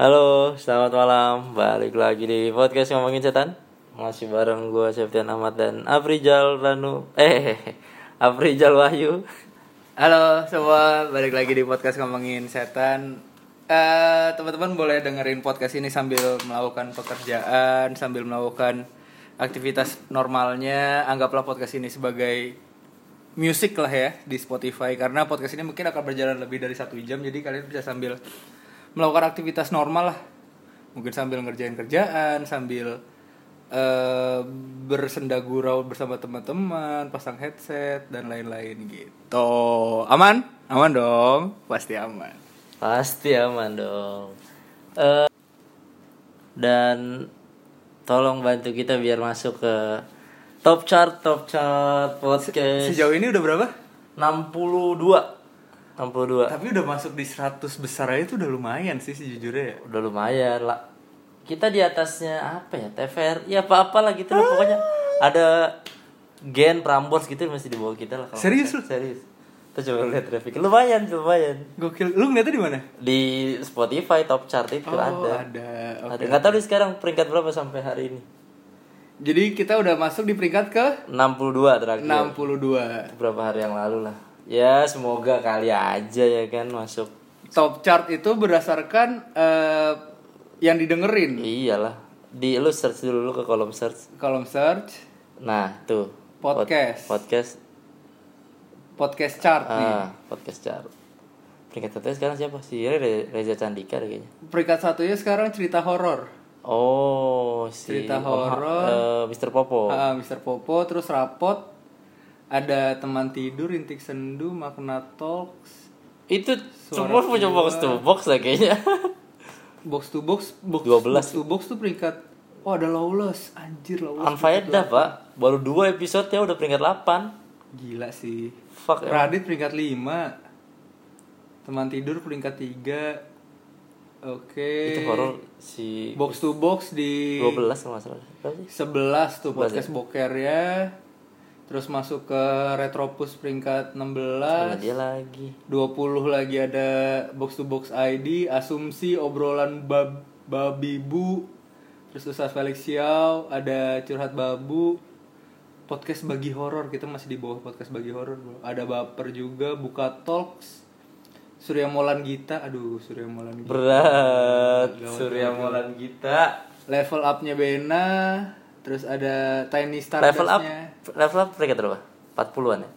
Halo, selamat malam. Balik lagi di podcast ngomongin setan. Masih bareng gue Septian Ahmad dan Afrijal Ranu. Eh, Afrijal Wahyu. Halo semua, balik lagi di podcast ngomongin setan. Eh, teman-teman boleh dengerin podcast ini sambil melakukan pekerjaan, sambil melakukan aktivitas normalnya. Anggaplah podcast ini sebagai musik lah ya di Spotify karena podcast ini mungkin akan berjalan lebih dari satu jam, jadi kalian bisa sambil melakukan aktivitas normal lah. Mungkin sambil ngerjain kerjaan, sambil eh bersenda gurau bersama teman-teman, pasang headset dan lain-lain gitu. Aman? Aman dong, pasti aman. Pasti aman dong. Eh, dan tolong bantu kita biar masuk ke top chart, top chart podcast. Sejauh ini udah berapa? 62. 62. Tapi udah masuk di 100 besar aja itu udah lumayan sih sejujurnya ya. Udah lumayan lah. Kita di atasnya apa ya? TVR. Ya apa-apa lah gitu lah pokoknya. Ada Gen Prambors gitu masih di bawah kita lah. kalau Serius salah. Serius. Kita coba lihat traffic. Lumayan, lumayan. Gokil. Lu ngeliatnya di mana? Di Spotify top chart itu Oh, ada. ada. Ada. Oke. Nggak tahu nih sekarang peringkat berapa sampai hari ini. Jadi kita udah masuk di peringkat ke 62 terakhir. 62. Beberapa hari yang lalu lah. Ya, semoga kali aja ya kan masuk. Top chart itu berdasarkan eh, yang didengerin. Iyalah. Di lu search dulu ke kolom search. Kolom search Nah, tuh. Pod- Podcast. podcast podcast chart nih. Ah, podcast chart. Peringkat satu sekarang siapa? Si Re- Reza Candika kayaknya. Peringkat satunya sekarang cerita horor. Oh, si Cerita horor. eh, Mr. Popo. Ah, Mr. Popo terus rapot ada teman tidur intik sendu makna talks Itu semua punya box to box lah kayaknya. box to box box 12. box to box tuh peringkat oh ada lawless anjir lawless Unfaedah, Pak. Baru dua episode ya udah peringkat 8. gila sih Fuck. ya. Radit peringkat 5 teman tidur peringkat 3 oke Itu horor si box to box di 12 kalau nggak salah. Berapa sih? 11 tuh 11 podcast boker ya terus masuk ke retropus peringkat Sama 16 dia lagi. 20 lagi ada box to box ID, asumsi obrolan bab babi bu, terus Ustaz Felix Xiao, ada curhat babu, podcast bagi horor kita masih di bawah podcast bagi horor bro. Ada baper juga, buka talks, Surya Molan Gita, aduh Surya Molan Gita. Berat. Gawat, Surya Molan kita. Level upnya Bena, terus ada Tiny Star Level up. Level up peringkat berapa? 40-an ya?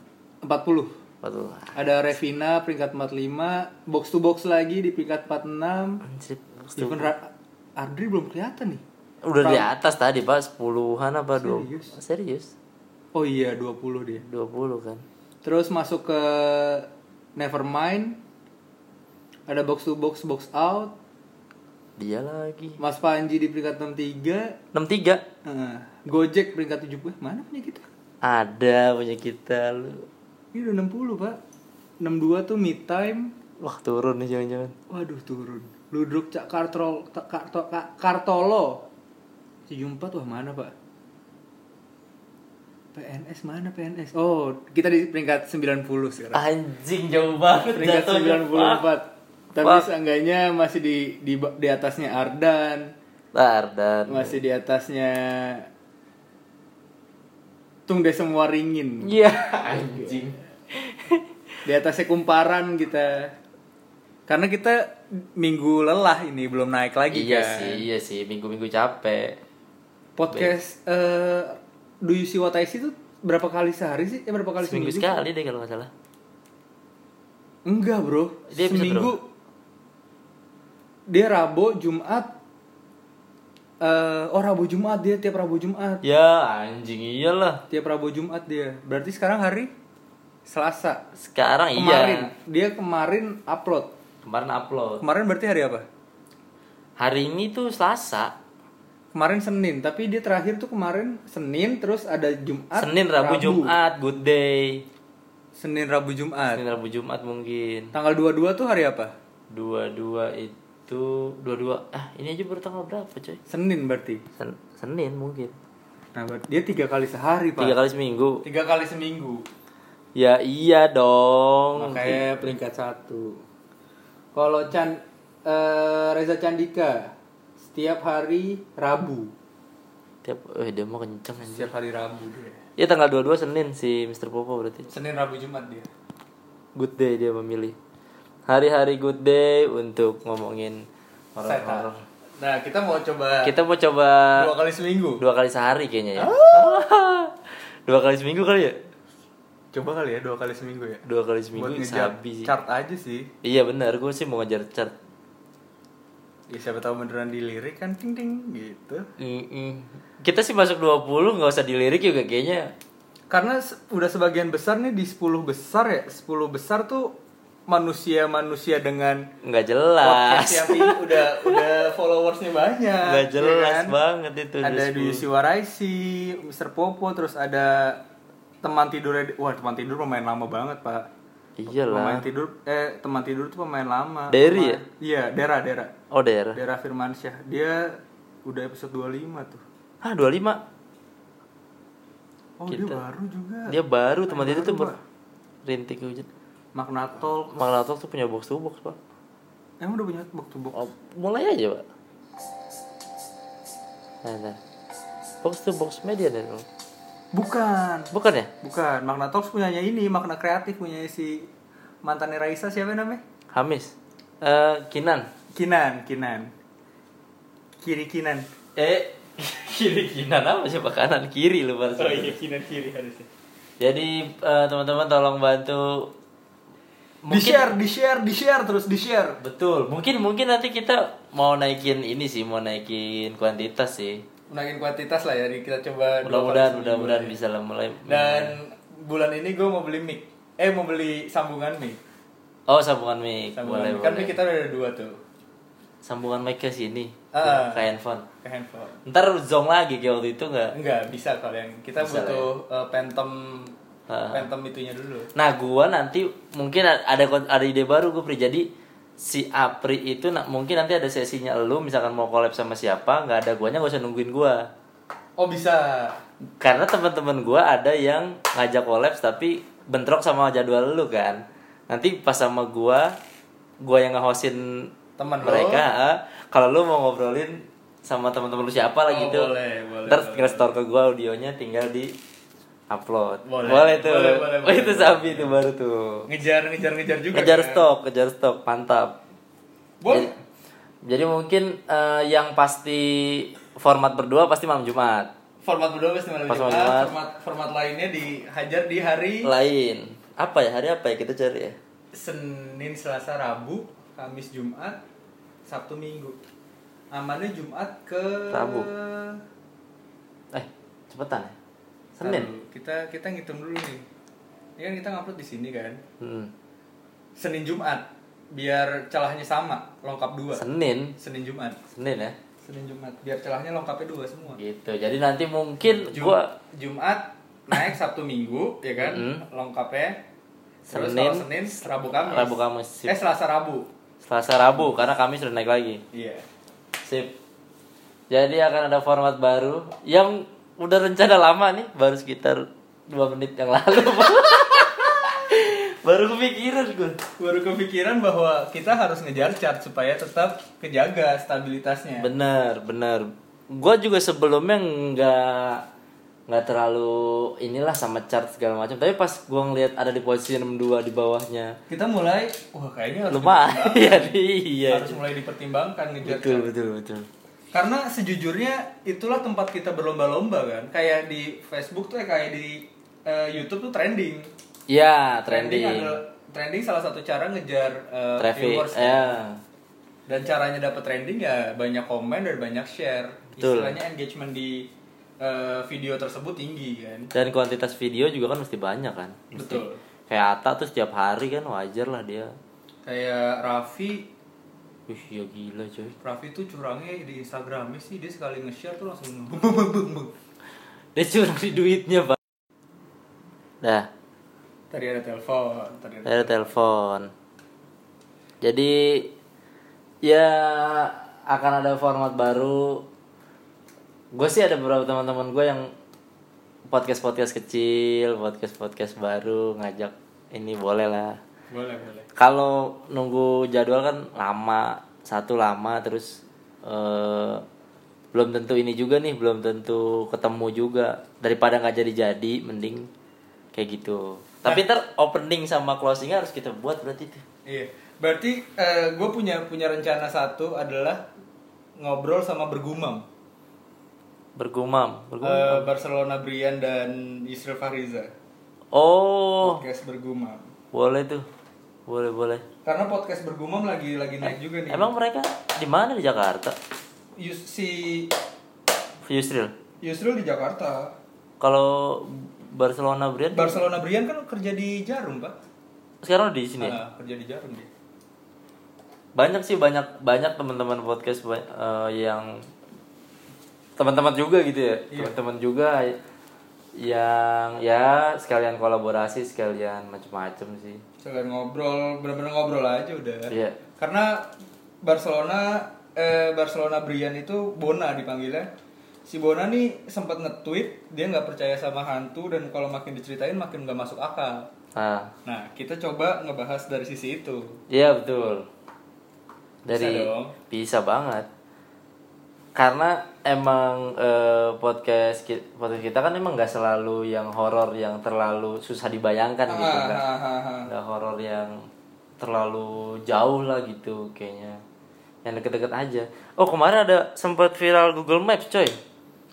40. 40. Ada Revina peringkat 45, box to box lagi di peringkat 46. Anjir. Even Ra- Ardri belum kelihatan nih. Udah di atas tadi, Pak. 10-an apa 20? Serius? Serius? Oh iya 20 dia. 20 kan. Terus masuk ke Nevermind. Ada box to box box out. Dia lagi. Mas Panji di peringkat 63. 63. Heeh. Gojek peringkat 70. Mana punya kita? Ada punya kita lu. Ini udah 60, Pak. 62 tuh mid time. Wah, turun nih jangan-jangan. Waduh turun. Ludruk Cak Kartol Ta- Karto, Ka- Kartolo. 74 wah mana, Pak? PNS mana PNS? Oh, kita di peringkat 90 sekarang. Anjing jauh banget peringkat jatuhnya. 94. Tapi Fuck. seenggaknya masih di di di atasnya Ardan, Tar, dan masih di atasnya Tung Semua Ringin. Iya, anjing. Di atasnya Kumparan kita. Karena kita minggu lelah ini belum naik lagi iya kan. sih, iya sih. Minggu-minggu capek. Podcast eh Do You See What I See itu berapa kali sehari sih? Eh berapa kali Seminggu seminggu? sekali deh kalau nggak salah. Enggak, Bro. Dia seminggu dia Rabu, Jumat eh oh Rabu Jumat dia tiap Rabu Jumat. Ya, anjing iyalah. Tiap Rabu Jumat dia. Berarti sekarang hari Selasa. Sekarang Kemarin iya. dia kemarin upload. Kemarin upload. Kemarin berarti hari apa? Hari ini tuh Selasa. Kemarin Senin, tapi dia terakhir tuh kemarin Senin terus ada Jumat. Senin, Rabu, Jumat, good day. Senin, Rabu, Jumat. Senin, Rabu, Jumat mungkin. Tanggal 22 tuh hari apa? Dua-dua itu dua-dua ah ini aja baru tanggal berapa coy Senin berarti. Sen- Senin mungkin Nah, berarti dia tiga kali sehari, Pak. tiga kali seminggu Tiga kali seminggu. ya iya dong Makanya peringkat satu. Kalau Chan eh, Reza Candika setiap hari Rabu. Tiap eh dia mau kenceng anjir. Setiap hari Rabu dia. Ya tanggal 22 Senin si Mr. Popo berarti. Senin Rabu Jumat dia. Good day dia memilih. Hari-hari good day untuk ngomongin horor-horor. Nah, kita mau coba Kita mau coba dua kali seminggu. dua kali sehari kayaknya ya. Ah. dua kali seminggu kali ya? Coba kali ya dua kali seminggu ya. Dua kali seminggu Buat ngejar sabi sih. chart aja sih. Iya benar, gue sih mau ngejar chart. Ya siapa tahu beneran dilirik kan ting ting gitu. Mm-mm. Kita sih masuk 20 nggak usah dilirik juga kayaknya. Karena udah sebagian besar nih di 10 besar ya. 10 besar tuh manusia-manusia dengan Nggak jelas. podcast yang udah udah followersnya banyak. Nggak ya jelas kan? banget itu. Ada di 10. Siwaraisi, Mr. Popo, terus ada teman tidur wah teman tidur pemain lama banget pak pemain Iyalah. tidur eh teman tidur tuh pemain lama Derry Pemain- iya Dera Dera Oh daerah. Dera Firmansyah dia udah episode 25 tuh Ah 25. oh dia Kita- baru juga Dia baru teman itu tuh rintik hujan. Magna Talk Magnatok tuh punya box to box pak. emang udah punya box to box Oh, mulai aja pak. Nah, nah. Box to box media. Bang. bukan Bukan ya? bukan Magna Talks punyanya ini Magna Kreatif punya si mantannya Raisa siapa namanya Hamis. Eh Kinan. Kinan Kinan kiri Kinan Eh kiri Kinan apa sih Pak? kanan kiri lu baru. Kinan kiri harusnya Jadi eh, teman-teman tolong bantu di share di share di share terus di share Betul. Mungkin mungkin nanti kita mau naikin ini sih, mau naikin kuantitas sih. naikin kuantitas lah ya jadi kita coba Mudah-mudahan mudah-mudahan ya. bisa lah mulai. dan bulan ini gue mau beli mic eh mau beli sambungan mic Oh, sambungan mic. sambungan boleh, mic kan boleh. mic kita udah ada dua tuh Sambungan mic ke sini. Ah. Ke handphone. ke handphone Ntar zong lagi kayak waktu itu enggak? enggak bisa kalian kita Bisa lah butuh eh, phantom Phantom itunya dulu Nah, gua nanti mungkin ada ada ide baru gue Pri. Jadi si Apri itu na- mungkin nanti ada sesinya lu misalkan mau collab sama siapa, nggak ada guanya gak usah nungguin gua. oh bisa Karena teman-teman gua ada yang ngajak collab tapi bentrok sama jadwal lu kan. Nanti pas sama gua, gua yang nge-hostin Temen lo. mereka, kalau lu mau ngobrolin sama teman-teman lu siapa lah Oh, gitu. boleh, boleh, Ntar boleh. tinggal store ke gua audionya tinggal di upload. Boleh, tuh. boleh, boleh, oh, itu boleh. sabi itu baru tuh. ngejar ngejar ngejar juga Kejar kan? stok, kejar stok, mantap. boleh Jadi, jadi mungkin eh, yang pasti format berdua pasti malam Jumat. format berdua pasti malam Pas Jumat. Jumat. format format lainnya dihajar di hari Lain. Apa ya? Hari apa ya kita cari ya? Senin Selasa Rabu Kamis Jumat Sabtu Minggu amannya Jumat ke Rabu. Eh, cepetan ya. Senin. Kita kita ngitung dulu nih ini kan kita ngupload di sini kan Hmm. Senin Jumat biar celahnya sama lengkap dua Senin. Senin Jumat Senin ya. Senin Jumat biar celahnya lengkapnya dua semua Gitu. Jadi nanti mungkin Jum- gua Jumat naik Sabtu Minggu ya kan Mm. lengkapnya Terus Senin, Senin Rabu Kamis Rabu Kamis. Sip. eh Selasa Rabu Selasa Rabu karena Kamis sudah naik lagi. iya Sip. Jadi akan ada format baru yang udah rencana lama nih, baru sekitar dua menit yang lalu. baru kepikiran gue. baru kepikiran bahwa kita harus ngejar chart supaya tetap kejaga stabilitasnya Bener, bener. Gue juga sebelumnya nggak nggak terlalu inilah sama chart segala macam. Tapi pas gue ngeliat ada di posisi 62 di bawahnya, kita mulai wah kayaknya harus lumayan iya. harus mulai dipertimbangkan ngejar Betul, chart. betul, betul. Karena sejujurnya itulah tempat kita berlomba-lomba kan kayak di Facebook tuh ya kayak di eh, YouTube tuh trending Ya, trending. adalah trending salah satu cara ngejar eh, Traffic. viewers Ya. dan caranya dapat trending ya banyak komen dan banyak share Betul. istilahnya engagement di eh, video tersebut tinggi kan Dan kuantitas video juga kan mesti banyak kan. Mesti. Betul. Kayak Ata tuh setiap hari kan wajar lah dia. kayak Raffi Wih, ya gila coy. Raffi tuh curangnya di Instagramnya sih dia sekali nge-share tuh langsung Dia curang di duitnya, Pak. Dah, tadi ada telepon tadi ada ada telepon. Jadi ya akan ada format baru. Gue sih ada beberapa teman-teman gue yang podcast-podcast kecil, podcast-podcast baru ngajak ini boleh lah. Boleh boleh. Kalau nunggu jadwal kan lama, satu lama terus eh, belum tentu ini juga nih belum tentu ketemu juga. Daripada nggak jadi jadi mending kayak gitu. Tapi ntar opening sama closingnya harus kita buat berarti tuh. Iya. Berarti gue punya punya rencana satu adalah ngobrol sama bergumam. bergumam? Bergumam Eh, Barcelona Brian dan Yusril Fariza. oh. Podcast bergumam. boleh tuh boleh boleh Karena podcast bergumam lagi lagi naik juga nih. emang mereka di mana di Jakarta Yus, si Yusril Yusril di Jakarta. kalau Barcelona Brian Barcelona Brian kan kerja di Jarum, Pak. sekarang di sini ya? Ah, kerja di Jarum dia. banyak sih banyak banyak teman-teman podcast eh, yang teman-teman juga gitu ya Iya. teman-teman juga yang ya sekalian kolaborasi sekalian macem-macem sih Sekalian ngobrol, bener-bener ngobrol aja udah. Iya. Karena Barcelona eh Barcelona Brian itu Bona dipanggilnya. Si Bona nih sempat nge-tweet dia nggak percaya sama hantu dan kalau makin diceritain makin nggak masuk akal. nah Nah, kita coba ngebahas dari sisi itu. iya betul dari dong. bisa banget karena emang eh, podcast ki- podcast kita kan emang nggak selalu yang horor yang terlalu susah dibayangkan gitu kan ah, ah, ah. nggak horor yang terlalu jauh lah gitu kayaknya yang deket-deket aja oh kemarin ada sempat viral Google Maps coy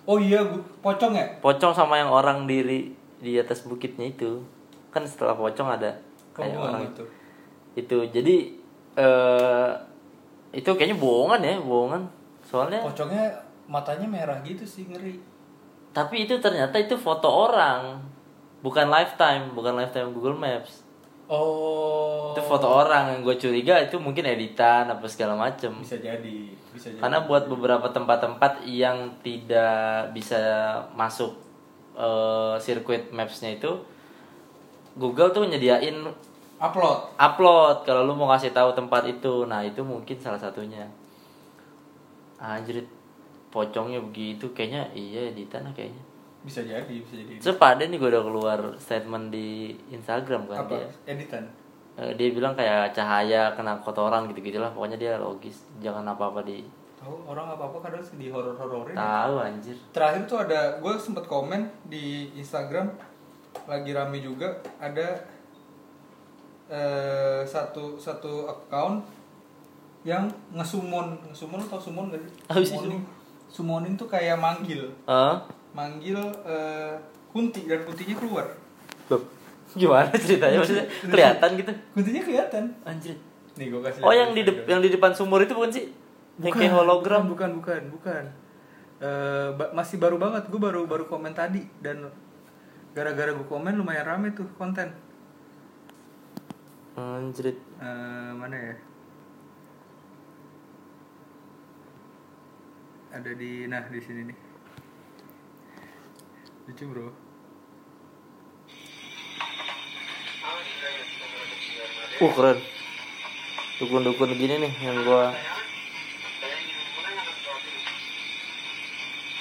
Oh iya, pocong ya? pocong sama yang orang diri di atas bukitnya itu kan setelah pocong ada kayak nggak orang gitu? itu jadi eh itu kayaknya bohongan ya bohongan soalnya Pocongnya matanya merah gitu sih ngeri. tapi itu ternyata itu foto orang bukan lifetime bukan lifetime Google Maps Oh. itu foto orang yang gue curiga itu mungkin editan apa segala macem Bisa jadi, bisa jadi. karena buat beberapa tempat-tempat yang tidak bisa masuk eh, sirkuit mapsnya itu Google tuh nyediain upload. upload kalau lu mau kasih tahu tempat itu nah itu mungkin salah satunya anjir pocongnya begitu kayaknya iya editan lah kayaknya Bisa jadi, bisa jadi. Terus pada nih gue udah keluar statement di Instagram kan Apa? dia Editan. Eh, dia bilang kayak cahaya kena kotoran gitu gitulah pokoknya dia logis jangan apa apa di Tahu orang apa-apa kadang di horor-hororin. tahu anjir terakhir tuh ada gue sempet komen di Instagram lagi rame juga ada eh, satu satu account yang ngesumon ngesumon tau sumon gak sih? Apa sih Summoning. Tuh kayak manggil. Eh manggil eh, kunti dan kuntinya keluar. Loh, gimana ceritanya? Maksudnya kelihatan gitu? Kuntinya kelihatan. Anjir. Nih gue kasih oh yang di dep- yang di depan sumur itu bukan sih? Yang kayak hologram? bukan bukan bukan. Eh, ba- masih baru banget. Gue baru baru komen tadi. Dan gara-gara gue komen lumayan rame tuh konten. Anjir Eh, mana ya ada di nah di sini nih. Lucu bro. Uh, keren. Dukun-dukun gini nih yang gua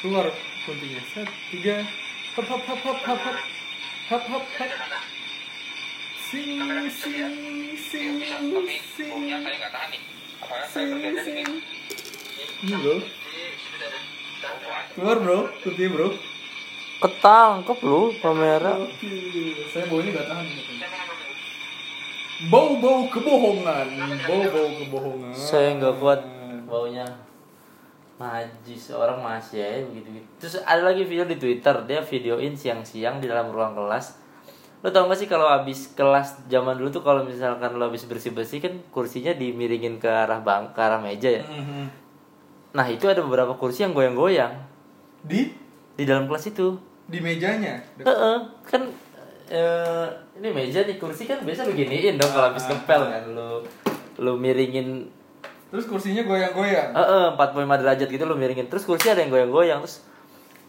Keluar kuncinya. Set, tiga. Hop hop hop hop hop hop. Hop hop hop. Sing sing sing sing. Sing sing. Ini. Loh keluar bro. Kuntinya bro. Ketangkep lu kamera saya baunya gak tahan. Bau-bau kebohongan, bau-bau kebohongan. saya nggak kuat baunya. Najis orang masih ya begitu gitu terus ada lagi video di twitter. Dia videoin siang-siang di dalam ruang kelas. Lo tau gak sih kalau habis kelas zaman dulu tuh kalau misalkan lo habis bersih bersih kan kursinya dimiringin ke arah bang ke arah meja ya? Mhm. nah itu ada beberapa kursi yang goyang-goyang Di? Di dalam kelas itu. Di mejanya. Heeh, kan eh, ini meja nih kursi kan biasa beginiin dong kalau habis ngepel kan. Lu lu miringin. Terus kursinya goyang-goyang. Heeh, 45 derajat gitu lu miringin. Terus kursi ada yang goyang-goyang terus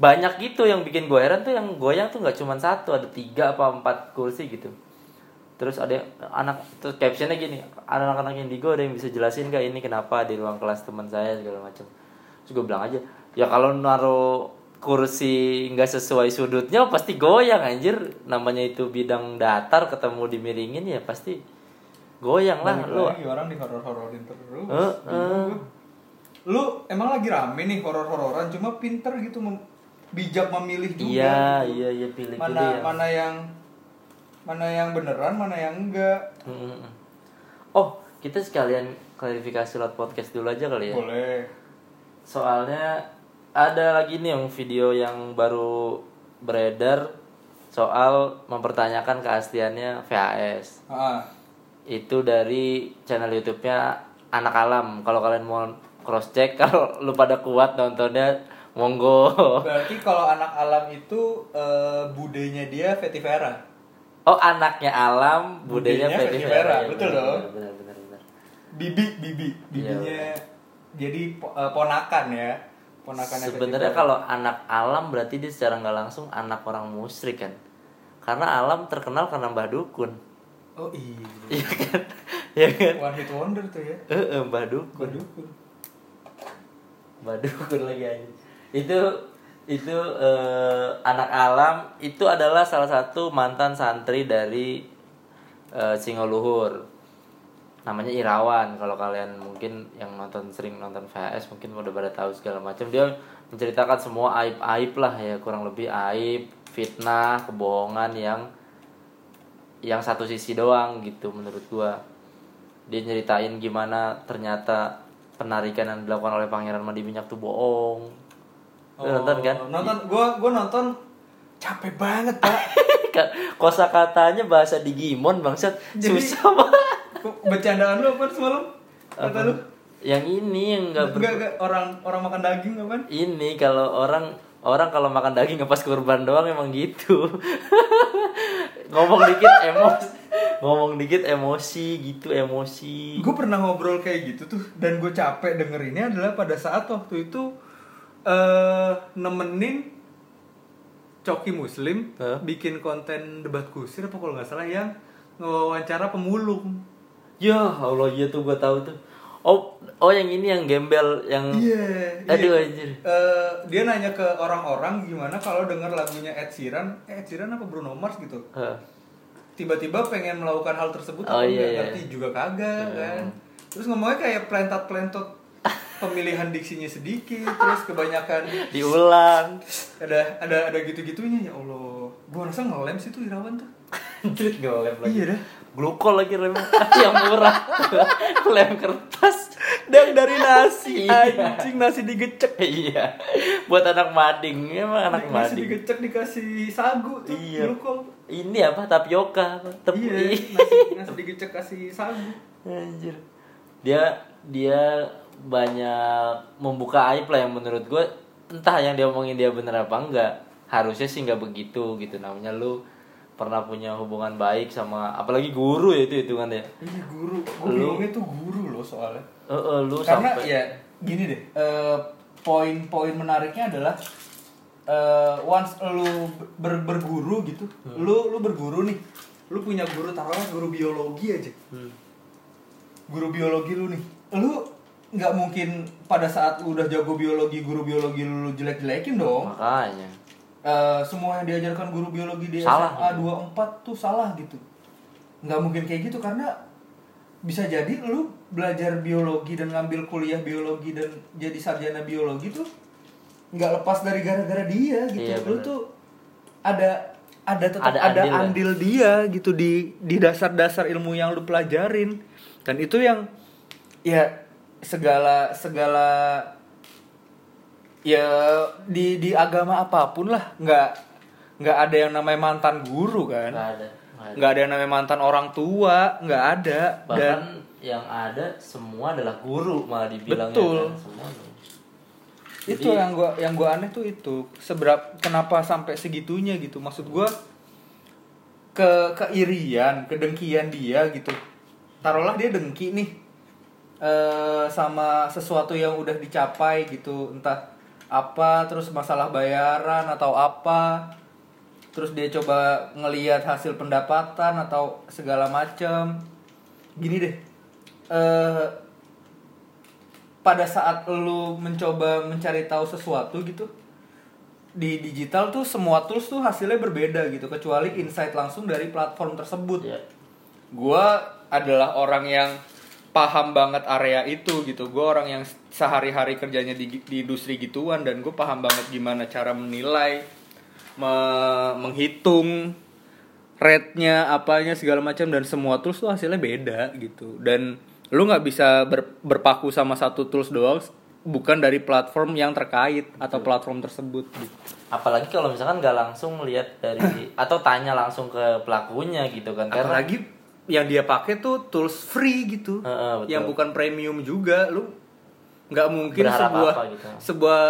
banyak gitu yang bikin gue heran tuh yang goyang tuh nggak cuma satu ada tiga apa empat kursi gitu. Terus ada yang- anak terus captionnya gini anak-anak indigo ada yang bisa jelasin gak ini kenapa di ruang kelas teman saya segala macam? Terus gue bilang aja ya kalau naruh kursi nggak sesuai sudutnya pasti goyang anjir namanya itu bidang datar ketemu dimiringin ya pasti goyang lah lu orang di horor-hororin terus. Eh, Bingung gua. Lu emang lagi rame nih horor-hororan cuma pinter gitu mem- bijak memilih juga. iya gitu. iya iya pilih mana pilih ya mana yang mana yang beneran, mana yang enggak. Oh kita sekalian klarifikasi lewat podcast dulu aja kali ya Boleh. soalnya ada lagi nih yang video yang baru beredar soal mempertanyakan keasliannya VHS Ah, itu dari channel YouTube-nya Anak Alam kalau kalian mau cross check kalau lu pada kuat nontonnya monggo berarti kalau anak alam itu eh, budenya dia Vetivera. oh anaknya Alam budenya Budenya Fetty Fetty Vera. Vera, Iya, betul dong. benar benar benar Bibi, bibi, Iya, bibinya jadi po- eh, ponakan ya. Ponakannya sebenarnya Vera. kalau anak Alam berarti dia secara nggak langsung anak orang musyrik kan karena Alam terkenal karena Mbah Dukun Oh iya. Iya kan? Iya kan? One hit wonder tuh ya. Eh, eh, Mbah Dukun. Badukun. Mbah Dukun lagi aja. Itu itu eh, anak alam itu adalah salah satu mantan santri dari eh, Singoluhur. Namanya Irawan. Kalau kalian mungkin yang nonton sering nonton VHS mungkin udah pada tahu segala macam. Dia menceritakan semua aib-aib lah ya, kurang lebih aib, fitnah, kebohongan yang yang satu sisi doang gitu menurut gua. Dia nyeritain gimana ternyata penarikan yang dilakukan oleh pangeran mandi minyak tuh bohong. Lu nonton kan? Oh, Nonton, gua gua nonton capek banget pak. kosa katanya bahasa Digimon bangsat. Susah banget Bercandaan lu apa semalam? Kata lu? yang ini yang enggak Enggak, enggak, orang orang makan daging apa? ini kalau orang orang kalau makan daging ngepas kurban doang emang gitu. Ngomong dikit emosi. Ngomong dikit emosi gitu emosi. Gue pernah ngobrol kayak gitu tuh dan gue capek dengerinnya adalah pada saat waktu itu eh nemenin Coki Muslim Hah? bikin konten debat kusir apa kalau nggak salah yang ngewawancara pemulung. ya Allah iya tuh gue tahu tuh oh oh yang ini yang gembel yang Iya. aduh iya. anjir Eh, dia nanya ke orang-orang gimana kalau denger lagunya Ed Sheeran, eh, Ed Sheeran apa Bruno Mars gitu. Hah. Tiba-tiba pengen melakukan hal tersebut Oh, apa iya, nggak iya. ngerti juga kagak kan. Terus ngomongnya kayak pelentat-pelentot pemilihan diksinya sedikit, terus kebanyakan diulang ada ada ada gitu-gitunya ya Allah. Gua rasa ngelem sih tuh Irawan tuh. anjir ngelem lagi Iya dah. glukol lagi rem yang murah lem kertas Dan dari nasi Iya. anjing nasi digecek. iya buat anak mading emang anak Nasi mading digecek dikasih sagu tuh. Iya. glukol. ini apa tapioka tepung Iya, nasi, nasi digecek kasih sagu. Anjir. Dia dia banyak membuka aib lah yang menurut gue entah yang dia omongin dia bener apa enggak. Harusnya sih nggak begitu gitu namanya lu pernah punya hubungan baik sama apalagi guru ya itu hitungannya. Iya guru, gue Lu- bingungnya tuh guru loh soalnya. Eh, eh, lu Karena sampai ya gini deh, eh, poin-poin menariknya adalah eh, once lu ber- berguru gitu, lu lu berguru nih, lu punya guru taruhlah guru biologi aja, Hmm. guru biologi lu nih, lu nggak mungkin pada saat lu udah jago biologi guru biologi lu, jelek-jelekin dong. makanya Eh, semua yang diajarkan guru biologi di Salah. SMA 24 tuh salah gitu. Nggak mungkin kayak gitu karena bisa jadi lu belajar biologi dan ngambil kuliah biologi dan jadi sarjana biologi tuh nggak lepas dari gara-gara dia gitu. Iya, lu bener. tuh ada ada tetap Ada ada, andil ya? andil dia gitu di di dasar-dasar ilmu yang lu pelajarin. Dan itu yang ya segala segala ya di di agama apa pun lah nggak nggak ada yang namanya mantan guru kan nggak ada. nggak ada. ada yang namanya mantan orang tua nggak ada Bahkan dan yang ada semua adalah guru malah dibilangnya Betul. kan semua. itu yang gua yang gua aneh tuh itu seberapa kenapa sampai segitunya gitu maksud gua ke keirian kedengkian dia gitu taruhlah dia dengki nih eh sama sesuatu yang udah dicapai gitu. Entah apa terus masalah bayaran atau apa. Terus dia coba ngelihat hasil pendapatan atau segala macam gini deh. Eh pada saat lu mencoba mencari tahu sesuatu gitu di digital tuh semua tools tuh hasilnya berbeda gitu kecuali insight langsung dari platform tersebut. Ya. gua adalah orang yang paham banget area itu gitu. Gue orang yang sehari-hari kerjanya di, di industri gituan dan gue paham banget gimana cara menilai me- menghitung rate-nya apanya segala macam dan semua tools tuh hasilnya beda gitu. Dan lu nggak bisa ber- berpaku sama satu tools doang bukan dari platform yang terkait atau platform tersebut gitu. apalagi kalau misalkan nggak langsung lihat dari atau tanya langsung ke pelakunya gitu kan. Karena apalagi yang dia pakai tuh tools free gitu. Heeh, betul. yang bukan premium juga. Lu nggak mungkin Berharap sebuah apa gitu. sebuah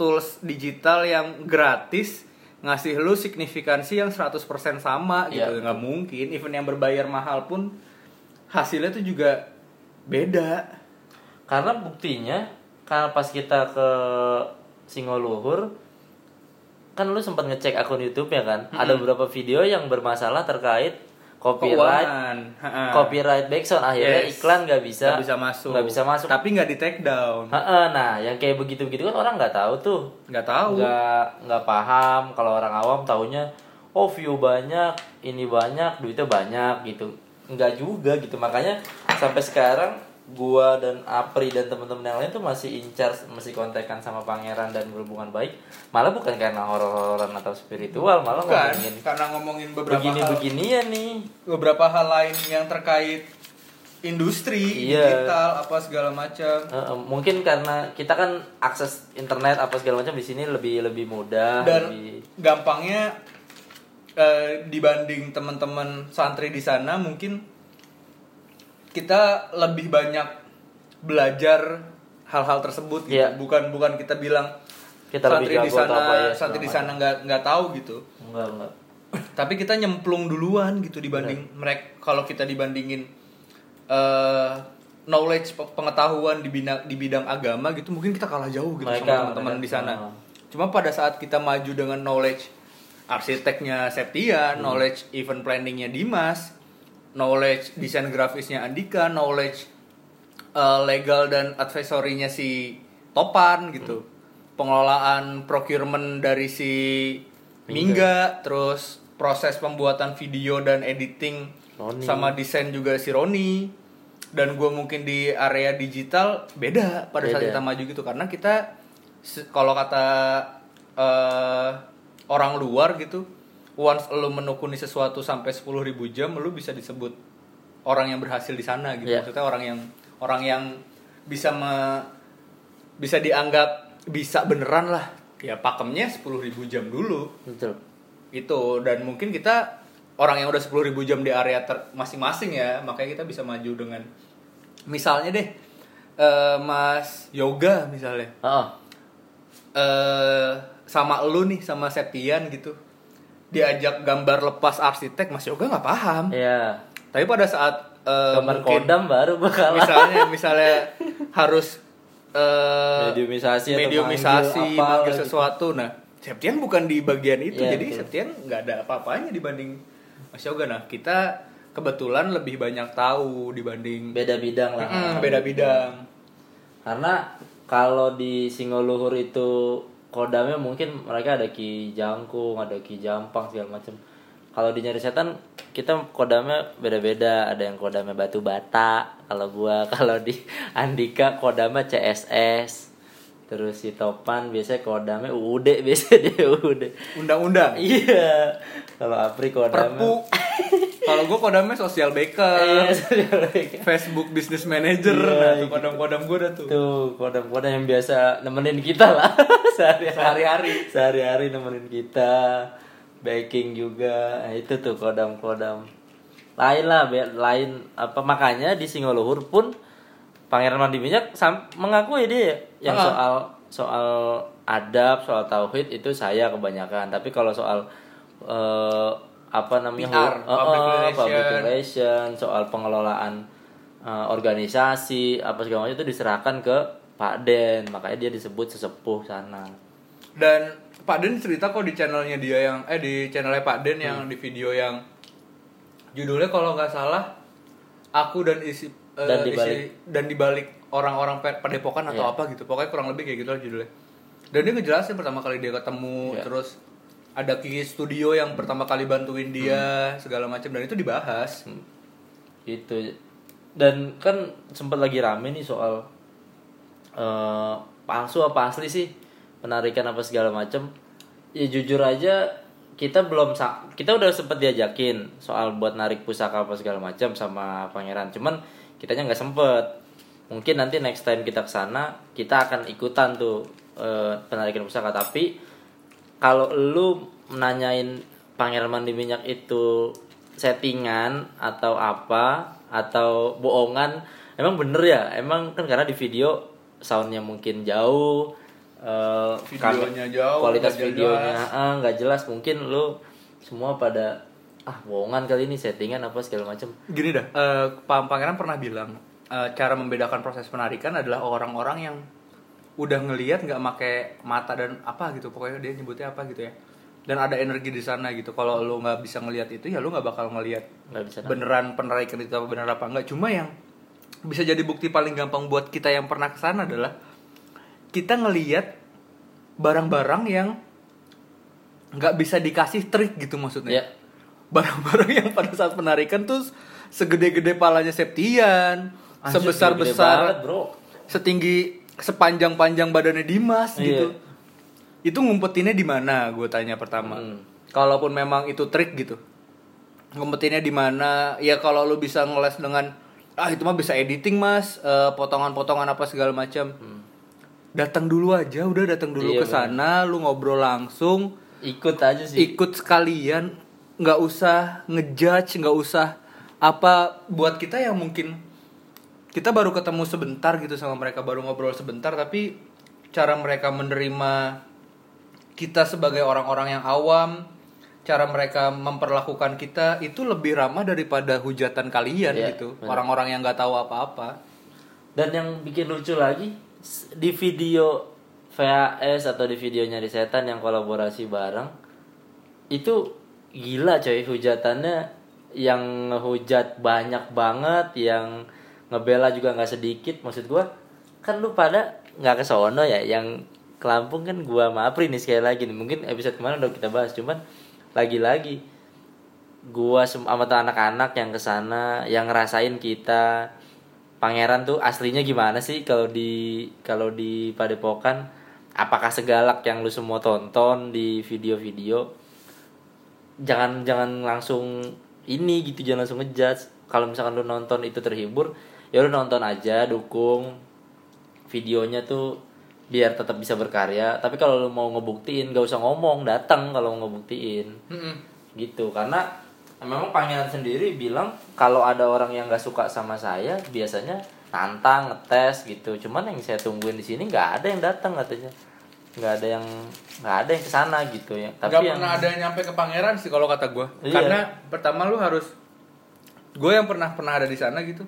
tools digital yang gratis ngasih lu signifikansi yang 100% sama Iya, gitu. nggak mungkin. Even yang berbayar mahal pun hasilnya tuh juga beda. Karena buktinya karena pas kita ke Singoluhur kan lu sempat ngecek akun YouTube ya kan? Ada beberapa video yang bermasalah terkait copyright keuangan. Ha-ha. copyright backsound. Akhirnya Yes. iklan nggak bisa nggak bisa masuk. nggak bisa masuk. Tapi nggak di take down. Heeh, nah yang kayak begitu begitu kan orang nggak tahu tuh. Nggak tahu. Nggak nggak paham. Kalau orang awam taunya oh view banyak ini banyak duitnya banyak gitu. Nggak juga gitu. Makanya sampai sekarang gua dan Apri dan teman-teman yang lain tuh masih incar masih kontekan sama pangeran dan berhubungan baik. Malah bukan karena horor-hororan atau spiritual malah bukan ngomongin karena ngomongin beberapa begini hal. beginian nih. Beberapa hal lain yang terkait industri Iya. digital apa segala macam. Eh, mungkin karena kita kan akses internet apa segala macam di sini lebih lebih mudah dan lebih gampangnya eh, dibanding teman-teman santri di sana mungkin kita lebih banyak belajar hal-hal tersebut gitu. Iya. bukan bukan kita bilang Kita lebih santri di sana apa ya, santri di sana nggak nggak tahu gitu enggak enggak tapi kita nyemplung duluan gitu dibanding mereka kalau kita dibandingin eh, knowledge pe- pengetahuan di bidang di bidang agama gitu mungkin kita kalah jauh gitu Mereka- sama teman-teman di sana. Cuma pada saat kita maju dengan knowledge arsiteknya Septian, Hmm. knowledge event planningnya Dimas, knowledge desain grafisnya Andika, knowledge eh, legal dan advisory-nya si Topan gitu. Hmm. Pengelolaan procurement dari si Mingga, terus proses pembuatan video dan editing Roni. sama desain juga si Roni. Dan gue mungkin di area digital beda pada saat Beda. kita maju gitu karena kita kalau kata eh, orang luar gitu, once lu menekuni sesuatu sampai 10.000 jam, lu bisa disebut orang yang berhasil di sana gitu. Iya. Maksudnya orang yang orang yang bisa me, bisa dianggap bisa beneran lah. Ya pakemnya 10.000 jam dulu betul itu dan mungkin kita orang yang udah 10.000 jam di area masing-masing ya makanya kita bisa maju dengan misalnya deh eh, Mas Yoga misalnya Heeh. eh sama lu nih sama Septian gitu diajak gambar lepas arsitek Mas Yoga nggak paham Iya. tapi pada saat eh, Gambar mungkin kodam baru bakal misalnya misalnya harus eh, Mediumisasi atau mediumisasi manggil apa manggil gitu. sesuatu nah Septian bukan di bagian itu Iya, jadi betul. Septian nggak ada apa-apanya dibanding Mas Yoga nah kita kebetulan lebih banyak tahu dibanding beda bidang lah. Mm, beda bidang Karena kalau di Singoluhur itu kodamnya mungkin mereka ada Ki Jangkung, ada Ki Jampang segala macam. Kalau di Nyari Setan kita kodamnya beda-beda, ada yang kodamnya batu bata, kalau gua kalau di Andika kodamnya CSS. Terus si Topan biasanya kodamnya UUD biasanya dia UUD. undang-undang Iya. Kalau Apri kodamnya perpu kalau gue kodamnya social Iya, baker. Facebook business manager Iya, nah, tuh gitu. kodam-kodam gue dah tuh Tuh, kodam-kodam yang biasa nemenin kita lah sehari-hari. Sehari-hari. Nemenin kita. Baking juga. Nah, itu tuh kodam-kodam. Lain lah, lain apa makanya di Singoluhur pun Pangeran Mandi Minyak sam- mengakui dia yang Ah. soal soal adab, soal tauhid itu saya kebanyakan. Tapi kalau soal eh, apa namanya PR, eh, public eh, relation. public relation, soal pengelolaan eh, organisasi apa segala macam itu diserahkan ke Pak Den makanya dia disebut sesepuh sana Dan Pak Den cerita kok di channelnya dia yang eh di channelnya Pak Den yang Hmm. di video yang judulnya kalau nggak salah aku dan isi eh, Dan dibalik. isi- dan dibalik orang-orang padepokan atau Iya. apa gitu pokoknya kurang lebih kayak gitu lah judulnya dan dia ngejelasin pertama kali dia ketemu Iya. terus ada Kiki Studio yang pertama kali bantuin dia segala macam dan itu dibahas. Itu dan kan sempat lagi rame nih soal eh palsu apa asli sih? Penarikan apa segala macam ya jujur aja kita belum kita udah sempet diajakin soal buat narik pusaka apa segala macam sama pangeran. Cuman kitanya nggak sempet. Mungkin nanti next time kita ke sana kita akan ikutan tuh eh, penarikan pusaka. Tapi kalau lu nanyain pangeran mandi minyak itu settingan atau apa atau bohongan emang bener ya? Emang kan karena di video soundnya mungkin jauh eh, Videonya jauh, kualitas nggak videonya jelas. ah, nggak jelas. Mungkin lu semua pada ah bohongan kali ini settingan apa segala macam Gini dah, eh, Pak Pangeran pernah bilang eh, cara membedakan proses penarikan adalah orang-orang yang udah ngelihat nggak make mata dan apa gitu pokoknya dia nyebutnya apa gitu ya. Dan ada energi di sana gitu. Kalau lu nggak bisa ngelihat itu ya lu nggak bakal ngelihat nggak bisa beneran penarikan itu apa bener apa enggak cuma yang bisa jadi bukti paling gampang buat kita yang pernah ke sana adalah kita ngelihat barang-barang yang nggak bisa dikasih trik gitu maksudnya. Ya. Barang-barang yang pada saat penarikan tuh segede-gede palanya Septian, sebesar-besar setinggi sepanjang-panjang badannya Dimas Iya. gitu. Itu ngumpetinnya di mana? Gue tanya pertama. Hmm. Kalaupun memang itu trik gitu. Ngumpetinnya di mana? Ya kalau lu bisa ngeles dengan ah itu mah bisa editing Mas, Eh, potongan-potongan apa segala macam. Datang dulu aja, udah datang dulu Hmm. Iya, ke sana, lu ngobrol langsung, ikut aja sih ikut sekalian, nggak usah ngejudge, nggak usah apa buat kita yang mungkin kita baru ketemu sebentar gitu sama mereka baru ngobrol sebentar tapi cara mereka menerima kita sebagai orang-orang yang awam cara mereka memperlakukan kita itu lebih ramah daripada hujatan kalian Iya, gitu. orang-orang yang nggak tahu apa-apa. Dan yang bikin lucu lagi di video VHS atau di videonya di setan yang kolaborasi bareng itu gila coy hujatannya yang hujat banyak banget yang ngebela juga nggak sedikit maksud gua kan lu pada nggak ke sono ya yang ke Lampung kan gua sama nih sekali lagi nih. Mungkin episode kemarin udah kita bahas cuman lagi-lagi gua sem- sama anak-anak yang ke sana yang ngerasain kita pangeran tuh aslinya gimana sih kalau di kalau di padepokan? Apakah segalak yang lu semua tonton di video-video? Jangan jangan langsung ini gitu jangan langsung ngejudge. Kalau misalkan lu nonton itu terhibur ya lu nonton aja dukung videonya tuh biar tetap bisa berkarya. Tapi kalau lu mau ngebuktiin gak usah ngomong datang kalau mau ngebuktiin. Gitu karena memang pangeran sendiri bilang kalau ada orang yang nggak suka sama saya biasanya nantang ngetes gitu. Cuman yang saya tungguin di sini nggak ada yang datang katanya. Nggak ada yang nggak ada yang ke sana gitu ya. Tapi Gak yang pernah ada yang nyampe ke pangeran sih kalau kata gue Iya. karena pertama lu harus gue yang pernah pernah ada di sana gitu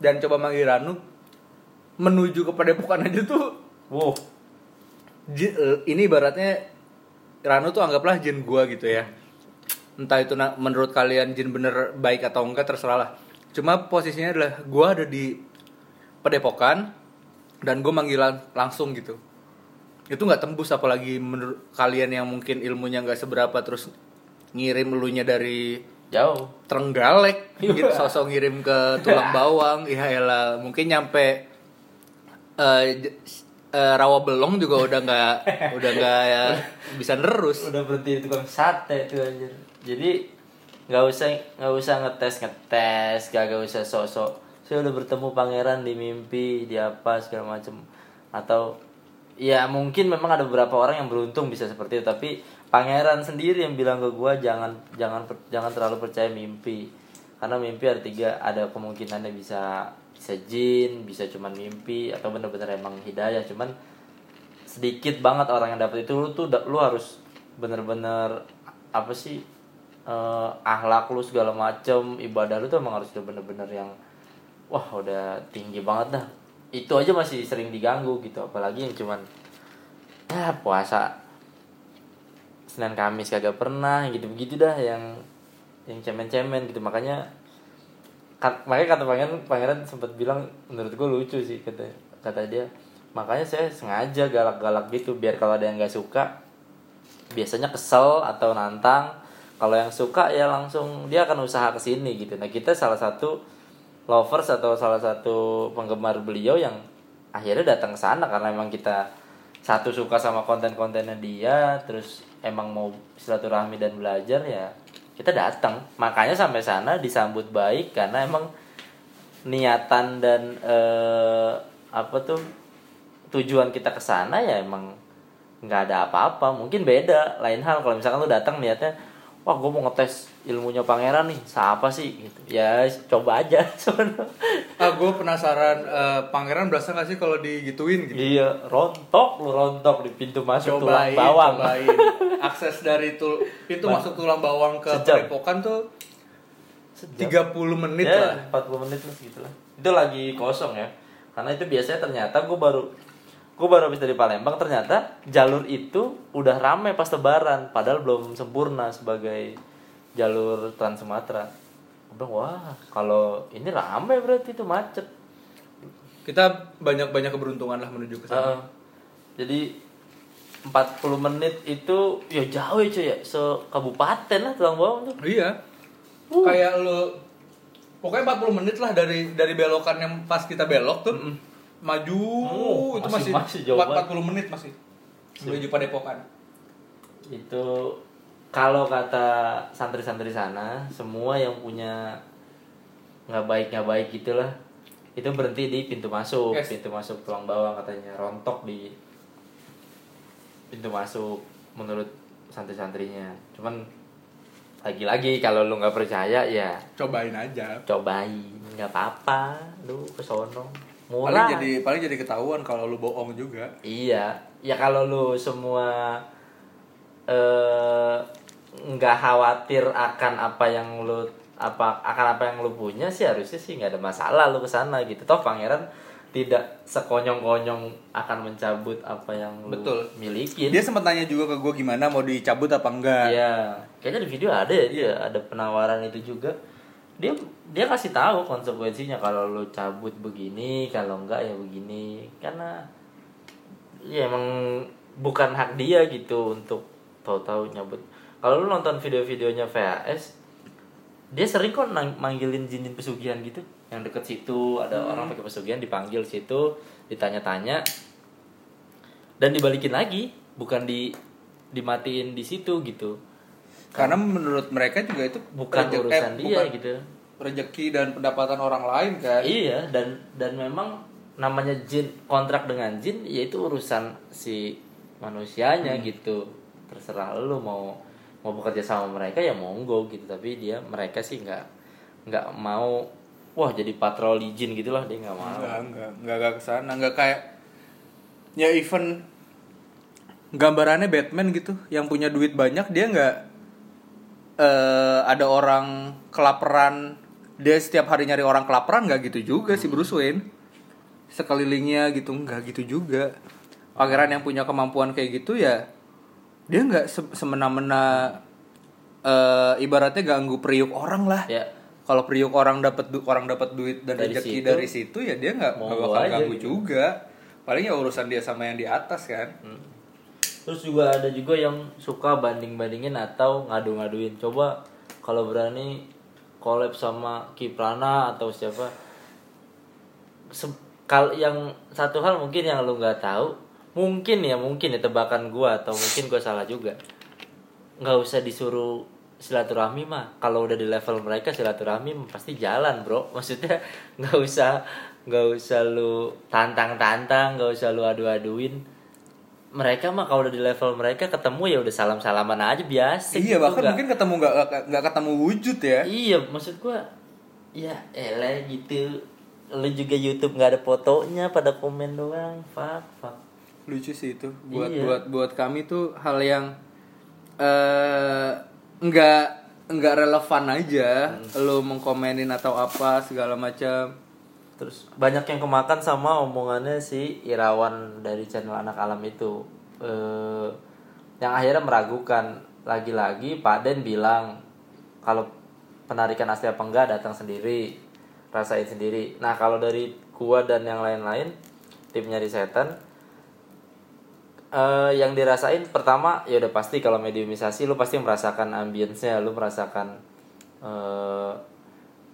dan coba manggil Ranu menuju ke padepokan aja tuh. Wow. Eh, ini ibaratnya Ranu tuh anggaplah jin gua gitu ya. Entah itu menurut kalian jin bener baik atau enggak terserah lah. Cuma posisinya adalah gua ada di padepokan dan gue manggilan langsung gitu. Itu nggak tembus apalagi menurut kalian yang mungkin ilmunya nggak seberapa terus ngirim elunya dari jauh. Trenggalek. Gitu sosok ngirim ke tulang bawang. Ya elah mungkin nyampe eh j- eh, rawa belong juga udah nggak udah nggak ya, bisa nerus. Udah berhenti di tukang sate tuh anjir. Jadi nggak usah nggak usah ngetes ngetes. Gak, gak usah sosok saya udah bertemu pangeran di mimpi di apa segala macem. Atau ya mungkin memang ada beberapa orang yang beruntung bisa seperti itu. Tapi pangeran sendiri yang bilang ke gua jangan jangan jangan terlalu percaya mimpi. Karena mimpi ada tiga ada kemungkinannya bisa bisa jin bisa cuman mimpi atau bener-bener emang hidayah. Cuman sedikit banget orang yang dapat itu lu tuh lu harus bener-bener apa sih eh akhlak lu segala macem. Ibadah lu tuh emang harus udah bener-bener yang wah udah tinggi banget dah. Itu aja masih sering diganggu gitu. Apalagi yang cuman ya puasa Senin Kamis kagak pernah gitu begitu dah yang yang cemen-cemen gitu. Makanya Kat- makanya kata pangeran pangeran sempat bilang menurut gue lucu sih kata kata dia. Makanya saya sengaja galak-galak gitu biar kalau ada yang nggak suka biasanya kesel atau nantang. Kalau yang suka ya langsung dia akan usaha ke sini gitu. Nah kita salah satu lovers atau salah satu penggemar beliau yang akhirnya datang ke sana karena emang kita satu suka sama konten-kontennya dia terus emang mau silaturahmi dan belajar ya kita datang. Makanya sampai sana disambut baik karena emang niatan dan eh, apa tuh tujuan kita ke sana ya emang nggak ada apa-apa. Mungkin beda lain hal. Kalau misalkan lu datang niatnya wah gue mau ngetes ilmunya pangeran nih siapa sih? Gitu. Ya coba aja sebenarnya. Ah gue penasaran eh, pangeran berasa gak sih kalau digituin gitu? Iya rontok lu rontok di pintu masuk tulang cobain bawang. cobain. Akses dari tul pintu Ba- masuk tulang bawang ke Sejam. Padepokan tuh Sejam. 30 menit ya, lah. 40 menit lah gitu lah. Itu lagi kosong ya. Karena itu biasanya ternyata gue baru gue baru habis dari Palembang ternyata jalur itu udah rame pas lebaran padahal belum sempurna sebagai jalur Trans Sumatera. Gue bilang wah kalau ini rame berarti itu macet. Kita banyak banyak keberuntungan lah menuju ke sana. Heeh. jadi 40 menit itu ya jauh ya cuy ya. Se kabupaten lah tulang bawang tuh. Iya. Uh. kayak lu pokoknya 40 menit lah dari dari belokan yang pas kita belok tuh maju Oh, itu masih- masih, masih jauh empat- banget. 40 menit masih. Menuju Padepokan itu kalau kata santri-santri sana semua yang punya nggak baik nggak baik gitulah itu berhenti di pintu masuk. Yes. pintu masuk tulang bawang katanya rontok di pintu masuk menurut santri-santrinya. Cuman lagi-lagi kalau lu nggak percaya ya cobain aja. cobain nggak apa-apa. Lu ke sono paling murah jadi paling jadi ketahuan kalau lu bohong juga Iya, ya kalau lu semua eh nggak khawatir akan apa yang lu apa akan apa yang lu punya sih harusnya sih nggak ada masalah lu ke sana gitu. Toh pangeran tidak sekonyong-konyong akan mencabut apa yang lu Betul. milikin. dia sempat tanya juga ke gue gimana mau dicabut apa enggak Iya, kayaknya di video ada ya dia ada penawaran itu juga. Dia dia kasih tahu konsekuensinya kalau lu cabut begini, kalau enggak ya begini. Karena ya emang bukan hak dia gitu untuk tahu-tahu nyabut. Kalau lu nonton video-videonya VHS, dia sering kok manggilin jin-jin pesugihan gitu. Yang deket situ ada orang pakai pesugihan dipanggil situ, ditanya-tanya dan dibalikin lagi, bukan di dimatiin di situ gitu. Karena menurut mereka juga itu Bukan rejek- urusan eh, dia bukan gitu. rezeki dan pendapatan orang lain kan? Iya dan dan memang namanya jin kontrak dengan jin yaitu urusan si manusianya gitu. Terserah lu mau mau bekerja sama mereka ya monggo gitu. Tapi dia mereka sih nggak nggak mau wah jadi patroli jin gitulah dia nggak mau. Enggak, enggak, enggak, enggak ke sana, enggak kayak ya even gambarannya Batman gitu, yang punya duit banyak dia enggak eh ada orang kelaparan, dia setiap hari nyari orang kelaparan enggak gitu juga si Bruce Wayne. Sekelilingnya gitu enggak gitu juga. Pangeran yang punya kemampuan kayak gitu ya dia enggak se- semena-mena eh ibaratnya ganggu periuk orang lah ya kalau priuk orang dapat orang dapat duit dan rezeki dari situ ya dia nggak nggak bakal ganggu gitu. juga paling ya urusan dia sama yang di atas kan terus juga ada juga yang suka banding bandingin atau ngadu ngaduin coba kalau berani collab sama Kiprana atau siapa. Se- kal yang satu hal mungkin yang lu nggak tahu mungkin ya mungkin ya tebakan gua atau mungkin gua salah juga. Nggak usah disuruh silaturahmi mah. Kalau udah di level mereka silaturahmi pasti jalan bro. Maksudnya nggak usah nggak usah lu tantang tantang nggak usah lu adu aduin mereka mah kalau udah di level mereka ketemu ya udah salam salaman aja biasa iya gitu, bahkan nggak- mungkin ketemu nggak nggak- ketemu wujud ya Iya, maksud gua ya elah gitu. Lu juga YouTube nggak ada fotonya pada komen doang. Fuck, fuck. lucu sih itu buat Iya. buat buat kami tuh hal yang eh nggak nggak relevan aja Hmm. lo mengkomenin atau apa segala macam Terus banyak yang kemakan sama omongannya si Irawan dari channel Anak Alam itu. eh yang akhirnya meragukan lagi-lagi Pak Den bilang kalau penarikan asli apa enggak datang sendiri, rasain sendiri. Nah, kalau dari gua dan yang lain-lain tim nyari setan eh yang dirasain pertama ya udah pasti kalau mediumisasi lu pasti merasakan ambience-nya, lu merasakan eh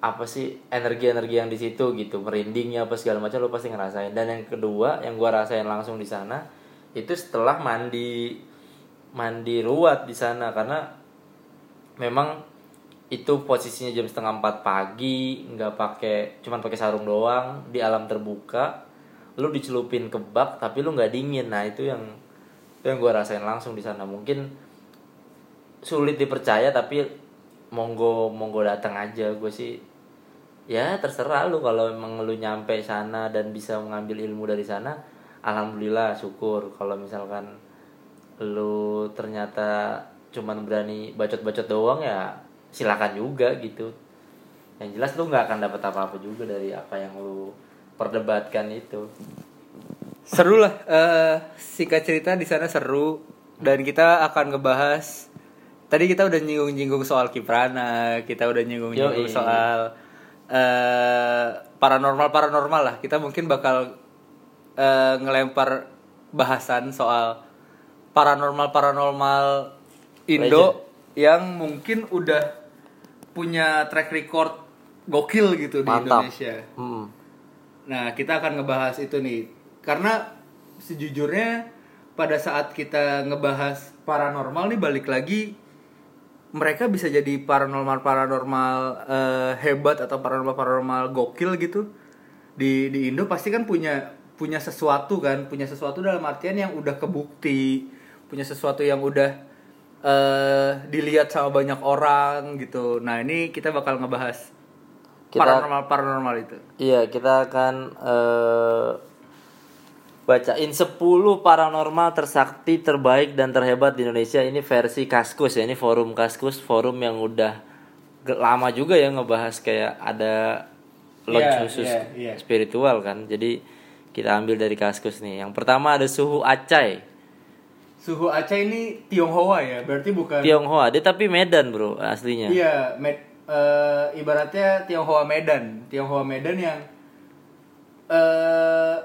apa sih energi-energi yang di situ gitu merindingnya apa segala macam lo pasti ngerasain. Dan yang kedua yang gua rasain langsung di sana itu setelah mandi mandi ruat di sana. Karena memang itu posisinya jam setengah empat pagi nggak pakai cuman pakai sarung doang di alam terbuka. Lu dicelupin ke bak tapi lu nggak dingin. Nah itu yang itu yang gua rasain langsung di sana. Mungkin sulit dipercaya tapi monggo monggo datang aja. Gue sih ya terserah lu kalau emang lu nyampe sana dan bisa mengambil ilmu dari sana alhamdulillah syukur. Kalau misalkan lu ternyata cuman berani bacot-bacot doang ya silakan juga gitu. Yang jelas lu nggak akan dapat apa-apa juga dari apa yang lu perdebatkan itu. Seru lah eh singkat cerita di sana seru. Dan kita akan ngebahas tadi kita udah nyinggung-nyinggung soal Kiprana kita udah nyinggung-nyinggung soal eh paranormal paranormal lah kita mungkin bakal eh, ngelempar bahasan soal paranormal paranormal Indo yang mungkin udah punya track record gokil gitu di mantap Indonesia Hmm. Nah, kita akan ngebahas itu nih. Karena sejujurnya pada saat kita ngebahas paranormal nih balik lagi mereka bisa jadi paranormal paranormal eh, hebat atau paranormal paranormal gokil gitu. Di di Indo pasti kan punya punya sesuatu kan, punya sesuatu dalam artian yang udah kebukti, punya sesuatu yang udah eh dilihat sama banyak orang gitu. Nah, ini kita bakal ngebahas Kita- paranormal paranormal itu. Iya, kita akan eh, bacain 10 paranormal tersakti terbaik dan terhebat di Indonesia. Ini versi Kaskus ya, ini forum Kaskus, forum yang udah lama juga ya ngebahas kayak ada launch Iya, khusus iya, iya. spiritual kan. Jadi kita ambil dari Kaskus nih. Yang pertama ada suhu Acai, Suhu Aceh ini Tionghoa ya, berarti bukan Tionghoa. Dia tapi Medan, Bro, aslinya. Iya, med- eh, ibaratnya Tionghoa Medan, Tionghoa Medan yang eh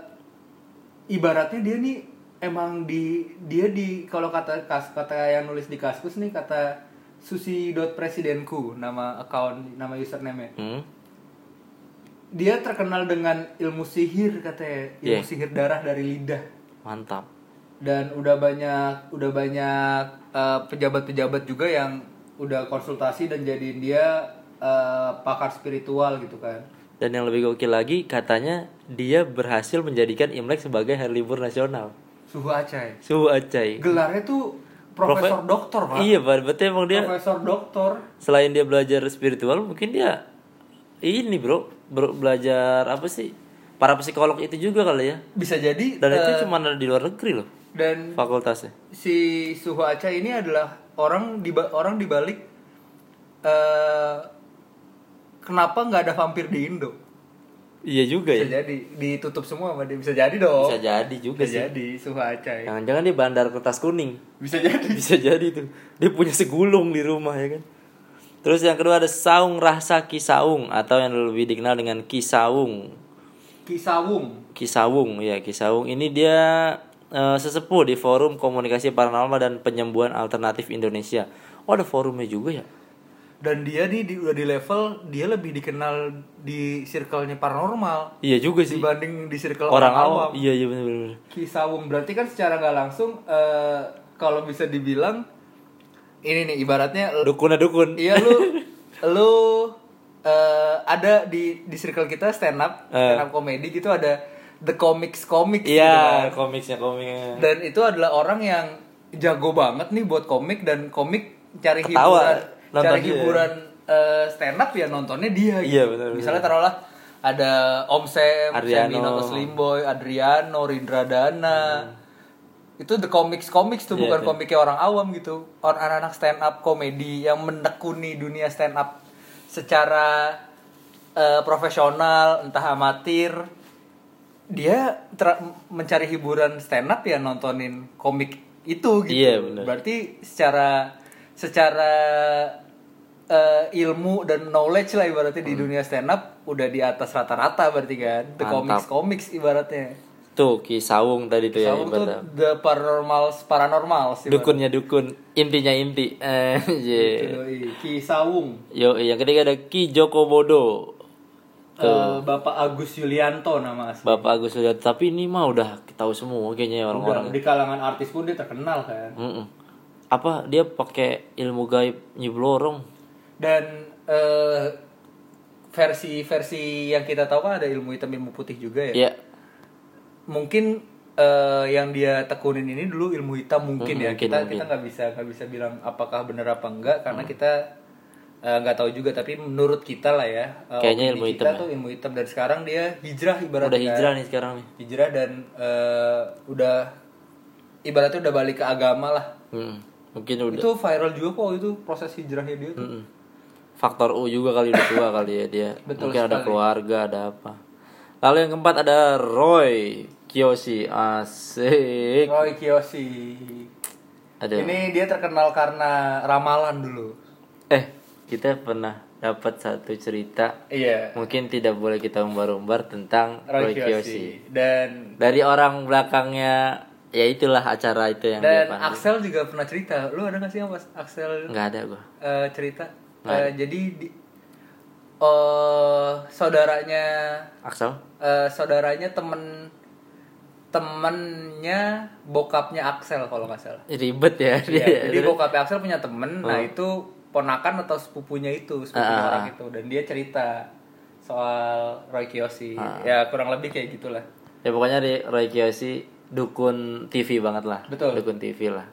ibaratnya dia nih emang di dia di kalau kata kas kata yang nulis di kaskus nih kata susi presidenku nama account nama username Hmm? dia terkenal dengan ilmu sihir katanya ilmu Yeah. sihir darah dari lidah Mantap. dan udah banyak udah banyak eh, pejabat-pejabat juga yang udah konsultasi dan jadiin dia eh, pakar spiritual gitu kan Dan yang lebih gokil lagi, katanya dia berhasil menjadikan Imlek sebagai hari libur nasional. suhu Aceh Suhu Acai. gelarnya tuh profesor Profe- doktor pak Iya, Pak. berarti emang dia profesor doktor selain dia belajar spiritual, mungkin dia ini, Bro, bro belajar apa sih? Para psikolog itu juga kali ya. bisa jadi Dan eh, itu cuma ada di luar negeri loh dan fakultasnya. si suhu Aceh ini adalah orang di orang dibalik eh kenapa nggak ada vampir di Indo Iya juga bisa ya. jadi ditutup semua sama dia bisa jadi dong Bisa jadi juga bisa sih. jadi suhu Aceh Jangan-jangan dia bandar kertas kuning. bisa jadi Bisa jadi tuh. Dia punya segulung di rumah ya kan. Terus yang kedua ada saung rasa kisaung atau yang lebih dikenal dengan kisaung. Kisawung Kisawung ya Kisawung ini dia eh, sesepuh di forum komunikasi paranormal dan penyembuhan alternatif Indonesia. Oh ada forumnya juga ya? Dan dia nih di, udah di level dia lebih dikenal di circle-nya paranormal Iya juga sih. dibanding di circle Orang orang, awam. Iya iya benar-benar. Kisawung berarti kan secara nggak langsung eh, kalau bisa dibilang ini nih ibaratnya Dukun dukun. iya lu lu eh, ada di di circle kita stand up Eh. stand up komedi gitu ada the comics comics gitu Iya kan. komiknya komiknya. dan itu adalah orang yang jago banget nih buat komik dan komik cari Ketawa, hiburan nonton cari dia. hiburan eh, stand up ya nontonnya dia gitu. Iya, benar, misalnya taruhlah ada Om Sam. Seminoto Slimboy, Adriano, Rindra Dana. Itu the comics comics tuh Iya, bukan iya. komiknya orang awam gitu. Orang anak-anak stand up komedi yang menekuni dunia stand up secara eh, profesional, entah amatir. Dia mencari hiburan stand up ya nontonin komik itu gitu. Iya, benar. Berarti secara secara eh, ilmu dan knowledge lah ibaratnya di dunia stand up udah di atas rata-rata berarti kan. The Hmm. Comics comics ibaratnya. tuh Ki Sawung tadi tuh ya Sawung tuh ibaratnya. the paranormal paranormal sih. dukunnya dukun intinya inti eh yeah. Yoi, Ki Sawung. yo yang ketiga ada Ki Joko Bodo Eh, Bapak Agus Yulianto nama asli. Bapak Agus Sudiarto tapi ini mah udah tahu semua kayaknya Udah, orang-orang di kalangan artis pun dia terkenal kan. Mm-mm. apa dia pakai ilmu gaib nyiblorong Dan eh, versi-versi yang kita tahu kan ada ilmu hitam ilmu putih juga ya. ya Mungkin eh, yang dia tekunin ini dulu ilmu hitam mungkin Hmm, ya. mungkin, kita mungkin. kita nggak bisa nggak bisa bilang apakah benar apa enggak karena kita eh, nggak tahu juga tapi menurut kita lah ya eh, Kayaknya ilmu kita hitam ya. tuh ilmu hitam dan sekarang dia hijrah ibaratnya udah hijrah nih sekarang nih hijrah dan eh, udah ibaratnya udah balik ke agama lah Mm. mungkin udah itu viral juga kok itu proses hijrahnya dia tuh Mm-mm. Faktor U juga kali udah tua kali ya dia. Betul mungkin ada sekali. keluarga ada apa. Lalu yang keempat ada Roy Kiyoshi. Asik. Roy Kiyoshi. Ada. Ini dia terkenal karena ramalan dulu. Eh kita pernah dapat satu cerita. Iya. Mungkin tidak boleh kita umbar-umbar tentang Roy Roy Kiyoshi. Kiyoshi. Dan dari orang belakangnya ya itulah acara itu yang dan dia. Axel juga pernah cerita. Lu ada gak sih yang pas Axel? Nggak ada gua. Eh, cerita Eh, jadi di eh saudaranya Axel eh, saudaranya temen temennya bokapnya Axel kalau nggak salah ribet ya Iya, dia jadi bokapnya Axel punya temen, nah Oh. itu ponakan atau sepupunya itu, sepupunya ah, orang ah. itu, dan dia cerita soal Roy Kiyoshi, Ah. ya kurang lebih kayak gitulah. ya pokoknya di Roy Kiyoshi dukun TV banget lah Betul. dukun TV lah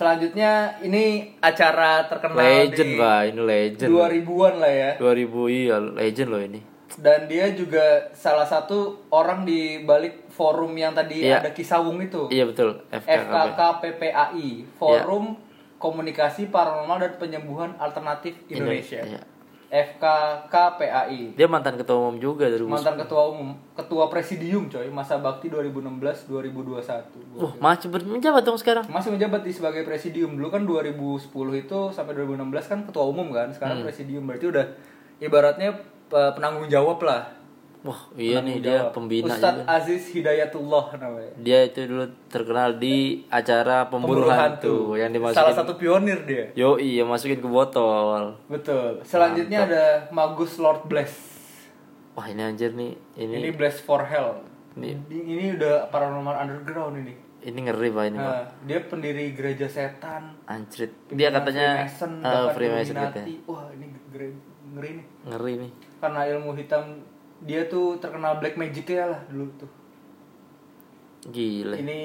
Selanjutnya ini acara terkenal legend di bah ini legend. 2000-an lah ya, 2000 iya legend loh ini. Dan dia juga salah satu orang di balik forum yang tadi Iya. ada Kisawung itu, iya betul. FKKP FKKPPAI, Forum Komunikasi Paranormal dan Penyembuhan Alternatif Indonesia. Iya. FKKPAI. dia mantan ketua umum juga dari mantan ketua umum ketua presidium coy masa bakti 2016 2021 Wah, masih ber- menjabat dong sekarang? Masih menjabat di sebagai presidium. Dulu kan 2010 itu sampai 2016 kan ketua umum kan sekarang Hmm. presidium. Berarti udah ibaratnya eh, penanggung jawab lah wah iya nih dia pembina Ustadz juga. Aziz Hidayatullah namanya. Dia itu dulu terkenal di acara pemburu, hantu, yang dimasukin salah satu pionir dia. Yo iya masukin ke botol. Betul. Selanjutnya ada Magus Lord Bless. Wah ini anjir nih. Ini ini Bless for Hell. Ini- ini, udah paranormal underground ini. Ini ngeri pak ini pak. Nah, dia pendiri gereja setan. anjrit. Dia katanya Freemason, eh, bahkan Freemason gitu ya. Wah, ini gere- ngeri nih. ngeri nih. Karena ilmu hitam dia tuh terkenal black magic ya lah dulu tuh. gila Ini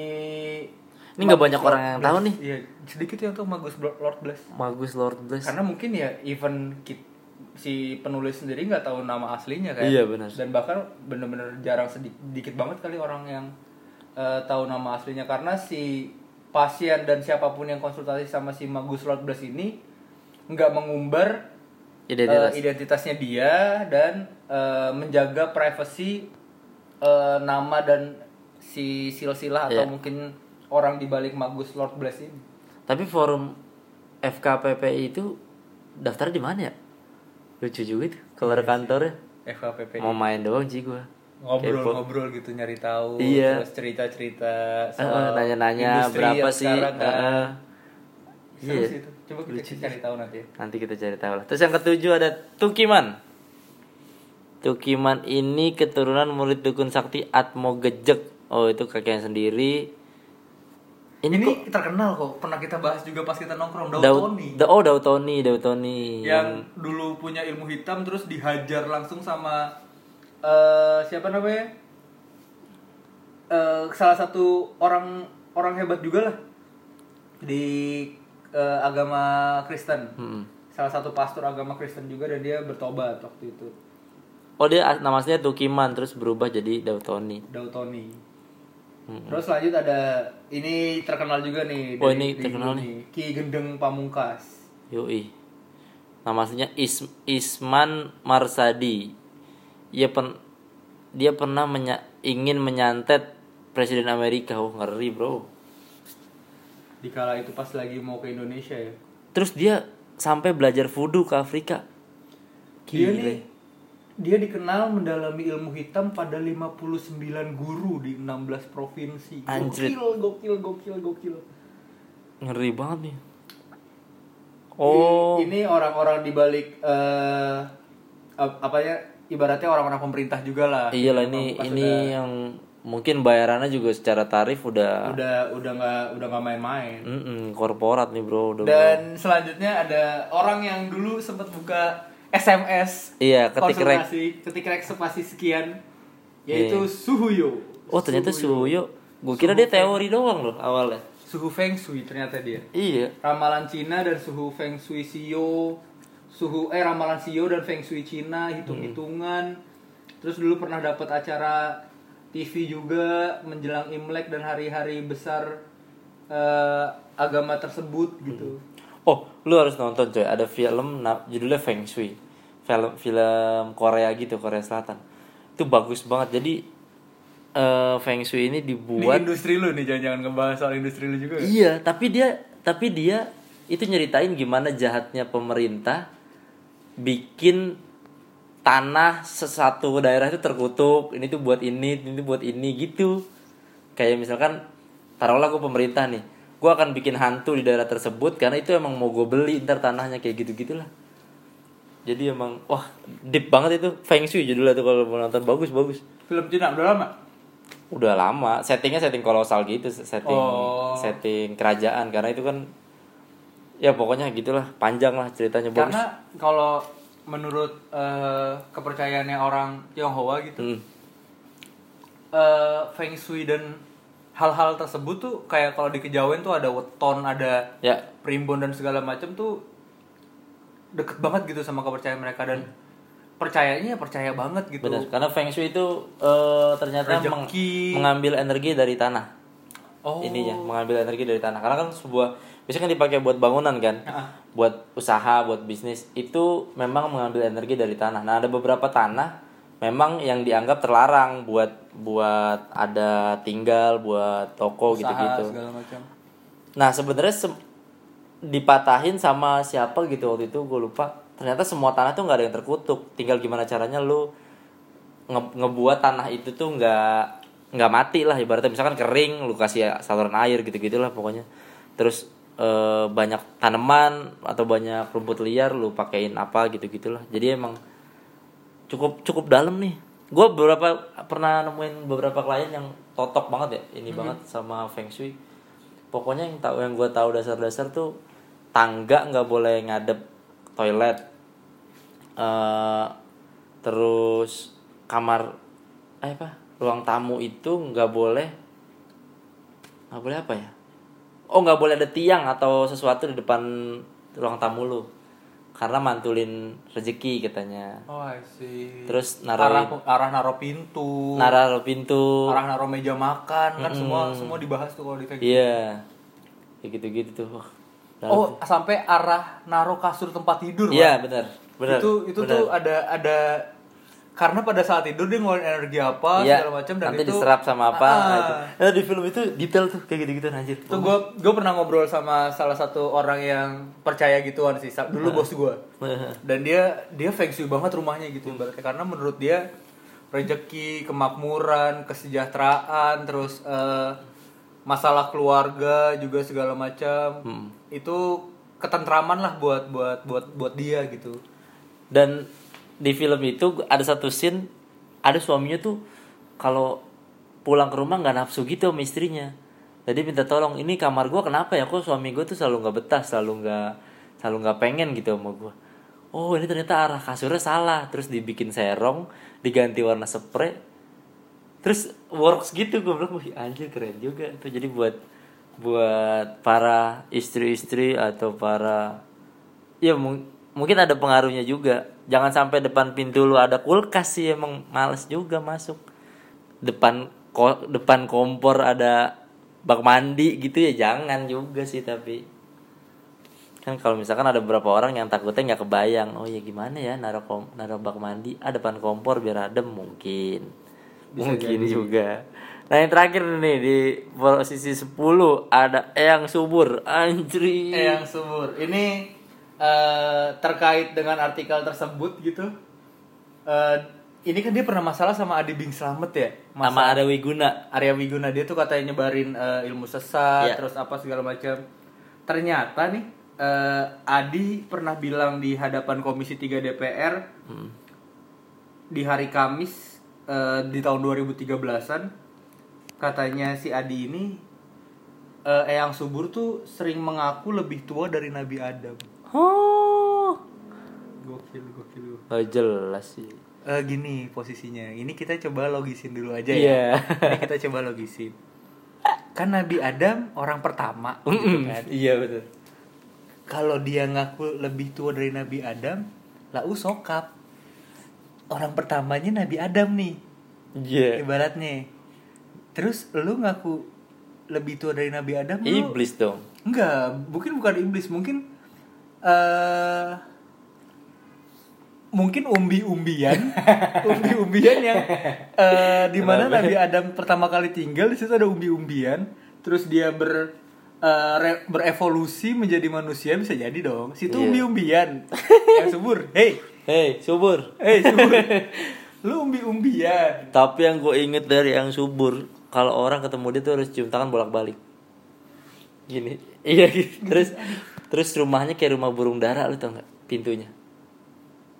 Ini nggak banyak Lord orang yang Bless. tahu nih. Iya, sedikit yang tuh Magus Lord Bless. Magus Lord Bless Karena mungkin ya even kit- si penulis sendiri nggak tahu nama aslinya kan. Iya, benar. Dan bahkan bener-bener jarang sedikit banget kali orang yang eh, tahu nama aslinya karena si pasien dan siapa pun yang konsultasi sama si Magus Lord Bless ini nggak mengumbar identitas eh, identitasnya dia dan eh, menjaga privasi eh, nama dan si silsilah atau Iya. mungkin orang di balik Magus Lord Bless ini. tapi forum FKPPI itu daftar di mana ya lucu juga itu keluar kantornya FKPP mau main doang sih gua ngobrol-ngobrol gitu nyari tahu Iya. terus cerita-cerita Eh, eh, nanya-nanya berapa sih sekarang kan. eh. Seru Iya. itu. Coba kita cari tahu nanti ya. nanti kita cari tahu lah. Terus yang ketujuh ada Tukiman. Tukiman ini keturunan murid dukun sakti Atmo Gejek. Oh itu kakeknya sendiri. Ini, ini, kok terkenal kok. Pernah kita bahas juga pas kita nongkrong. Daud Daud Tony. Da- oh Dautoni Dautoni yang dulu punya ilmu hitam terus dihajar langsung sama eh siapa namanya? Eh, salah satu orang orang hebat juga lah. Di eh, agama Kristen Mm-mm. salah satu pastor agama Kristen juga dan dia bertobat waktu itu Oh dia as- nama aslinya Tukiman terus berubah jadi Dautoni. Dautoni Mm-mm. terus lanjut ada ini terkenal juga nih Oh, dari- ini terkenal Indo Ki Gendeng Pamungkas Yoi. Nama aslinya Is- Isman Marsadi. Ia pen dia pernah menya- ingin menyantet Presiden Amerika. Oh ngeri bro. Di kala itu pas lagi mau ke Indonesia ya Terus dia sampai belajar voodoo ke Afrika. dia Gile. nih dia dikenal mendalami ilmu hitam pada 59 guru di 16 provinsi. Anjrit. Gokil, gokil, gokil, gokil. Ngeri banget nih. Oh, Ini orang-orang di balik ap- apa ya? Ibaratnya orang-orang pemerintah juga lah. iya lah ini ini yang mungkin bayarannya juga secara tarif udah udah udah nggak udah nggak main-main. Mm-mm, korporat nih bro udah Dan selanjutnya ada orang yang dulu sempat buka SMS Iya, ketik rek. ketik rek spasi sekian yaitu Suhuyo. Oh ternyata Suyo. Gue kira dia teori doang loh awalnya. Suhu Feng Shui ternyata dia. Iya. Ramalan Cina dan suhu Feng Shui Sio. Suhu eh ramalan Sio dan Feng Shui Cina, hitung-hitungan. Terus dulu pernah dapat acara TV juga menjelang Imlek dan hari-hari besar eh, agama tersebut gitu. Oh, lu harus nonton coy. Ada film na- judulnya Feng Shui. Film film Korea gitu, Korea Selatan. Itu bagus banget. Jadi eh, Feng Shui ini Ini dibuat industri lu nih, jangan-jangan ngebahas soal industri lu juga. Iya, tapi dia tapi dia itu nyeritain gimana jahatnya pemerintah bikin tanah sesatu daerah itu terkutuk. Ini tuh buat ini, ini tuh buat ini gitu. Kayak misalkan taruhlah gue pemerintah nih. Gue akan bikin hantu di daerah tersebut karena itu emang mau gue beli ntar tanahnya kayak gitu-gitulah. Jadi emang wah deep banget itu Feng Shui judulnya tuh kalau mau nonton bagus bagus. Film Cina udah lama? Udah lama, settingnya setting kolosal gitu, setting Oh. setting kerajaan karena itu kan ya pokoknya gitulah, panjang lah ceritanya bagus. Karena kalau menurut eh, kepercayaannya orang Tionghoa gitu, Hmm. eh, Feng Shui dan hal-hal tersebut tuh kayak kalau di kejawen tuh ada weton, ada Ya, primbon dan segala macam tuh deket banget gitu sama kepercayaan mereka dan percayanya ya percaya banget gitu. benar. Karena Feng Shui itu eh, ternyata meng- mengambil energi dari tanah. Oh. Ininya, mengambil energi dari tanah. Karena kan sebuah biasanya kan dipakai buat bangunan kan. Buat usaha, buat bisnis itu memang mengambil energi dari tanah. Nah, ada beberapa tanah memang yang dianggap terlarang buat buat ada tinggal, buat toko Usaha gitu-gitu. segala macam. Nah sebenarnya se- dipatahin sama siapa gitu waktu itu gue lupa. Ternyata semua tanah tuh nggak ada yang terkutuk. Tinggal gimana caranya lu nge- ngebuat tanah itu tuh nggak nggak mati lah ibaratnya misalkan kering lu kasih saluran air gitu gitulah pokoknya. Terus eh, banyak tanaman atau banyak rumput liar lu pakein apa gitu gitulah. Jadi emang cukup cukup dalam nih. Gue beberapa pernah nemuin beberapa klien yang totok banget ya ini banget sama feng shui. Pokoknya yang tahu yang gue tahu dasar-dasar tuh tangga nggak boleh ngadep toilet. Eh terus kamar eh apa? Ruang tamu itu nggak boleh nggak boleh apa ya oh nggak boleh ada tiang atau sesuatu di depan ruang tamu lu karena mantulin rezeki katanya Oh, I see. terus arah naruh arah naro pintu, naruh pintu arah naro meja makan kan semua semua dibahas tuh kalau di iya kayak gitu-gitu tuh dalam Oh, sampai arah naro kasur tempat tidur. Iya Pak. benar, benar. Itu itu benar. tuh ada ada karena pada saat tidur dia ngeluarin energi apa Iya, segala macam dan nanti itu diserap sama apa. Ah, nah, itu. Nah, di film itu detail tuh kayak gitu-gitu anjir. Itu gue gue pernah ngobrol sama salah satu orang yang percaya gituan sih dulu bos gue dan dia dia feng shui banget rumahnya gitu ibaratnya karena menurut dia rezeki kemakmuran kesejahteraan terus eh, masalah keluarga juga segala macam Hmm. itu ketentraman lah buat buat buat buat dia gitu Dan di film itu ada satu scene ada suaminya tuh kalau pulang ke rumah nggak nafsu gitu sama istrinya. Jadi minta tolong ini kamar gua kenapa ya kok suami gue tuh selalu nggak betah, selalu nggak selalu nggak pengen gitu sama gua. Oh ini ternyata arah kasurnya salah, terus dibikin serong, diganti warna spray, terus works gitu gue bilang wih anjir keren juga itu jadi buat buat para istri-istri atau para ya mung- mungkin ada pengaruhnya juga. Jangan sampai depan pintu lu ada kulkas sih emang males juga masuk. Depan ko- depan kompor ada bak mandi gitu ya jangan juga sih tapi. Kan kalau misalkan ada beberapa orang yang takutnya nggak kebayang oh ya gimana ya naruh kom naruh bak mandi? Ah depan kompor biar adem mungkin. Mungkin juga. Nah yang terakhir nih di posisi 10 ada Eyang Subur. Anjri Eyang subur. Ini eh, terkait dengan artikel tersebut gitu Eh, ini kan dia pernah masalah sama Adi Bing Slamet ya Sama ada Wiguna. Arya Wiguna dia tuh katanya nyebarin eh, ilmu sesat Iya. terus apa segala macam ternyata nih eh, Adi pernah bilang di hadapan Komisi 3 DPR Hmm. di hari Kamis eh, di tahun 2013an katanya si Adi ini Eyang Subur tuh sering mengaku lebih tua dari Nabi Adam Oh. gokil gokil Gak jelas sih. Eh, gini posisinya ini kita coba logisin dulu aja Iya. ya ini kita coba logisin kan Nabi Adam orang pertama gitu kan Iya betul. kalau dia ngaku lebih tua dari Nabi Adam lau sokap orang pertamanya Nabi Adam nih Iya. ibaratnya terus lu ngaku lebih tua dari Nabi Adam lu Iblis dong. enggak mungkin bukan iblis mungkin eh mungkin umbi-umbian umbi-umbian yang eh di mana? Nabi Adam pertama kali tinggal di situ ada umbi-umbian terus dia ber re- berevolusi menjadi manusia bisa jadi dong situ Iya. umbi-umbian yang subur hey Hei, subur. hey subur lu umbi-umbian Tapi yang gue inget dari yang subur, kalau orang ketemu dia tuh harus cium tangan bolak-balik. Gini. Iya gitu. Terus terus rumahnya kayak rumah burung dara lu tau nggak pintunya.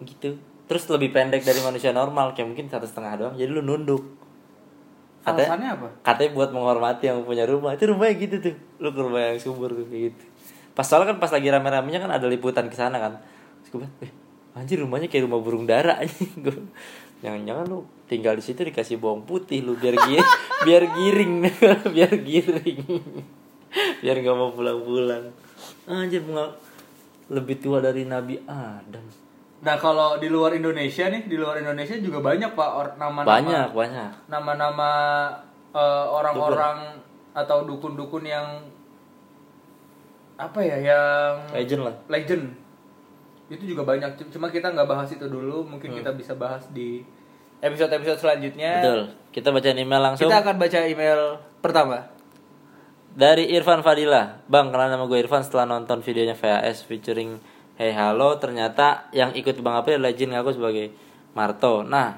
Gitu. Terus lebih pendek dari manusia normal, kayak mungkin satu setengah doang. Jadi lu nunduk. Katanya, alasannya apa katanya buat menghormati yang punya rumah. Itu rumahnya gitu tuh. Lu ke rumah yang subur tuh kayak gitu. Pas soalnya kan pas lagi rame-ramenya kan ada liputan ke sana kan. Terus gue bilang, "Eh, anjir rumahnya kayak rumah burung dara anjing." Gua, Jangan-jangan lu tinggal di situ dikasih bawang putih lu biar gi biar giring, biar giring. biar gak mau pulang-pulang. Anjir nggak lebih tua dari Nabi Adam. nah kalau di luar Indonesia nih di luar Indonesia juga banyak pak or- nama-nama Banyak, banyak. nama-nama eh, orang-orang atau dukun-dukun yang apa ya yang Legend lah. legend itu juga banyak cuma kita nggak bahas itu dulu mungkin kita bisa bahas di episode-episode selanjutnya Betul. Kita baca email langsung. kita akan baca email pertama Dari Irfan Fadila. Bang, kenal nama gue Irfan setelah nonton videonya VHS featuring Hey Halo. Ternyata yang ikut Bang April adalah Jin ngaku sebagai Marto. Nah,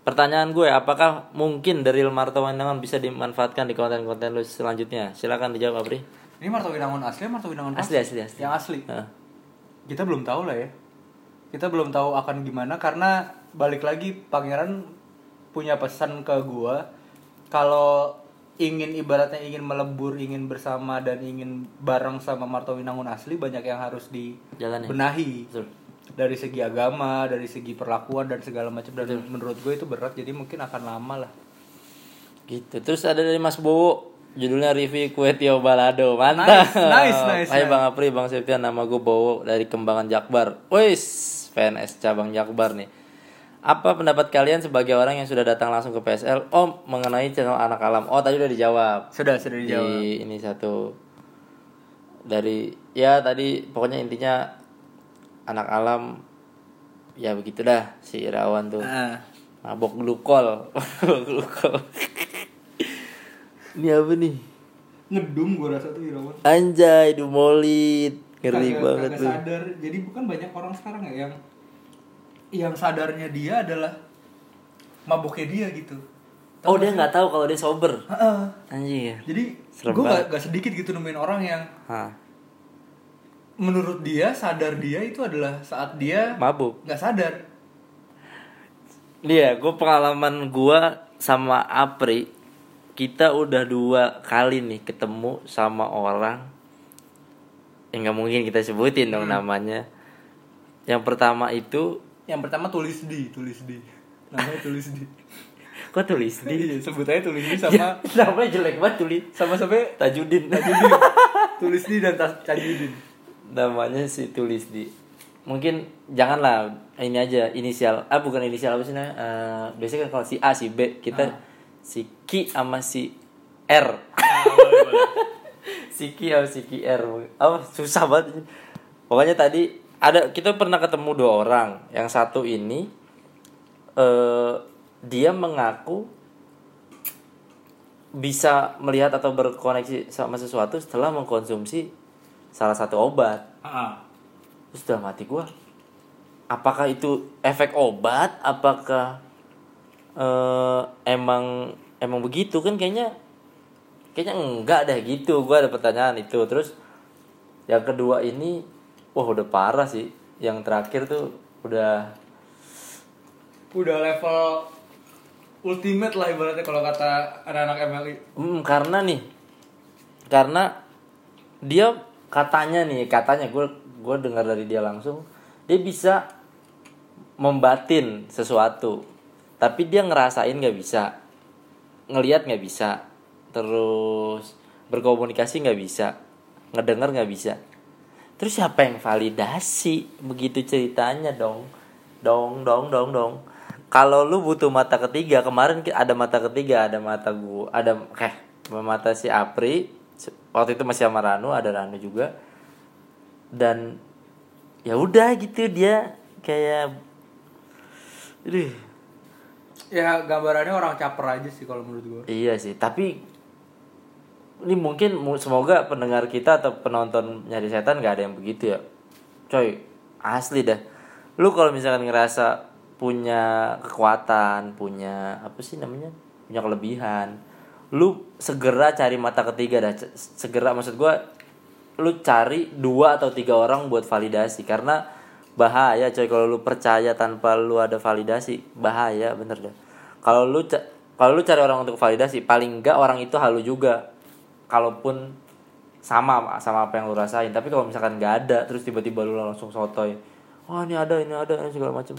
pertanyaan gue Apakah mungkin dari Marto Wendangan bisa dimanfaatkan di konten-konten lu selanjutnya? Silakan dijawab Apri. Ini Marto Winangun asli Marto Winangun? Asli, asli, asli. Yang asli? Heeh. kita belum tahu lah ya. Kita belum tahu akan gimana karena balik lagi pangeran punya pesan ke gua kalau ingin ibaratnya ingin melebur ingin bersama dan ingin bareng sama Marto Winangun asli banyak yang harus dibenahi. Betul. Dari segi agama dari segi perlakuan dan segala macam. Dan menurut gue itu berat jadi mungkin akan lama lah. Gitu. Terus ada dari Mas Bowo. Judulnya review kue Tio Balado. Mantap. Nice, nice, nice, Hai nice. Bang Apri, Bang Septian Nama gue Bowo dari Kembangan Jakbar. Wis, PNS cabang Jakbar nih Apa pendapat kalian sebagai orang yang sudah datang langsung ke PSL Oh, mengenai channel Anak Alam. Oh, tadi udah dijawab. Sudah sudah dijawab. Di ini satu. Dari, ya tadi pokoknya intinya Anak Alam Ya begitu dah si Irawan tuh. Ah. mabok glukol. Mabok glukol. Ini apa nih? Ngedum gue rasa tuh Irawan. Anjay dumolit. Ngeri Kagak- banget kagak tuh sadar. Jadi bukan banyak orang sekarang ya yang yang sadarnya dia adalah mabuknya dia gitu. Oh dia nggak tahu kalau dia sober? Heeh. anjir jadi Serem gue gak, gak sedikit gitu nemuin orang yang Hah, menurut dia sadar dia itu adalah saat dia mabuk. nggak sadar. Dia gue pengalaman gua sama Apri kita udah dua kali nih ketemu sama orang yang nggak mungkin kita sebutin dong namanya. Yang pertama itu yang pertama tulis di tulis di. Namanya tulis di. Kok tulis di? Iya, sebut aja tulis di sama namanya jelek banget tulis. sama sampai Tajudin. Tajudin. Tulis di dan Tajudin. Namanya si tulis di. Mungkin janganlah ini aja inisial ah bukan inisial apa sih namanya? Eh, biasanya kan kalau si A si B kita si Ki sama si R. Si Ki sama si Ki R. Oh susah banget. Pokoknya tadi ada kita pernah ketemu dua orang. Yang satu ini eh dia mengaku bisa melihat atau berkoneksi sama sesuatu setelah mengkonsumsi salah satu obat. Ah, terus dalam hati gue apakah itu efek obat? Apakah eh, emang emang begitu? Kan kayaknya kayaknya enggak deh gitu. Gue ada pertanyaan itu. Terus yang kedua ini wah udah parah sih yang terakhir tuh udah Udah level ultimate lah ibaratnya kalau kata anak-anak MLI. Hmm, karena nih, karena dia katanya nih, katanya gue gue dengar dari dia langsung, dia bisa membatin sesuatu, tapi dia ngerasain nggak bisa, ngelihat nggak bisa, terus berkomunikasi nggak bisa, ngedenger nggak bisa. Terus siapa yang validasi? Begitu ceritanya dong, dong, dong, dong, dong. Kalau lu butuh mata ketiga, kemarin ada mata ketiga, ada mata gua, ada eh mata si Apri. Waktu itu masih sama Ranu, ada Ranu juga. Dan ya udah gitu dia kayak Aduh, Ya gambarannya orang caper aja sih kalau menurut gue. Iya sih, tapi ini mungkin mu- semoga pendengar kita atau penonton nyari setan gak ada yang begitu ya. Coy, asli dah. Lu kalau misalkan ngerasa punya kekuatan, punya apa sih namanya? Punya kelebihan. Lu segera cari mata ketiga dah. Segera maksud gua lu cari dua atau tiga orang buat validasi karena bahaya coy kalau lu percaya tanpa lu ada validasi bahaya bener dah kalau lu kalau lu cari orang untuk validasi paling enggak orang itu halu juga kalaupun sama sama apa yang lu rasain. Tapi kalau misalkan nggak ada terus tiba-tiba lu langsung sotoy wah ini ada ini ada ini segala macam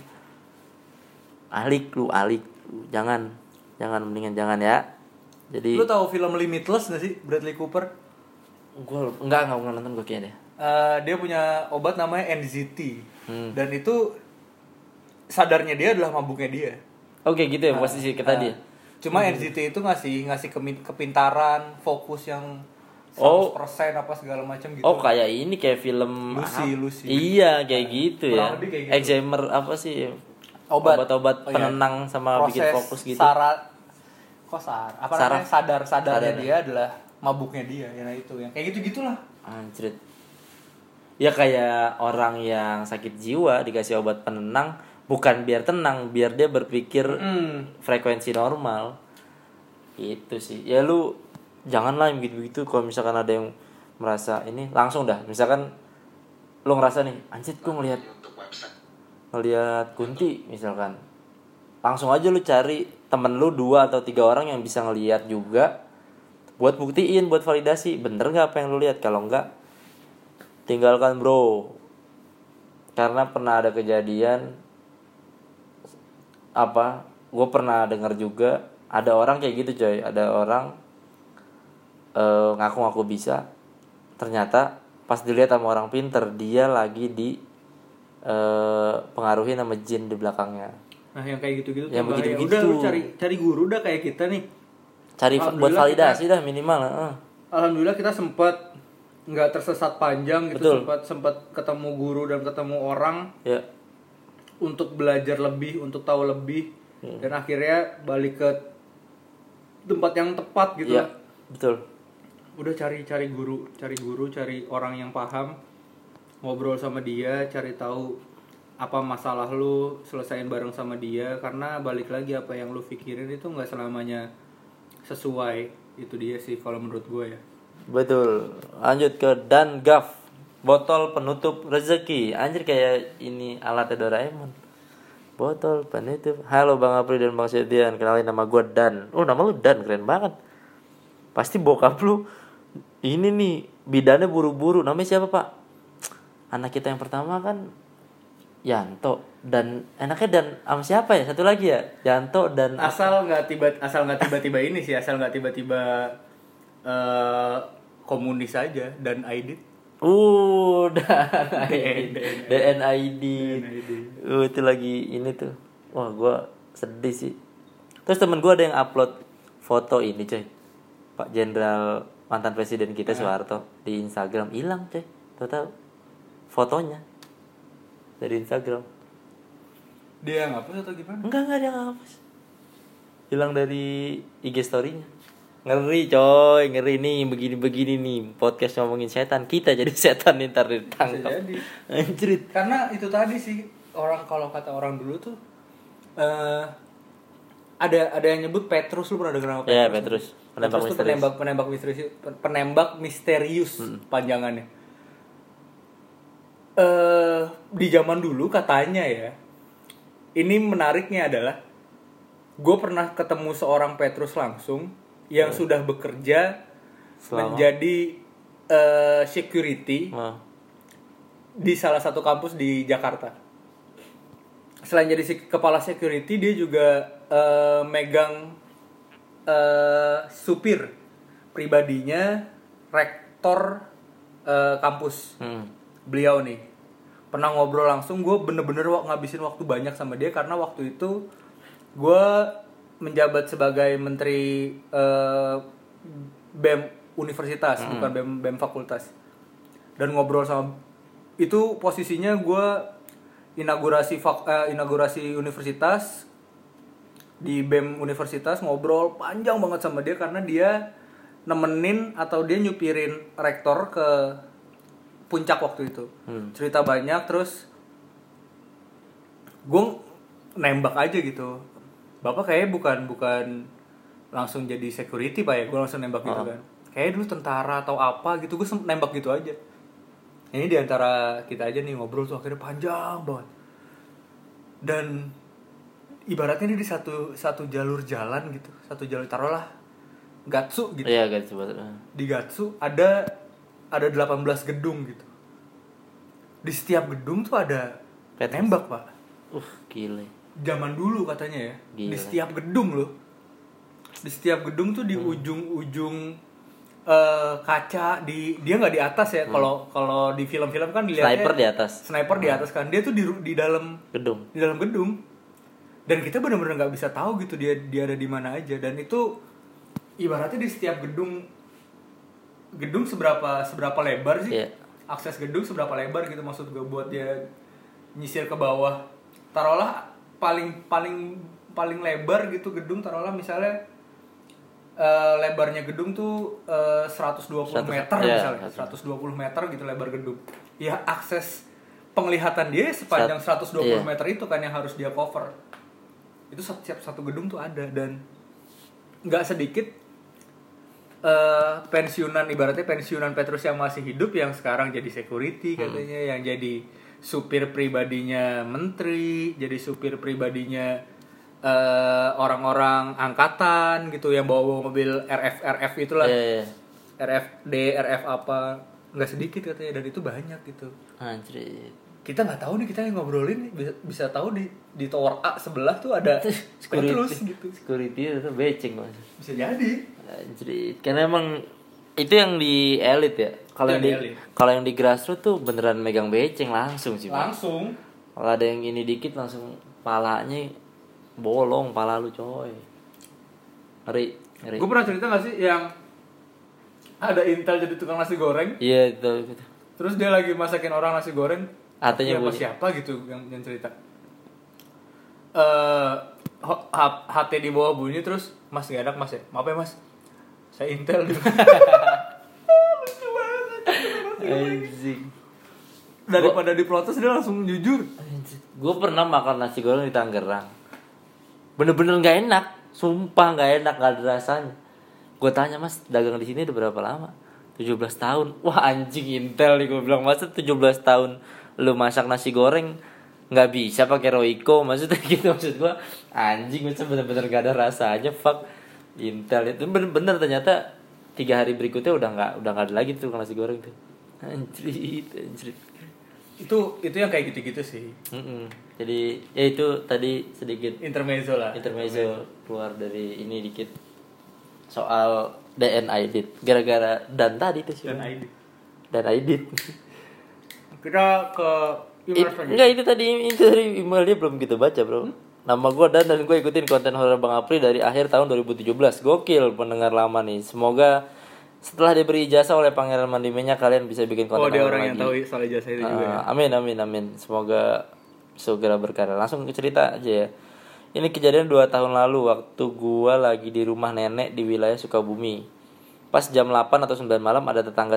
alik lu alik Lu. Jangan jangan mendingan jangan ya. Jadi Lu tahu film Limitless gak sih Bradley Cooper? gue enggak enggak pernah nonton gue kayaknya deh. Eh, dia punya obat namanya NZT Hmm. dan itu sadarnya dia adalah mabuknya dia. oke gitu ya posisi kita dia Cuma NZT itu ngasih ngasih kepintaran, fokus yang 100% Oh. apa segala macam gitu. Oh kayak ini kayak film Lucy, apa? Lucy. Iya kayak gitu kurang ya. kayak gitu. Apa sih? Obat. Obat-obat Oh, iya. penenang sama bikin fokus gitu. Syarat kok sar apa Saraf. namanya sadar sadarnya Sadar. dia adalah mabuknya dia ya nah itu yang kayak gitu gitulah Anjrit. Ya kayak orang yang sakit jiwa dikasih obat penenang bukan biar tenang, biar dia berpikir hmm. frekuensi normal. Itu sih. Ya lu janganlah yang begitu-begitu kalau misalkan ada yang merasa ini langsung dah. Misalkan lu ngerasa nih, anjir gue ngelihat ngelihat kunti misalkan. Langsung aja lu cari temen lu dua atau tiga orang yang bisa ngelihat juga buat buktiin, buat validasi bener nggak apa yang lu lihat. Kalau nggak tinggalkan bro. Karena pernah ada kejadian apa gue pernah dengar juga ada orang kayak gitu coy ada orang eh, ngaku-ngaku bisa ternyata pas dilihat sama orang pinter dia lagi di eh, pengaruhi nama jin di belakangnya nah yang kayak gitu-gitu Yang bahaya. begitu-begitu. udah lu cari cari guru udah kayak kita nih cari buat validasi dah minimal eh. alhamdulillah kita sempat nggak tersesat panjang gitu Betul. sempat sempat ketemu guru dan ketemu orang ya untuk belajar lebih untuk tahu lebih Hmm. dan akhirnya balik ke tempat yang tepat gitu. Ya betul. Udah cari cari guru cari guru cari orang yang paham ngobrol sama dia cari tahu apa masalah lu selesaiin bareng sama dia karena balik lagi apa yang lu pikirin itu nggak selamanya sesuai itu dia sih kalau menurut gue ya. Betul. Lanjut ke dan gaf botol penutup rezeki. Anjir kayak ini alatnya Doraemon. Botol penutup. Halo bang Apri dan bang Setian. Kenalin nama gue Dan. Oh nama lu Dan. Keren banget. Pasti bokap lu ini nih bidannya buru-buru. Namanya siapa pak? Anak kita yang pertama kan Yanto. Dan enaknya dan sama siapa ya? Satu lagi ya? Yanto dan asal nggak tiba asal nggak tiba-tiba ini sih. Asal nggak tiba-tiba eh komunis aja. Dan Aidit ID. DNID. DNID. DNID. Uh, itu lagi ini tuh. Wah, gua sedih sih. Terus temen gua ada yang upload foto ini, coy. Pak Jenderal mantan presiden kita Soeharto di Instagram hilang, coy. Tahu-tahu fotonya dari Instagram. dia ngapus atau gimana Enggak, enggak dia nggak hapus. Hilang dari IG story-nya. Ngeri coy, ngeri nih begini-begini nih podcast ngomongin setan kita jadi setan nih ntar ditangkap. jadi. Anjrit. karena itu tadi sih orang kalau kata orang dulu tuh eh ada ada yang nyebut Petrus lu pernah dengar nama Petrus? Iya, Petrus. Penembak Petrus misterius. penembak penembak misterius penembak misterius panjangannya. Eh di zaman dulu katanya ya. Ini menariknya adalah gue pernah ketemu seorang Petrus langsung yang sudah bekerja Selama? menjadi eh, security Nah, di salah satu kampus di Jakarta. Selain jadi kepala security, dia juga eh, megang eh, supir pribadinya rektor eh, kampus hmm. beliau nih. Pernah ngobrol langsung, gue bener-bener ngabisin waktu banyak sama dia karena waktu itu gue menjabat sebagai menteri eh, bem universitas, bukan bem bem fakultas. Dan ngobrol sama itu posisinya gue inaugurasi fak- eh, inaugurasi universitas di bem universitas ngobrol panjang banget sama dia karena dia nemenin atau dia nyupirin rektor ke puncak waktu itu Hmm. cerita banyak terus gue nembak aja gitu bapak kayaknya bukan bukan langsung jadi security pak ya gue langsung nembak gitu kan kayak dulu tentara atau apa gitu gue nembak gitu aja ini di antara kita aja nih ngobrol tuh akhirnya panjang banget dan ibaratnya ini di satu satu jalur jalan gitu satu jalur taruhlah gatsu gitu Iya, guys, coba. di Gatsu ada ada 18 gedung gitu. Di setiap gedung tuh ada Petrus. nembak, Pak. Uh, gile. Zaman dulu katanya ya. Di Gila. setiap gedung loh. Di setiap gedung tuh di Hmm. ujung-ujung eh, kaca di dia nggak di atas ya. Kalau kalau di film-film kan dilihatnya Hmm. Sniper di atas Hmm. Sniper di atas kan. Dia tuh di di dalam gedung. di dalam gedung dan kita benar-benar nggak bisa tahu gitu dia dia ada di mana aja dan itu ibaratnya di setiap gedung gedung seberapa seberapa lebar sih Iya. akses gedung seberapa lebar gitu maksud gue buat dia nyisir ke bawah taruhlah paling paling paling lebar gitu gedung taruhlah misalnya eh, lebarnya gedung tuh eh, 120 Satu- meter iya, misalnya. 120 meter gitu lebar gedung. Ya akses penglihatan dia sepanjang 120 iya. meter itu kan yang harus dia cover. Itu setiap satu gedung tuh ada dan nggak sedikit eh, pensiunan ibaratnya pensiunan Petrus yang masih hidup yang sekarang jadi security katanya yang jadi supir pribadinya menteri jadi supir pribadinya eh, orang-orang angkatan gitu yang bawa mobil RF RF itulah Iya, iya. RFD RF apa nggak sedikit katanya dan itu banyak gitu Anjir. kita nggak tahu nih kita yang ngobrolin nih, bisa bisa tahu di di tower A sebelah tuh ada Petrus gitu Security itu beceng mas. bisa jadi Anjir. Karena emang itu yang di elit ya. Kalau Yang di kalau yang di grassroots tuh beneran megang beceng langsung sih. Langsung Kalau ada yang ini dikit langsung palanya bolong pala lu coy. Ngeri, ngeri. gue pernah cerita gak sih yang ada intel jadi tukang nasi goreng Iya itu, itu. terus dia lagi masakin orang nasi goreng Siapa bunyi. siapa gitu yang, yang cerita eh ho- H- HT di bawah bunyi terus mas gak enak mas ya maaf ya mas saya intel gitu Anjing. daripada diprotes dia langsung jujur Gue pernah makan nasi goreng di Tangerang. Bener-bener nggak enak, sumpah nggak enak, nggak ada rasanya. Gue tanya mas, dagang di sini udah berapa lama? 17 tahun. Wah anjing intel nih gue bilang masa 17 tahun lu masak nasi goreng nggak bisa pakai Royco maksudnya gitu maksud gue anjing masa bener-bener gak ada rasanya fuck intel itu bener-bener ternyata tiga hari berikutnya udah nggak udah nggak ada lagi tuh nasi goreng tuh. Anjrit anjrit. Itu itu yang kayak gitu-gitu sih. Mm-mm. Jadi ya itu tadi sedikit intermezzo lah. Intermezzo keluar dari ini dikit. Soal DN Aidit. Gara-gara dan tadi tuh sih. Dan ID dan Aidit. Kita ke It- email selanjutnya. enggak itu tadi itu dari email dia belum kita baca bro nama gue dan dan gue ikutin konten horor Bang Apri dari akhir tahun 2017 gokil pendengar lama nih. Semoga setelah diberi ijazah oleh Pangeran Mandimenya kalian bisa bikin konten oh dia orang yang tahu soal jasa itu juga ya. Ah, amin amin amin. Semoga segera berkarya langsung ke cerita aja ya. Ini kejadian dua tahun lalu waktu gua lagi di rumah nenek di wilayah Sukabumi. Pas jam 8 atau 9 malam ada tetangga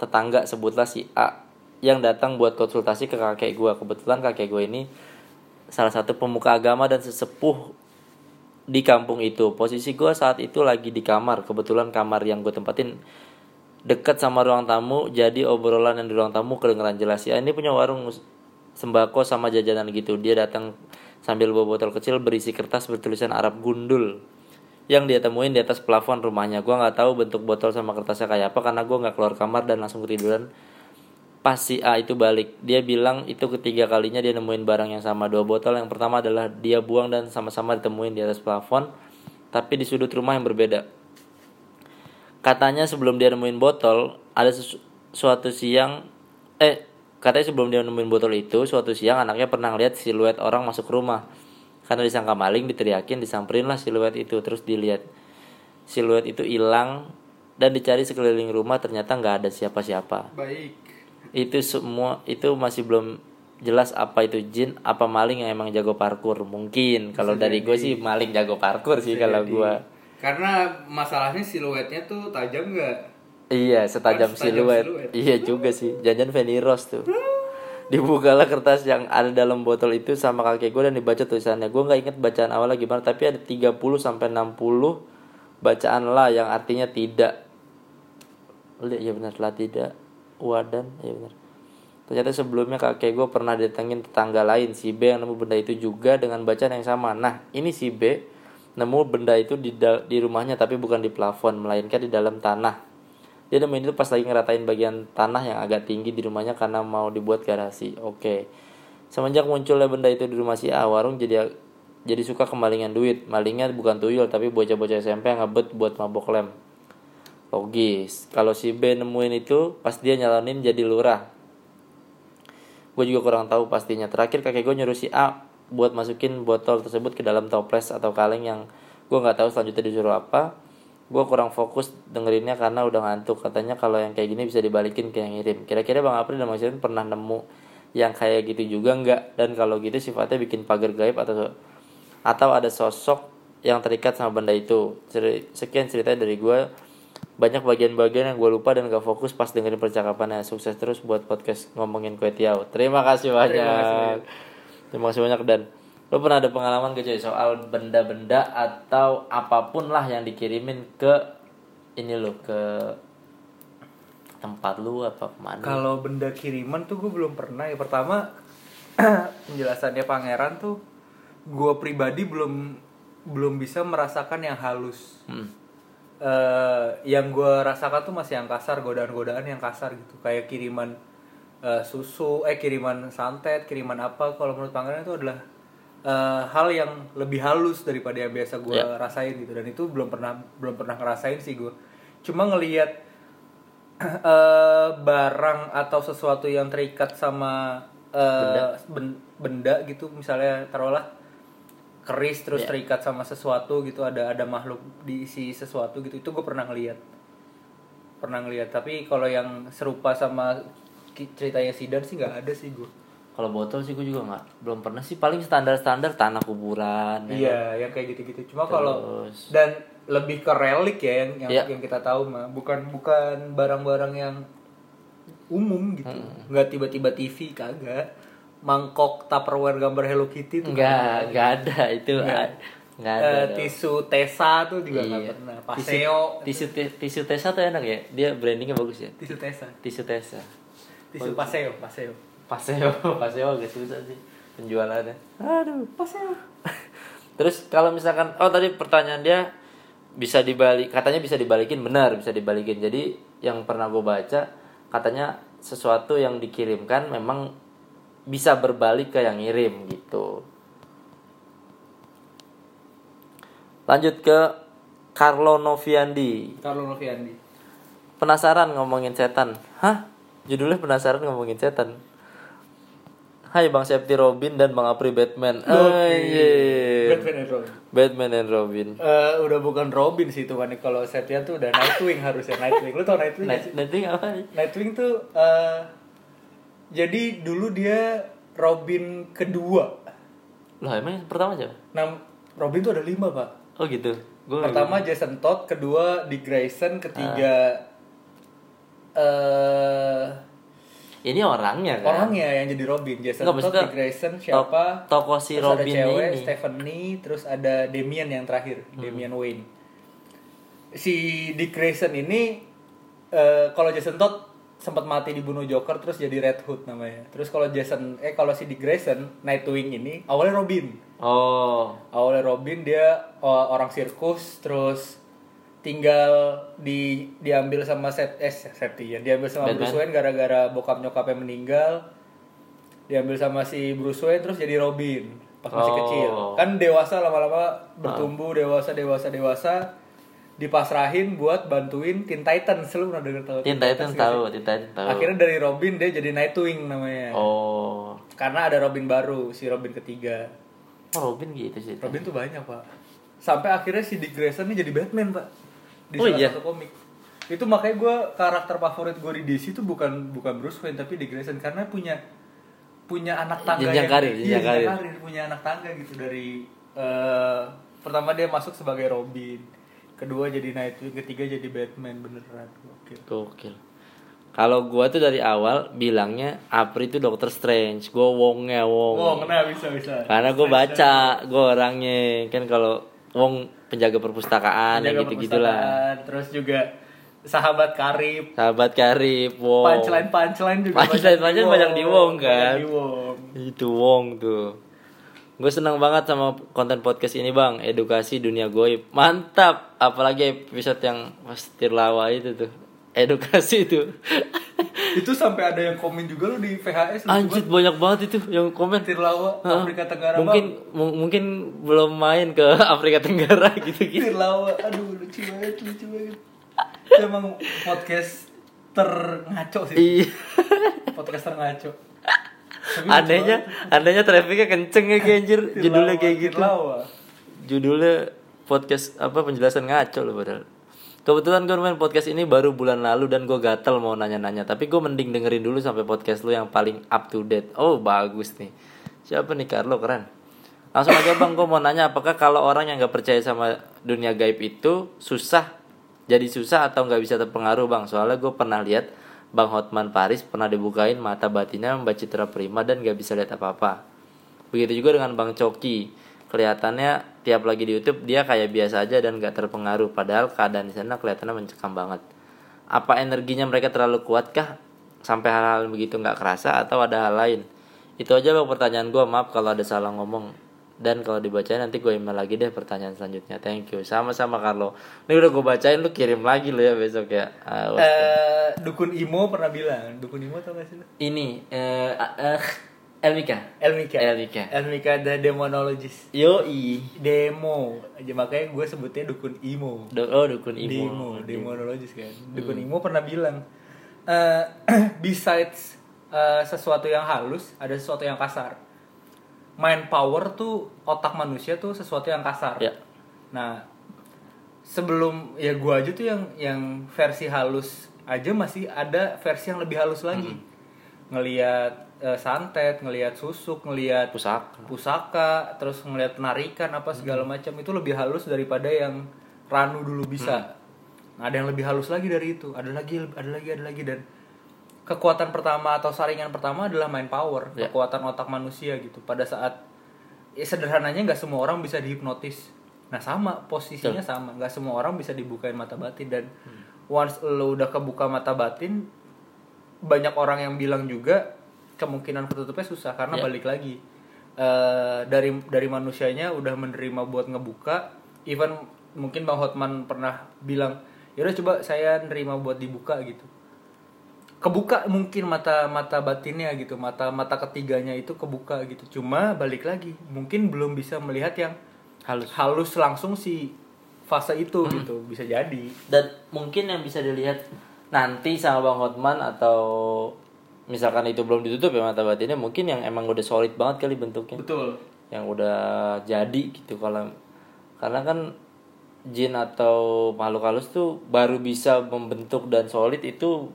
tetangga sebutlah si A yang datang buat konsultasi ke kakek gue kebetulan kakek gue ini salah satu pemuka agama dan sesepuh di kampung itu. Posisi gue saat itu lagi di kamar. Kebetulan kamar yang gue tempatin dekat sama ruang tamu jadi obrolan yang di ruang tamu kedengeran jelas. Ya ini punya warung sembako sama jajanan gitu. Dia datang sambil bawa botol kecil berisi kertas bertulisan Arab gundul. Yang dia temuin di atas plafon rumahnya. Gua nggak tahu bentuk botol sama kertasnya kayak apa karena gua nggak keluar kamar dan langsung ketiduran pas si A itu balik dia bilang itu ketiga kalinya dia nemuin barang yang sama dua botol. Yang pertama adalah dia buang dan sama-sama ditemuin di atas plafon tapi di sudut rumah yang berbeda. Katanya sebelum dia nemuin botol ada sesu- suatu siang eh katanya sebelum dia nemuin botol itu suatu siang anaknya pernah lihat siluet orang masuk rumah. Karena disangka maling diteriakin disamperin lah siluet itu terus dilihat. Siluet itu hilang dan dicari sekeliling rumah ternyata nggak ada siapa-siapa. Baik. Itu semua itu masih belum jelas apa itu jin apa maling yang emang jago parkur mungkin kalau dari gue sih maling jago parkur sih kalau gue Karena masalahnya siluetnya tuh tajam nggak? Iya, setajam siluet. siluet. Iya juga sih. Jangan Fanny Rose tuh. Dibukalah kertas yang ada dalam botol itu sama kakek gue dan dibaca tulisannya. Gue nggak inget bacaan awalnya gimana, tapi ada 30 sampai 60 bacaan lah yang artinya tidak. Lihat ya benar lah tidak. Wadan, ya benar. Ternyata sebelumnya kakek gue pernah datengin tetangga lain si B yang nemu benda itu juga dengan bacaan yang sama. Nah, ini si B nemu benda itu di di rumahnya tapi bukan di plafon melainkan di dalam tanah. Dia nemuin itu pas lagi ngeratain bagian tanah yang agak tinggi di rumahnya karena mau dibuat garasi. Oke. Semenjak munculnya benda itu di rumah si A, warung jadi jadi suka kemalingan duit. Malingnya bukan tuyul tapi bocah-bocah SMP yang ngebet buat mabok lem. Logis. Kalau si B nemuin itu pas dia nyalonin jadi lurah. Gue juga kurang tahu pastinya. Terakhir kakek gue nyuruh si A buat masukin botol tersebut ke dalam toples atau kaleng yang gue nggak tahu selanjutnya disuruh apa. Gue kurang fokus dengerinnya karena udah ngantuk. Katanya kalau yang kayak gini bisa dibalikin ke yang ngirim. Kira-kira Bang April dan Bang Sirin pernah nemu yang kayak gitu juga nggak? Dan kalau gitu sifatnya bikin pagar gaib atau atau ada sosok yang terikat sama benda itu. Sekian cerita dari gue banyak bagian-bagian yang gue lupa dan gak fokus pas dengerin percakapannya sukses terus buat podcast ngomongin kue tiaw terima kasih banyak terima kasih banyak dan lo pernah ada pengalaman gak cuy soal benda-benda atau apa pun lah yang dikirimin ke ini lo ke tempat lu apa ke mana Kalau benda kiriman tuh gue belum pernah ya. Pertama penjelasannya pangeran tuh gue pribadi belum belum bisa merasakan yang halus. Hmm. Eh yang gue rasakan tuh masih yang kasar, godaan-godaan yang kasar gitu. Kayak kiriman eh, susu, eh kiriman santet, kiriman apa. Kalau menurut pangeran itu adalah eh, hal yang lebih halus daripada yang biasa gue Ya. rasain gitu. Dan itu belum pernah belum pernah ngerasain sih gue. Cuma ngelihat eh barang atau sesuatu yang terikat sama eh, ben- benda. gitu misalnya taruhlah keris terus Ya. terikat sama sesuatu gitu ada ada makhluk diisi sesuatu gitu itu gue pernah ngelihat pernah ngelihat tapi kalau yang serupa sama ceritanya Sidan sih nggak ada sih gue kalau botol sih gue juga nggak belum pernah sih paling standar-standar tanah kuburan ya kan? iya yang kayak gitu-gitu cuma kalau dan lebih ke relik ya yang yang, Iya. yang kita tahu mah bukan bukan barang-barang yang umum gitu Hmm. nggak tiba-tiba TV kagak mangkok Tupperware gambar Hello Kitty tuh nggak nggak ada. itu Nggak. ada dong. tisu Tesa tuh juga nggak Iya. pernah. Tisu Paseo. tisu te- tisu tesa tuh enak ya? Dia brandingnya bagus ya? Tisu Tesa. Tisu tesa. Tisu Paseo Paseo. Paseo paseo agak susah sih penjualannya. Aduh Paseo. Terus kalau misalkan oh tadi pertanyaan dia bisa dibalik katanya bisa dibalikin benar bisa dibalikin. Jadi yang pernah gue baca katanya sesuatu yang dikirimkan memang bisa berbalik ke yang ngirim gitu. Lanjut ke Carlo Noviandi. Carlo Noviandi. Penasaran ngomongin setan? Hah? Judulnya penasaran ngomongin setan. Hai Bang Septi Robin dan Bang Apri Batman. Anjir. Batman and Robin. Batman and Robin. Eh, udah bukan Robin sih itu kan kalau Setia tuh udah Nightwing harusnya Nightwing. Lu tau Nightwing Night? Nightwing apa? Nih? Nightwing tuh eh, jadi dulu dia Robin kedua. Loh emang yang pertama siapa? Nam Robin tuh ada lima pak. Oh gitu. Gua Pertama Jason Todd, kedua Dick Grayson, ketiga eh ini orangnya kan? orangnya yang jadi Robin. Jason Nggak, Todd, Dick Grayson to- siapa tokoh si terus Robin ada cewek ini. Stephanie terus ada Damian yang terakhir Hmm. Damian Wayne. Si Dick Grayson ini eh, kalau Jason Todd sempat mati dibunuh Joker terus jadi Red Hood namanya. Terus kalau Jason eh kalau si Dick Grayson Nightwing ini awalnya Robin. Oh. Awalnya Robin dia oh, orang sirkus terus tinggal di diambil sama set eh Seti ya diambil sama Batman. Bruce Wayne gara-gara bokap nyokapnya meninggal. Diambil sama si Bruce Wayne terus jadi Robin pas masih Oh. kecil. Kan dewasa lama-lama bertumbuh dewasa dewasa dewasa dipasrahin buat bantuin Teen Titans. Lu pernah denger tahu Teen Titans nggak tahu? Teen Titans tahu. Akhirnya dari Robin dia jadi Nightwing namanya. Oh. Karena ada Robin baru si Robin ketiga. Oh Robin gitu sih. Robin tuh banyak pak. Sampai akhirnya si Dick Grayson ini jadi Batman pak. Di Oh, salah iya? satu komik. Itu makanya gue karakter favorit gue di DC itu bukan bukan Bruce Wayne tapi Dick Grayson. Karena punya punya anak tangga Jenjang yang- karir, iya, jenjang jenjang karir. punya anak tangga gitu dari eh, pertama dia masuk sebagai Robin kedua jadi Nightwing ketiga jadi Batman beneran Gokil. Gokil. Kalau gua tuh dari awal bilangnya April itu Doctor Strange, gua Wongnya Wong. oh kena bisa bisa Karena gua baca, gua orangnya kan kalau Wong penjaga perpustakaan Penjaga yang gitu gitulah. terus juga sahabat karib Sahabat karib, Wong. punchline punchline juga Punchline- punchline banyak di Wong, kan? Di Wong. Itu Wong tuh. Gue senang banget sama konten podcast ini bang, edukasi dunia goib, mantap. Apalagi episode yang pas Tirlawa itu tuh, edukasi itu. itu sampai ada yang komen juga lo di VHS Anjir banyak banget itu yang komen. Tirlawa Hah? Afrika Tenggara mungkin mu- mungkin belum main ke Afrika Tenggara gitu bang. gitu. Tirlawa aduh lucu banget lucu banget itu emang podcast terngaco sih Iya. podcast terngaco Anehnya, anehnya trafficnya kenceng ya kayak anjir. Judulnya kayak gitu. Judulnya podcast apa penjelasan ngaco loh padahal. Kebetulan gue main podcast ini baru bulan lalu dan gue gatel mau nanya-nanya. Tapi gue mending dengerin dulu sampai podcast lu yang paling up to date. Oh bagus nih. Siapa nih Carlo keren. Langsung aja bang, gue mau nanya apakah kalau orang yang nggak percaya sama dunia gaib itu susah, jadi susah atau nggak bisa terpengaruh bang? Soalnya gue pernah lihat Bang Hotman Paris pernah dibukain mata batinnya Mbak Citra Prima dan nggak bisa lihat apa-apa. Begitu juga dengan Bang Coki. Kelihatannya tiap lagi di YouTube dia kayak biasa aja dan gak terpengaruh. Padahal keadaan di sana kelihatannya mencekam banget. Apa energinya mereka terlalu kuat kah? Sampai hal-hal begitu nggak kerasa atau ada hal lain? Itu aja bang pertanyaan gue. Maaf kalau ada salah ngomong. Dan kalau dibacain nanti gue email lagi deh pertanyaan selanjutnya. Thank you. Sama-sama Carlo. Ini udah gue bacain lu kirim lagi lo ya besok ya. Awas. Eh, dukun Imo pernah bilang dukun Imo tau gak sih Ini eh eh, Elmika. Elmika Elmika. Elmika the demonologist Yoi. demo aja makanya gue sebutnya dukun Imo Do- oh dukun Imo. demo demonologis kan dukun Imo pernah bilang eh, besides eh, sesuatu yang halus ada sesuatu yang kasar mind power tuh otak manusia tuh sesuatu yang kasar. Ya. nah sebelum ya gua aja tuh yang yang versi halus aja masih ada versi yang lebih halus lagi. Ngelihat eh, santet ngelihat susuk ngelihat Pusaka. pusaka terus ngelihat penarikan apa segala macam itu lebih halus daripada yang Ranu dulu bisa. Nah, ada yang lebih halus lagi dari itu. Ada lagi ada lagi ada lagi dan kekuatan pertama atau saringan pertama adalah main power Ya. kekuatan otak manusia gitu. Pada saat ya sederhananya nggak semua orang bisa dihipnotis. Nah sama posisinya sama. Nggak semua orang bisa dibukain mata batin. Dan once lo udah kebuka mata batin banyak orang yang bilang juga kemungkinan ketutupnya susah karena Ya. balik lagi eh, dari dari manusianya udah menerima buat ngebuka. Even mungkin bang Hotman pernah bilang yaudah coba saya nerima buat dibuka gitu kebuka mungkin mata mata batinnya gitu mata mata ketiganya itu kebuka gitu. Cuma balik lagi mungkin belum bisa melihat yang Halus. halus langsung si fase itu gitu bisa jadi. Dan mungkin yang bisa dilihat nanti sama Bang Hotman atau misalkan itu belum ditutup ya mata batinnya mungkin yang emang udah solid banget kali bentuknya. Betul. Yang udah jadi gitu kalau karena kan jin atau makhluk halus tuh baru bisa membentuk dan solid itu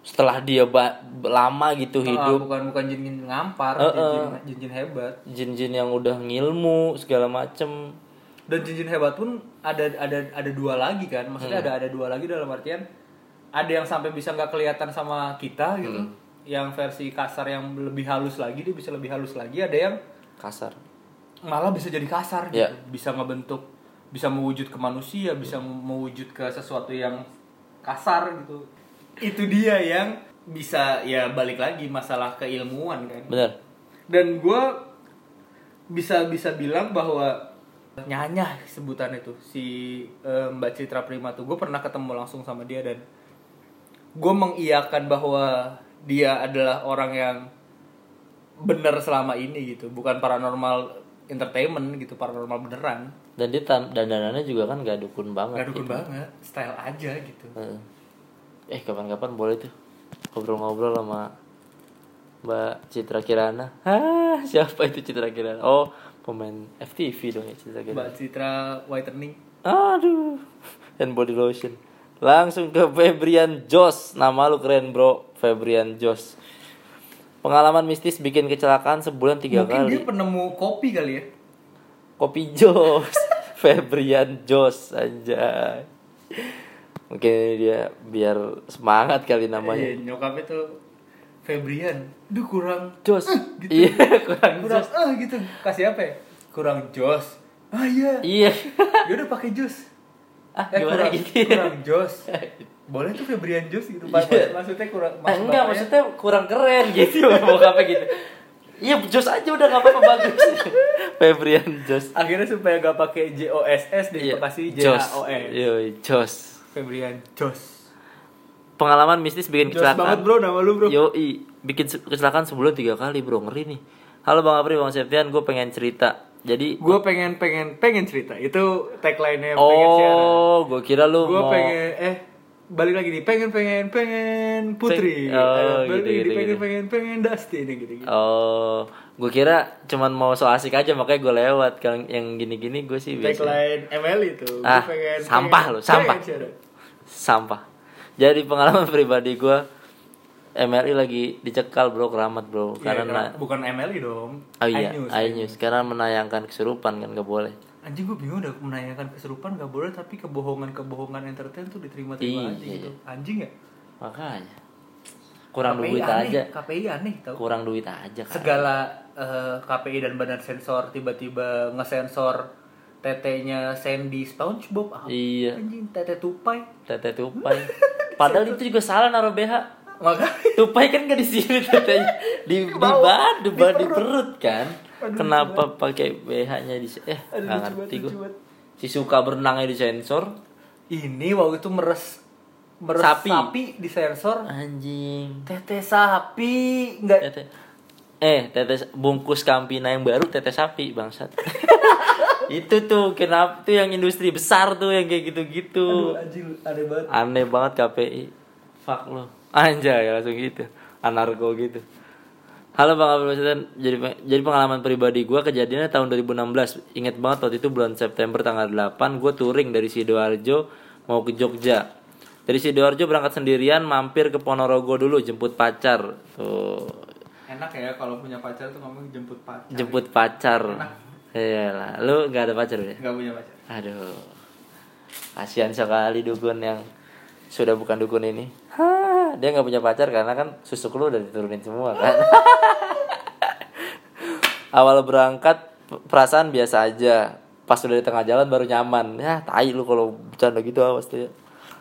setelah dia ba- lama gitu Ah, hidup. bukan bukan jin jin ngampar Eh, jin, eh. jin jin hebat. Jin-jin yang udah ngilmu segala macem. Dan jin jin hebat pun ada ada ada dua lagi kan? Maksudnya ada ada dua lagi dalam artian ada yang sampai bisa nggak kelihatan sama kita gitu. Yang versi kasar yang lebih halus lagi dia bisa lebih halus lagi. Ada yang kasar. malah bisa jadi kasar gitu. Ya. bisa ngebentuk bisa mewujud ke manusia bisa mewujud ke sesuatu yang kasar gitu itu dia yang bisa ya balik lagi masalah keilmuan kan? Bener. Dan gue bisa bisa bilang bahwa nyanyah sebutan itu si eh, Mbak Citra Prima tuh. Gue pernah ketemu langsung sama dia dan gue mengiyakan bahwa dia adalah orang yang bener selama ini gitu. Bukan paranormal entertainment gitu. Paranormal beneran. Dan dia tam- dandanannya juga kan gak dukun banget nggak dukun gitu. banget. Style aja gitu. Heeh. Eh kapan-kapan boleh tuh ngobrol-ngobrol sama Mbak Citra Kirana. Ah siapa itu Citra Kirana? Oh pemain FTV dong ya Citra Kirana. Mbak Citra whitening. Aduh and body lotion. Langsung ke Febrian Jos nama lu keren bro. Febrian Jos pengalaman mistis bikin kecelakaan sebulan tiga mungkin kali. dia penemu kopi kali ya? Kopi Jos Febrian Jos anjay Mungkin dia biar semangat kali namanya. Iya, nyokapnya tuh Febrian. Duh kurang. Jos. Iya kurang kurang Jos. ah gitu. Kasih apa ya? Kurang jos. Ah iya. Iya. Ya udah pakai jus Ah eh kurang, gitu? ya? kurang jos. Boleh tuh Febrian jus gitu. Iya. maksudnya kurang Ah, maksud Enggak bapaknya, maksudnya kurang keren gitu Bokapnya gitu. Iya Jos aja udah gak apa-apa bagus. Febrian Jos. Akhirnya supaya gak pakai J O S S deh Iya kasih J Jos H O N Yoi Jos Febrian jos Pengalaman mistis bikin jos banget kecelakaan bro nama lu bro. Yoi, bikin se- kecelakaan sebulan tiga kali bro, ngeri nih. Halo Bang Apri, Bang Septian, gue pengen cerita. Jadi, gue pengen pengen pengen cerita. Itu tagline nya oh, gue kira lu gue mau. pengen eh balik lagi nih. Pengen pengen pengen putri. Peng- oh, Eh, balik gitu, lagi gitu, nih, pengen gitu. pengen pengen dusty nih gitu gitu. Oh, gue kira cuman mau so asik aja makanya gue lewat. Kalau yang gini-gini gue sih biasa. tagline ML itu Ah, pengen, sampah pengen- lu, sampah. pengen. Sampah. Jadi pengalaman pribadi gue, MRI lagi dicekal bro, keramat bro, Iya, karena bukan MLI dong Oh iya, iNews, iNews. Karena menayangkan kesurupan kan gak boleh. anjing gue bingung udah menanyakan keserupan gak boleh tapi kebohongan kebohongan entertain tuh diterima-terima Iya, aja gitu iya. anjing ya Makanya. Kurang KPI duit aneh, aja. KPI aneh tau Kurang duit aja kan. segala eh, KPI dan badan sensor tiba-tiba ngesensor tetenya Sandy SpongeBob apa Iya. anjing tete tupai Tete tupai. Padahal itu juga salah naruh BH. makanya Tupai kan gak di sini tetenya. Di di badan, di, di ba- di perut. kan. Aduh, Kenapa pakai BH-nya di eh Aduh, nggak ngerti gue. Si suka berenangnya di sensor. ini waktu itu meres Sapi. sapi, di sensor Anjing. tete sapi nggak Tete. Eh, tete bungkus Campina yang baru tete sapi bangsat. itu tuh kenapa tuh yang industri besar tuh yang kayak gitu-gitu. Anjing aneh banget aneh banget KPI fuck lo anjay langsung gitu anarko gitu halo bang Abdul jadi jadi pengalaman pribadi gue kejadiannya tahun 2016 inget banget waktu itu bulan September tanggal 8 gue touring dari sidoarjo mau ke Jogja dari sidoarjo berangkat sendirian mampir ke Ponorogo dulu jemput pacar tuh enak ya kalau punya pacar tuh ngomong jemput pacar jemput pacar Iyalah, lu nggak ada pacar ya? nggak punya pacar Aduh, kasihan sekali dukun yang sudah bukan dukun ini. Hah, dia nggak punya pacar karena kan susuk lu udah diturunin semua kan. Awal berangkat perasaan biasa aja. Pas udah di tengah jalan baru nyaman. Ya, tai lu kalau bercanda gitu awas tuh ya.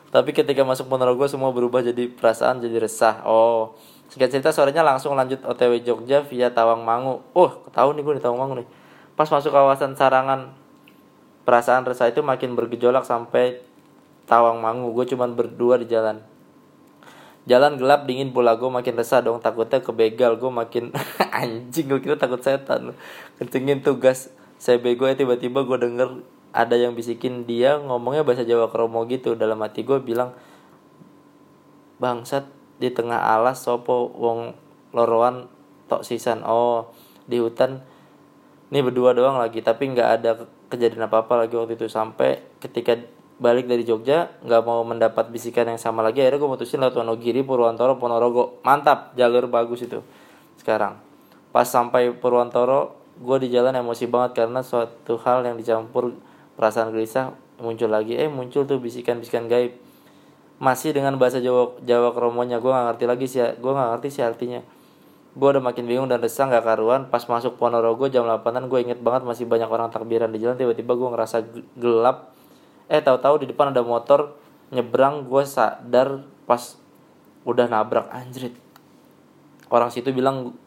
Tapi ketika masuk Ponorogo semua berubah jadi perasaan jadi resah. Oh, singkat cerita sorenya langsung lanjut OTW Jogja via Tawangmangu. Oh, ketahuan nih gue di Tawangmangu nih. Pas masuk kawasan Sarangan perasaan resah itu makin bergejolak sampai Tawangmangu. Gue cuman berdua di jalan. Jalan gelap dingin pula gue makin resah dong takutnya kebegal gue makin anjing gue kira takut setan kencengin tugas saya bego ya tiba-tiba gue denger ada yang bisikin dia ngomongnya bahasa Jawa kromo gitu. Dalam hati gue bilang bangsat di tengah alas sopo wong loroan tok sisan. Oh di hutan ini berdua doang lagi tapi nggak ada ke- kejadian apa apa lagi waktu itu. Sampai ketika balik dari Jogja nggak mau mendapat bisikan yang sama lagi akhirnya gue mutusin lewat Wonogiri Purwantoro Ponorogo. Mantap jalur bagus itu sekarang. Pas sampai Purwantoro gue di jalan emosi banget karena suatu hal yang dicampur perasaan gelisah muncul lagi eh muncul tuh bisikan-bisikan gaib. Masih dengan bahasa Jawa Jawa kromonya gue nggak ngerti lagi sih gue nggak ngerti sih artinya. Gue udah makin bingung dan resah nggak karuan. Pas masuk Ponorogo jam 8an gue inget banget masih banyak orang takbiran di jalan. Tiba-tiba gue ngerasa ge- gelap. Eh tahu-tahu di depan ada motor nyebrang gue sadar pas udah nabrak anjrit. Orang situ bilang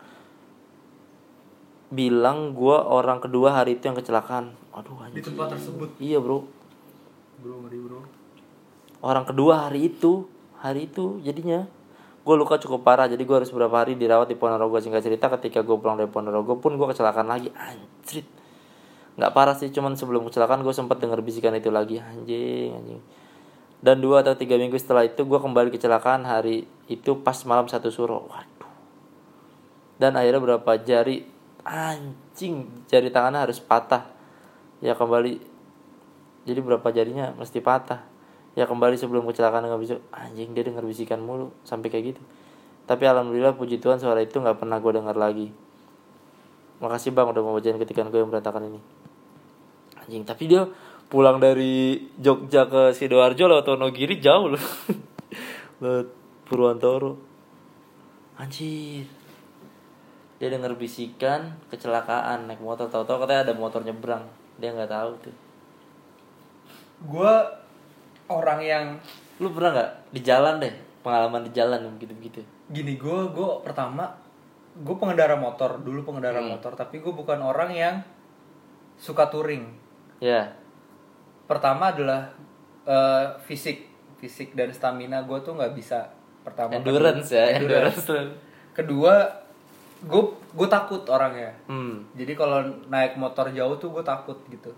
bilang gue orang kedua hari itu yang kecelakaan. Aduh di anjir tempat tersebut? Iya bro. Bro ngeri bro. Orang kedua hari itu hari itu jadinya gue luka cukup parah. Jadi gue harus beberapa hari dirawat di Ponorogo singkat cerita ketika gue pulang dari Ponorogo pun gue kecelakaan lagi. Anjrit. Nggak parah sih. Cuman sebelum kecelakaan gue sempat dengar bisikan itu lagi. Anjing anjing. Dan dua atau tiga minggu setelah itu gue kembali kecelakaan hari itu pas malam satu suro. Waduh. Dan akhirnya berapa jari anjing jari tangannya harus patah. Ya kembali. Jadi berapa jarinya mesti patah. Ya kembali sebelum kecelakaan nggak bisa anjing dia dengar bisikan mulu sampai kayak gitu. Tapi alhamdulillah puji Tuhan suara itu nggak pernah gue dengar lagi. Makasih bang udah mau bacain ketikan gue yang berantakan ini. Anjing tapi dia pulang dari Jogja ke sidoarjo lewat Wonogiri jauh loh. Lewat Purwantoro. Anjir dia dengar bisikan kecelakaan naik motor. Tahu-tahu katanya ada motor nyebrang. Dia nggak tahu tuh. Gue orang yang lu pernah nggak? Di jalan deh. Pengalaman di jalan begitu begitu gini gue gue pertama gue pengendara motor. Dulu pengendara Hmm. motor. Tapi gue bukan orang yang suka touring. Ya. Pertama adalah eh, fisik. Fisik dan stamina gue tuh nggak bisa. Pertama endurance ya Endurance. endurance. kedua gue gue takut orangnya. Hmm. Jadi kalau naik motor jauh tuh gue takut gitu.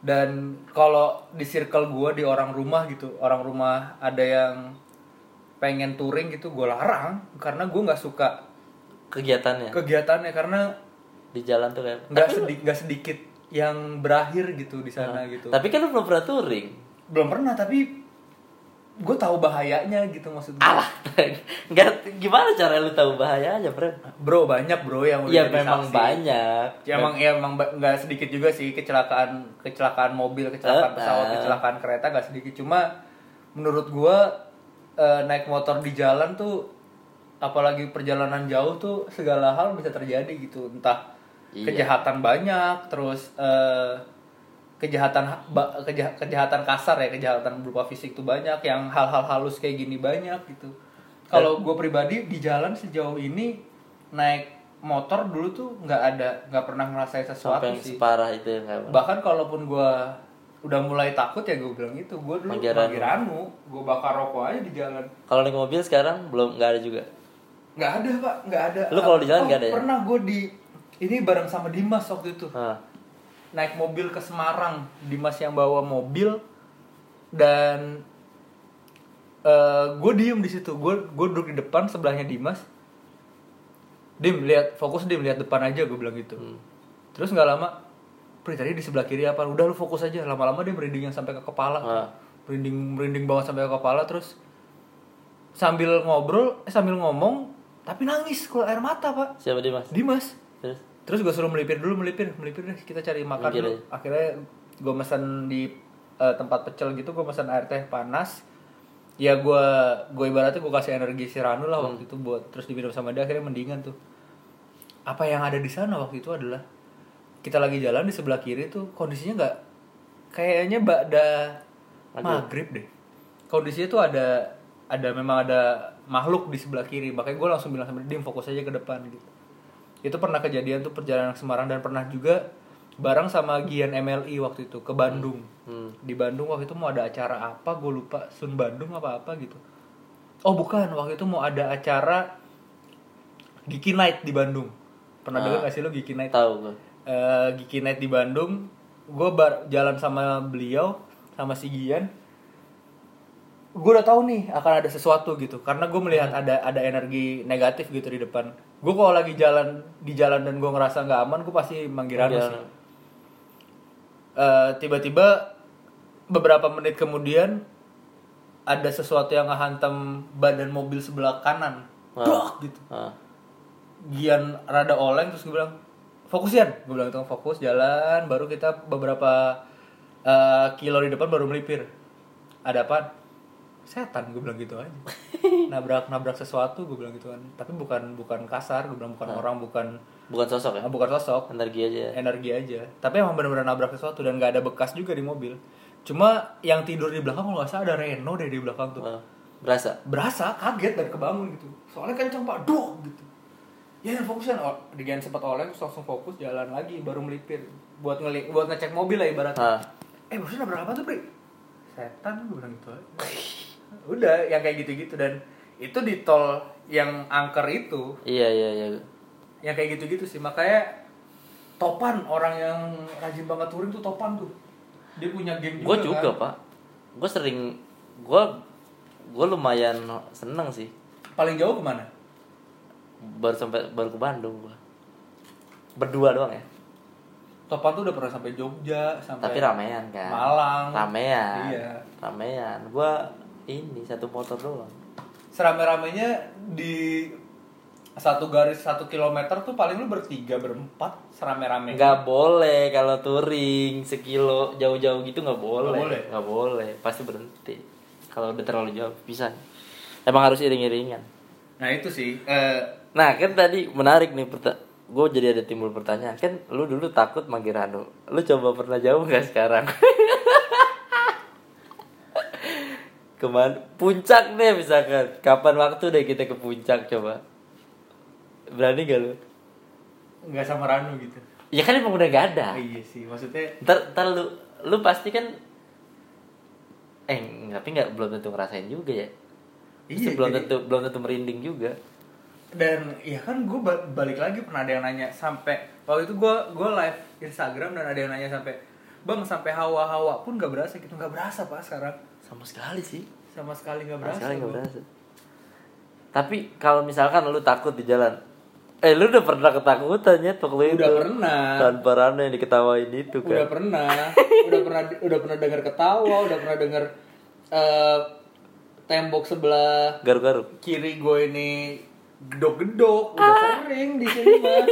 Dan kalau di circle gue di orang rumah gitu orang rumah ada yang pengen touring gitu gue larang. Karena gue nggak suka kegiatannya? Kegiatannya karena di jalan tuh kayak nggak sedi- nggak sedikit yang berakhir gitu di sana gitu. tapi kan lu belum pernah touring? Belum pernah tapi gue tahu bahayanya gitu maksud gue alah nggak gimana cara lu tahu bahayanya bro? Bro banyak bro yang udah ya memang saksi. banyak. Ya, emang ya emang nggak sedikit juga sih kecelakaan kecelakaan mobil kecelakaan pesawat kecelakaan kereta nggak sedikit. Cuma menurut gua eh, naik motor di jalan tuh apalagi perjalanan jauh tuh segala hal bisa terjadi gitu. Entah Iya. kejahatan banyak terus eh, kejahatan ha- keja- kejahatan kasar ya kejahatan berupa fisik tuh banyak yang hal-hal halus kayak gini banyak gitu. Kalau gue pribadi di jalan sejauh ini naik motor dulu tuh nggak ada nggak pernah ngerasain sesuatu sampai yang sih. separah itu nggak bahkan kalaupun gue udah mulai takut ya gue bilang itu gue dulu Manggil ranu. manggil ranu gue bakar rokok aja di jalan. Kalau naik mobil sekarang belum nggak ada juga? Nggak ada pak. Nggak ada. Lu kalau di jalan Oh, nggak ada ya? pernah gue di ini bareng sama Dimas waktu itu. Hah. Naik mobil ke Semarang Dimas yang bawa mobil dan gue diem di situ. Gue gue duduk di depan sebelahnya Dimas. Dim lihat fokus Dim lihat depan aja gue bilang gitu. Hmm. terus nggak lama Pri tadi di sebelah kiri apa? Udah lu fokus aja. Lama-lama dia merinding yang sampai ke kepala. Ah. merinding merinding banget sampai ke kepala terus sambil ngobrol eh, sambil ngomong tapi nangis keluar air mata pak. Siapa dia mas Dimas. Terus Terus gue suruh melipir dulu, melipir, melipir deh. Kita cari makan dulu. aja. Akhirnya gue mesen di eh, tempat pecel gitu, gue mesen air teh panas. Ya gue gue ibaratnya gue kasih energi si Ranu lah Hmm. waktu itu buat terus diminum sama dia akhirnya mendingan tuh. Apa yang ada di sana waktu itu adalah kita lagi jalan di sebelah kiri tuh kondisinya nggak kayaknya bada Maghrib. maghrib deh. Kondisinya tuh ada ada memang ada makhluk di sebelah kiri makanya gue langsung bilang sama dia "Dim, fokus aja ke depan gitu itu pernah kejadian tuh perjalanan ke Semarang dan pernah juga bareng sama Gian MLI waktu itu ke Bandung. Hmm. di Bandung waktu itu mau ada acara apa? Gue lupa. Sun Bandung apa apa gitu. Oh bukan. Waktu itu mau ada acara Geeky Night di Bandung. Pernah Ah. dengar gak sih lo Geeky Night? tahu gue eh Geeky Night di Bandung. Gue jalan sama beliau sama si Gian gue udah tahu nih akan ada sesuatu gitu. Karena gue melihat ada ada energi negatif gitu di depan. Gue kalau lagi jalan di jalan dan gue ngerasa nggak aman gue pasti manggil Manggil sih. Eh, tiba-tiba beberapa menit kemudian ada sesuatu yang ngehantam badan mobil sebelah kanan. Ah. Dok, gitu. Ah. Gian rada oleng terus gue bilang fokus Gian gue bilang itu fokus jalan. Baru kita beberapa eh, kilo di depan baru melipir. Ada apa setan gue bilang gitu aja. Nabrak nabrak sesuatu gue bilang gitu kan. Tapi bukan bukan kasar gue bilang bukan orang bukan bukan sosok ya? Ah, bukan sosok. Energi aja energi aja. Tapi emang benar-benar nabrak sesuatu dan nggak ada bekas juga di mobil. Cuma yang tidur di belakang kalau nggak salah ada Reno deh di belakang tuh. Berasa? Berasa kaget dan kebangun gitu. Soalnya kencang pak. Duh gitu. Ya dan fokusnya. Oh, digan sempat oleng langsung fokus jalan lagi baru melipir. Buat ngeli buat ngecek mobil lah ibaratnya. Eh barusan nabrak apa tuh Pri? setan gue bilang gitu aja udah yang kayak gitu-gitu. Dan itu di tol yang angker itu iya iya iya. yang kayak gitu-gitu sih. Makanya topan orang yang rajin banget touring tuh topan tuh. Dia punya gue juga, juga kan. pak. Gue sering gue gue lumayan seneng sih. Paling jauh ke mana? Baru sampai baru ke Bandung gue berdua doang ya. Topan tuh udah pernah sampai Jogja sampai tapi ramean kan. Malang. Ramean. Iya. ramean. Gue ini satu motor doang. Serame-ramenya di satu garis satu kilometer tuh paling lu bertiga berempat serame-rame. Nggak boleh kalau touring sekilo jauh-jauh gitu nggak boleh. Nggak boleh? nggak boleh pasti berhenti. Kalau udah terlalu jauh bisa. Emang harus iring-iringan. Nah itu sih eh, nah kan tadi menarik nih perta gue jadi ada timbul pertanyaan. Kan lu dulu takut manggil Ranu lu coba pernah jauh nggak sekarang ke mana? Puncak deh misalkan. Kapan waktu deh kita ke puncak coba. Berani gak lu? Nggak sama Ranu gitu. Ya kan emang udah gak ada. Iya sih maksudnya ntar, ntar lu lu pasti kan eh tapi nggak belum tentu ngerasain juga ya. Iya, belum jadi- tentu belum tentu merinding juga. Dan ya kan gue balik lagi pernah ada yang nanya sampai waktu itu gue gue live Instagram dan ada yang nanya sampai bang sampai hawa-hawa pun nggak berasa gitu. Nggak berasa pak sekarang sama sekali sih. Sama sekali nggak berasa sekali gua. berasa tapi kalau misalkan lu takut di jalan eh lu udah pernah ketakutan ya waktu itu. udah pernah. Tanpa Rano yang diketawain itu udah kan pernah. Udah pernah udah pernah dengar ketawa udah pernah dengar eh, tembok sebelah garuk-garuk. kiri gue ini gedok-gedok. Udah sering di sini mah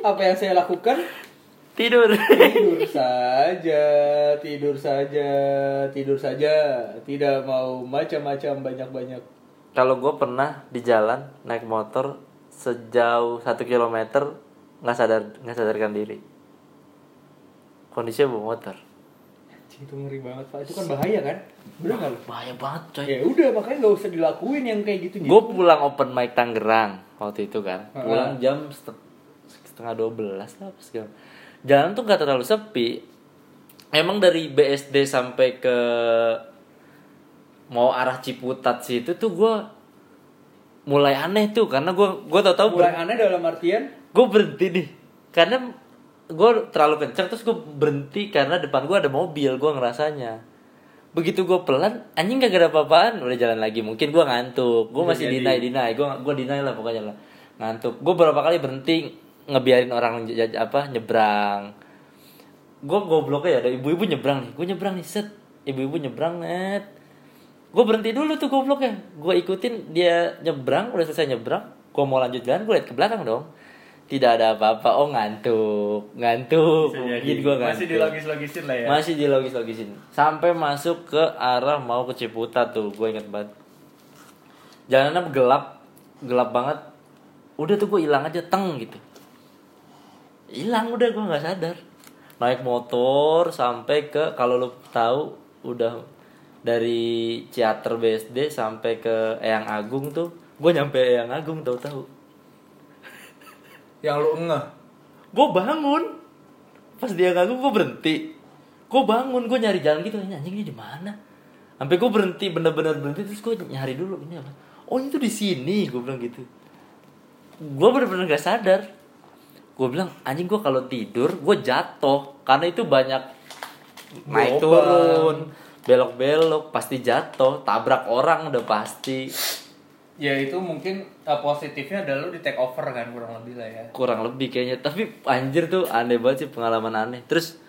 apa yang saya lakukan tidur. Tidur saja tidur saja tidur saja. Tidak mau macam-macam banyak-banyak. Kalau gue pernah di jalan naik motor sejauh satu kilometer nggak sadar nggak sadarkan diri. Kondisinya bawa motor. Itu ngeri banget pak. Itu kan bahaya kan? Bener nggak lu? Bahaya banget coy. Ya udah makanya nggak usah dilakuin yang kayak gitu gue pulang open mic Tangerang waktu itu kan. Pulang jam set- setengah dua belas lah segala. Jalan tuh nggak terlalu sepi. Emang dari BSD sampai ke mau arah Ciputat situ tuh gue mulai aneh tuh karena gue gue tau tau mulai aneh dalam artian? Gue berhenti nih. Karena gue terlalu kencang terus gue berhenti karena depan gue ada mobil gue ngerasanya. Begitu gue pelan anjing gak ada apa-apaan. Udah jalan lagi mungkin gue ngantuk. Gue masih deny deny. Gue gue deny lah pokoknya lah. Ngantuk. Gue berapa kali berhenti ngebiarin orang apa nyebrang. Gue gobloknya ya ada ibu-ibu nyebrang nih. Gue nyebrang nih set. Ibu-ibu nyebrang net. Gue berhenti dulu tuh gobloknya. Gue ikutin dia nyebrang udah selesai nyebrang. Gue mau lanjut jalan gue liat ke belakang dong. Tidak ada apa-apa. Oh ngantuk. Ngantuk. Mungkin gue ngantuk. masih dilogis-logisin lah ya. Masih dilogis-logisin. Sampai masuk ke arah mau ke Ciputat tuh gue inget banget. Jalannya gelap. Gelap banget. Udah tuh gue hilang aja teng gitu hilang udah gue nggak sadar. Naik motor sampai ke kalau lo tahu udah dari Ciater BSD sampai ke Eyang Agung tuh gue nyampe Eyang Agung tahu tahu yang lu ngeh? Gue bangun. Pas dia ngagum gue berhenti. Gue bangun gue nyari jalan gitu. "Ini anjing ini di mana? Sampai gue berhenti bener-bener berhenti terus gue nyari dulu ini apa? Oh itu di sini gue bilang gitu. Gue bener-bener gak sadar gue bilang anjing gue kalau tidur gue jatuh. Karena itu banyak naik turun. belok-belok pasti jatuh tabrak orang udah pasti. Ya itu mungkin uh, positifnya adalah lu di take over kan kurang lebih lah ya. Kurang lebih kayaknya. Tapi anjir tuh aneh banget sih pengalaman aneh. Terus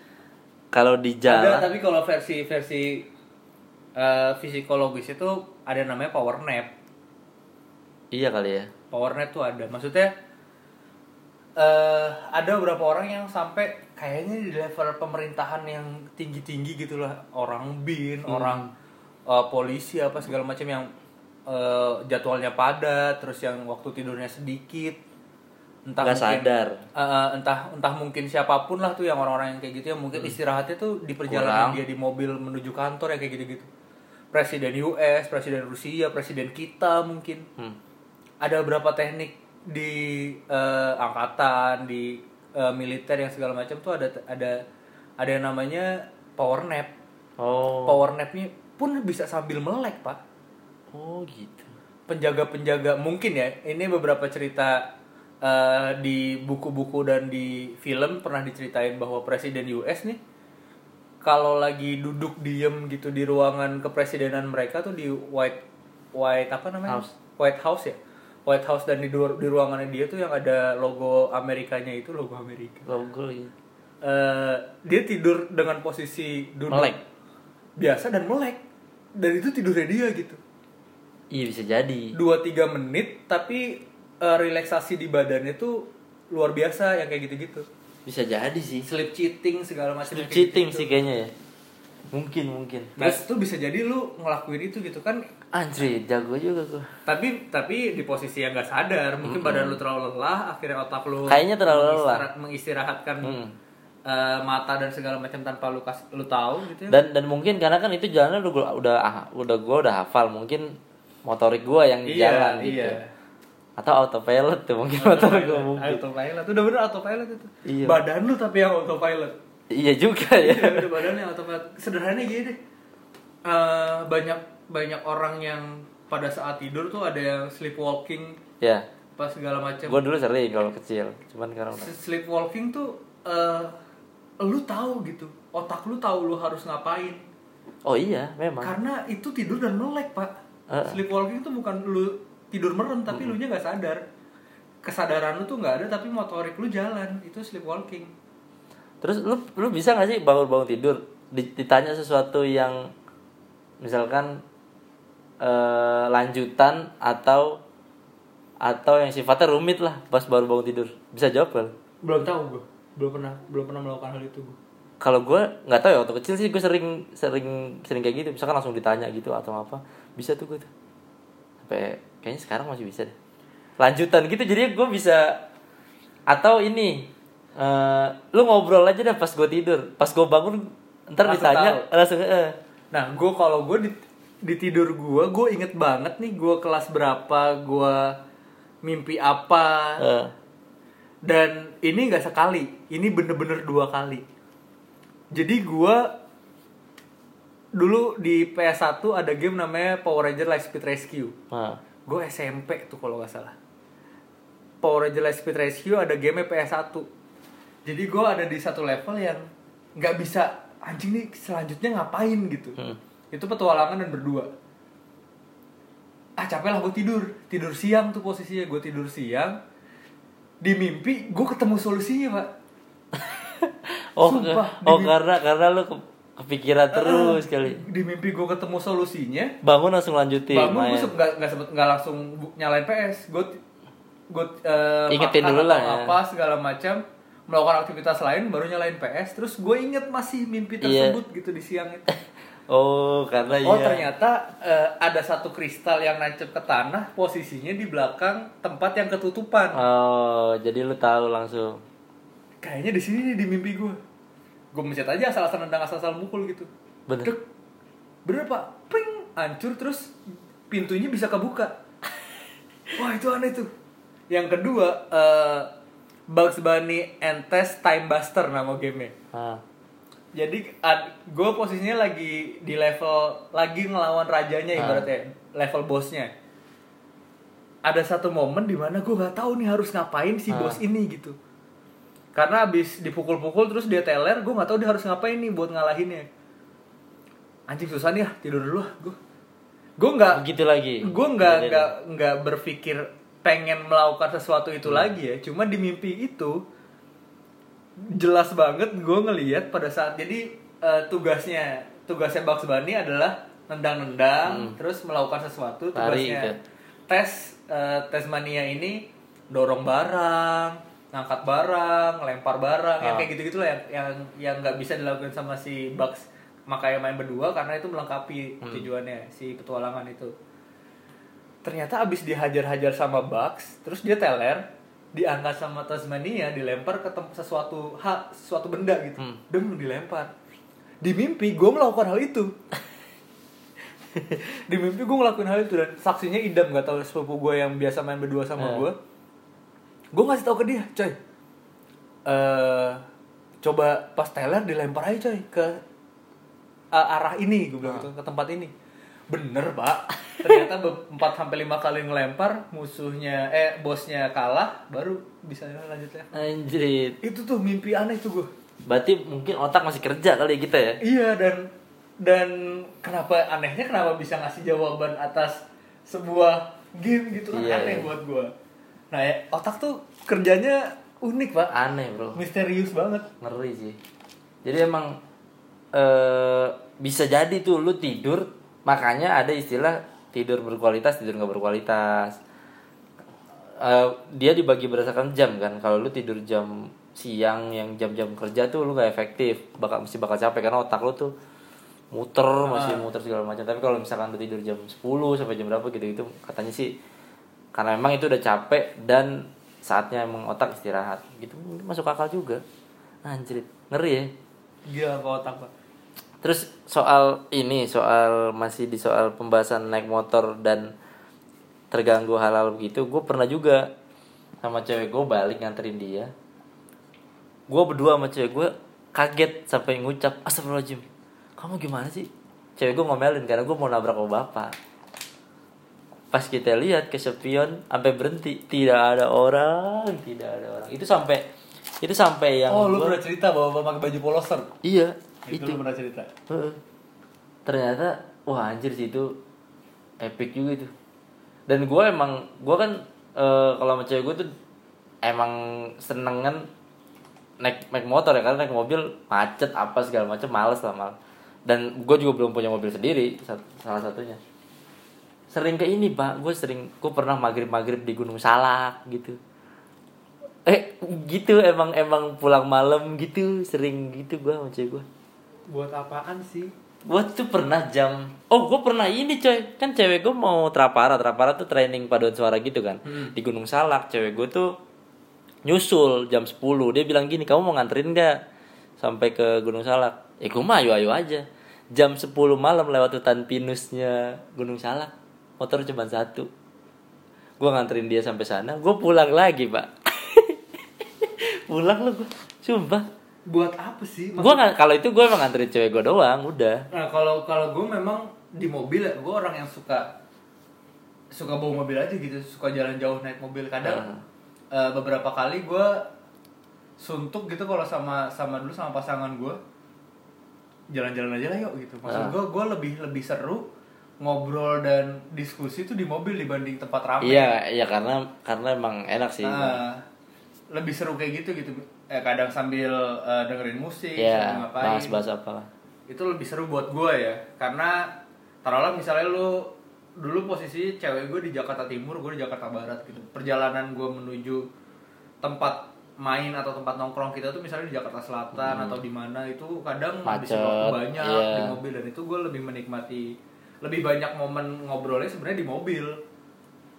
kalau di ada jalan tapi kalau versi versi uh, psikologis itu ada namanya power nap. Iya kali ya. Power nap tuh ada. Maksudnya eh ada beberapa orang yang sampai kayaknya di level pemerintahan yang tinggi tinggi gitulah orang bin orang eh, polisi apa segala macam yang eh, jadwalnya padat terus yang waktu tidurnya sedikit entah Nggak mungkin- sadar. Eh, entah entah mungkin siapa pun lah tuh yang orang-orang yang kayak gitu yang mungkin istirahatnya tuh di perjalanan Hmm. Kurang. dia di mobil menuju kantor ya kayak gitu-gitu presiden US presiden Rusia presiden kita mungkin Hmm. ada berapa teknik di eh, angkatan di eh, militer yang segala macam tuh ada ada ada yang namanya power nap Oh. power napnya pun bisa sambil melek pak Oh gitu. penjaga-penjaga mungkin ya ini beberapa cerita eh, di buku-buku dan di film pernah diceritain bahwa presiden US nih kalau lagi duduk diem gitu di ruangan kepresidenan mereka tuh di White White apa namanya House. White House ya White House dan di, di ruangannya dia tuh yang ada logo Amerikanya itu logo Amerika Logo ya. Eh, dia tidur dengan posisi duduk Melek. biasa dan melek dan itu tidurnya dia gitu Iya bisa jadi. 2-3 menit tapi eh, relaksasi di badannya tuh luar biasa yang kayak gitu-gitu Bisa jadi sih. sleep cheating segala macam Sleep cheating gitu-gitu. sih kayaknya ya. Mungkin mungkin. Terus tuh bisa jadi lu ngelakuin itu gitu kan Anjir, jago juga gua. tapi tapi di posisi yang gak sadar mungkin badan lu terlalu lelah akhirnya otak lu Kayaknya terlalu lelah. mengistirahat- mengistirahatkan Hmm. eh, mata dan segala macam tanpa lu kas, lu tahu gitu ya Dan dan mungkin karena kan itu jalannya udah gua udah ah, udah gua udah hafal, mungkin motorik gua yang iya jalan gitu. iya Atau autopilot tuh mungkin motor gua mungkin. autopilot udah bener autopilot itu Iya. badan lu tapi yang autopilot Iya juga ya. Iya, udah badannya autopilot. Sederhananya gini deh. Eh, banyak banyak orang yang pada saat tidur tuh ada yang sleepwalking Ya. pas segala macam. Gua dulu sering kalau kecil, cuman sekarang udah. Sleepwalking tuh eh lu tahu gitu. Otak lu tahu lu harus ngapain. Oh iya, memang. Karena itu tidur dan melek, Pak. Heeh. Sleepwalking tuh bukan lu tidur merem tapi lu nya nggak sadar. Kesadaran lu tuh nggak ada tapi motorik lu jalan. Itu sleepwalking. Terus lu lu bisa gak sih bangun-bangun tidur di- ditanya sesuatu yang misalkan eh, lanjutan atau atau yang sifatnya rumit lah pas baru bangun tidur bisa jawab kan? Belum tahu gue. Belum pernah belum pernah melakukan hal itu gue. Kalau gue nggak tahu ya waktu kecil sih gue sering sering sering kayak gitu misalkan langsung ditanya gitu atau apa bisa tuh gue tuh sampai kayaknya sekarang masih bisa deh lanjutan gitu jadi gue bisa atau ini eh lu ngobrol aja dah pas gue tidur pas gue bangun ntar Langsung ditanya tahu. langsung eh Nah, gue kalau gue di, di tidur gue, gue inget banget nih gue kelas berapa, gue mimpi apa, eh. dan ini nggak sekali, ini bener-bener dua kali. Jadi gue dulu di PS1 ada game namanya Power Ranger Lightspeed Rescue. Nah, Gue SMP tuh kalau nggak salah. Power Ranger Lightspeed Rescue ada game PS1. Jadi gue ada di satu level yang nggak bisa anjing nih selanjutnya ngapain gitu. Hmm. Itu petualangan dan berdua. Ah capek lah gue tidur. Tidur siang tuh posisinya gue tidur siang. Di mimpi gue ketemu solusinya pak. oh Sumpah, oh di- karena karena lu ke- kepikiran terus kali Di mimpi gue ketemu solusinya. bangun langsung lanjutin bangun gue nggak nggak sempet nggak langsung nyalain PS gue gue uh, Ingetin dulu lah ya. apa segala macam melakukan aktivitas lain baru nyalain PS terus gue inget masih mimpi Iya. tersebut gitu di siang itu. Oh karena oh iya. ternyata eh, ada satu kristal yang nancep ke tanah posisinya di belakang tempat yang ketutupan. Oh jadi lu tahu langsung. Kayaknya di sini nih di mimpi gue gue mencet aja asal-asal nendang asal-asal mukul gitu. Bener. Dek. bener pak? Pring hancur terus pintunya bisa kebuka. Wah itu aneh tuh. Yang kedua eh, Bugs Bunny and Test Time Buster nama gamenya. Ah. jadi gue posisinya lagi di level lagi ngelawan rajanya Ah. ibaratnya level bosnya ada satu momen di mana gue nggak tahu nih harus ngapain si Ah. bos ini gitu. Karena abis dipukul-pukul terus dia teler gue nggak tahu dia harus ngapain nih buat ngalahinnya. Anjing susah nih ya tidur dulu gue gue nggak begitu lagi. gue nggak nggak nggak berpikir pengen melakukan sesuatu itu Hmm. lagi ya cuma di mimpi itu jelas banget gue ngelihat pada saat jadi eh, tugasnya tugasnya Bugs Bunny adalah nendang-nendang terus melakukan sesuatu Hmm. Lari tugasnya gitu. tes eh, tes mania ini dorong barang ngangkat barang lempar barang yang Ah. kayak gitu gitulah yang yang yang nggak bisa dilakukan sama si Bugs makanya main berdua karena itu melengkapi tujuannya si petualangan itu ternyata abis dihajar-hajar sama Bugs terus dia teler diangkat sama Tasmania dilempar ke sesuatu hal sesuatu benda gitu. Hmm. deng dilempar. Di mimpi gue melakukan hal itu. Di mimpi gue ngelakuin hal itu dan saksinya idam gak tahu sepupu gue yang biasa main berdua sama Eh. gue gue ngasih tahu ke dia coy. Eh coba pas teler dilempar aja coy ke uh, arah ini gue bilang gitu ke tempat ini bener pak ternyata 4 sampai lima kali ngelempar musuhnya eh bosnya kalah baru bisa lanjut ya Anjir. itu tuh mimpi aneh tuh gue Berarti mungkin otak masih kerja kali kita ya. iya dan dan kenapa anehnya kenapa bisa ngasih jawaban atas sebuah game gitu kan Iya, aneh iya. buat gue nah ya, otak tuh kerjanya unik pak Aneh, Bro. misterius banget Ngeri sih. Jadi emang eh bisa jadi tuh lu tidur, makanya ada istilah tidur berkualitas, tidur nggak berkualitas. Eh, dia dibagi berdasarkan jam kan. Kalau lu tidur jam siang yang jam-jam kerja tuh lu nggak efektif, bakal mesti bakal capek karena otak lu tuh muter masih muter segala macam. Tapi kalau misalkan lu tidur jam 10 sampai jam berapa gitu-gitu, katanya sih karena memang itu udah capek dan saatnya emang otak istirahat gitu masuk akal juga anjir ngeri ya gila ke otak pak terus soal ini soal masih di soal pembahasan naik motor dan terganggu halal begitu gue pernah juga sama cewek gue balik nganterin dia. Gue berdua sama cewek gue kaget sampai ngucap astagfirullahaladzim kamu gimana sih? Cewek gue ngomelin karena gue mau nabrak sama bapak. Pas kita lihat ke spion sampai berhenti. Tidak ada orang tidak ada orang. Itu sampai itu sampai yang oh lu pernah cerita bahwa bapak pakai baju poloster? Iya itu, itu pernah cerita. Ternyata wah anjir sih itu epic juga itu. Dan gue emang gue kan eh, kalau sama cewek gue tuh emang seneng kan naik naik motor ya karena naik mobil macet apa segala macam males lah mal. Dan gue juga belum punya mobil sendiri salah satunya. Sering ke ini pak, gue sering gue pernah maghrib maghrib di Gunung Salak gitu. Eh gitu emang emang pulang malam gitu sering gitu gue sama cewek gue. Buat apaan sih? Gue tuh pernah jam Oh gue pernah ini coy. Kan cewek gue mau trapara. Trapara tuh training paduan suara gitu kan. Hmm. Di Gunung Salak Cewek gue tuh Nyusul jam 10 Dia bilang gini Kamu mau nganterin gak Sampai ke Gunung Salak? Ya gue mah ayo-ayo aja. Jam 10 malam lewat hutan pinusnya Gunung Salak. Motor cuma satu. Gue nganterin dia sampai sana. Gue pulang lagi pak. Pulang lo gue Sumpah buat apa sih Gue nggak kalau itu gue emang nganterin cewek gue doang Udah Nah kalau kalau gue memang di mobil ya, gue orang yang suka suka bawa mobil aja gitu, suka jalan jauh naik mobil. Kadang Ah. eh, beberapa kali gue suntuk gitu kalau sama sama dulu sama pasangan gue jalan-jalan aja lah yuk gitu. Ah. Maksud gue gue lebih lebih seru ngobrol dan diskusi tuh di mobil dibanding tempat ramai. Iya, iya karena karena emang enak sih. Ah, lebih seru kayak gitu gitu. Eh, kadang sambil eh, dengerin musik, Iya, sambil ngapain. bahas-bahas itu lebih seru buat gue ya karena taruhlah misalnya lu dulu posisi cewek gue di Jakarta Timur gue di Jakarta Barat gitu. Perjalanan gue menuju tempat main atau tempat nongkrong kita tuh misalnya di Jakarta Selatan atau di mana itu kadang habisin waktu banyak iya. di mobil. Dan itu gue lebih menikmati lebih banyak momen ngobrolnya sebenarnya di mobil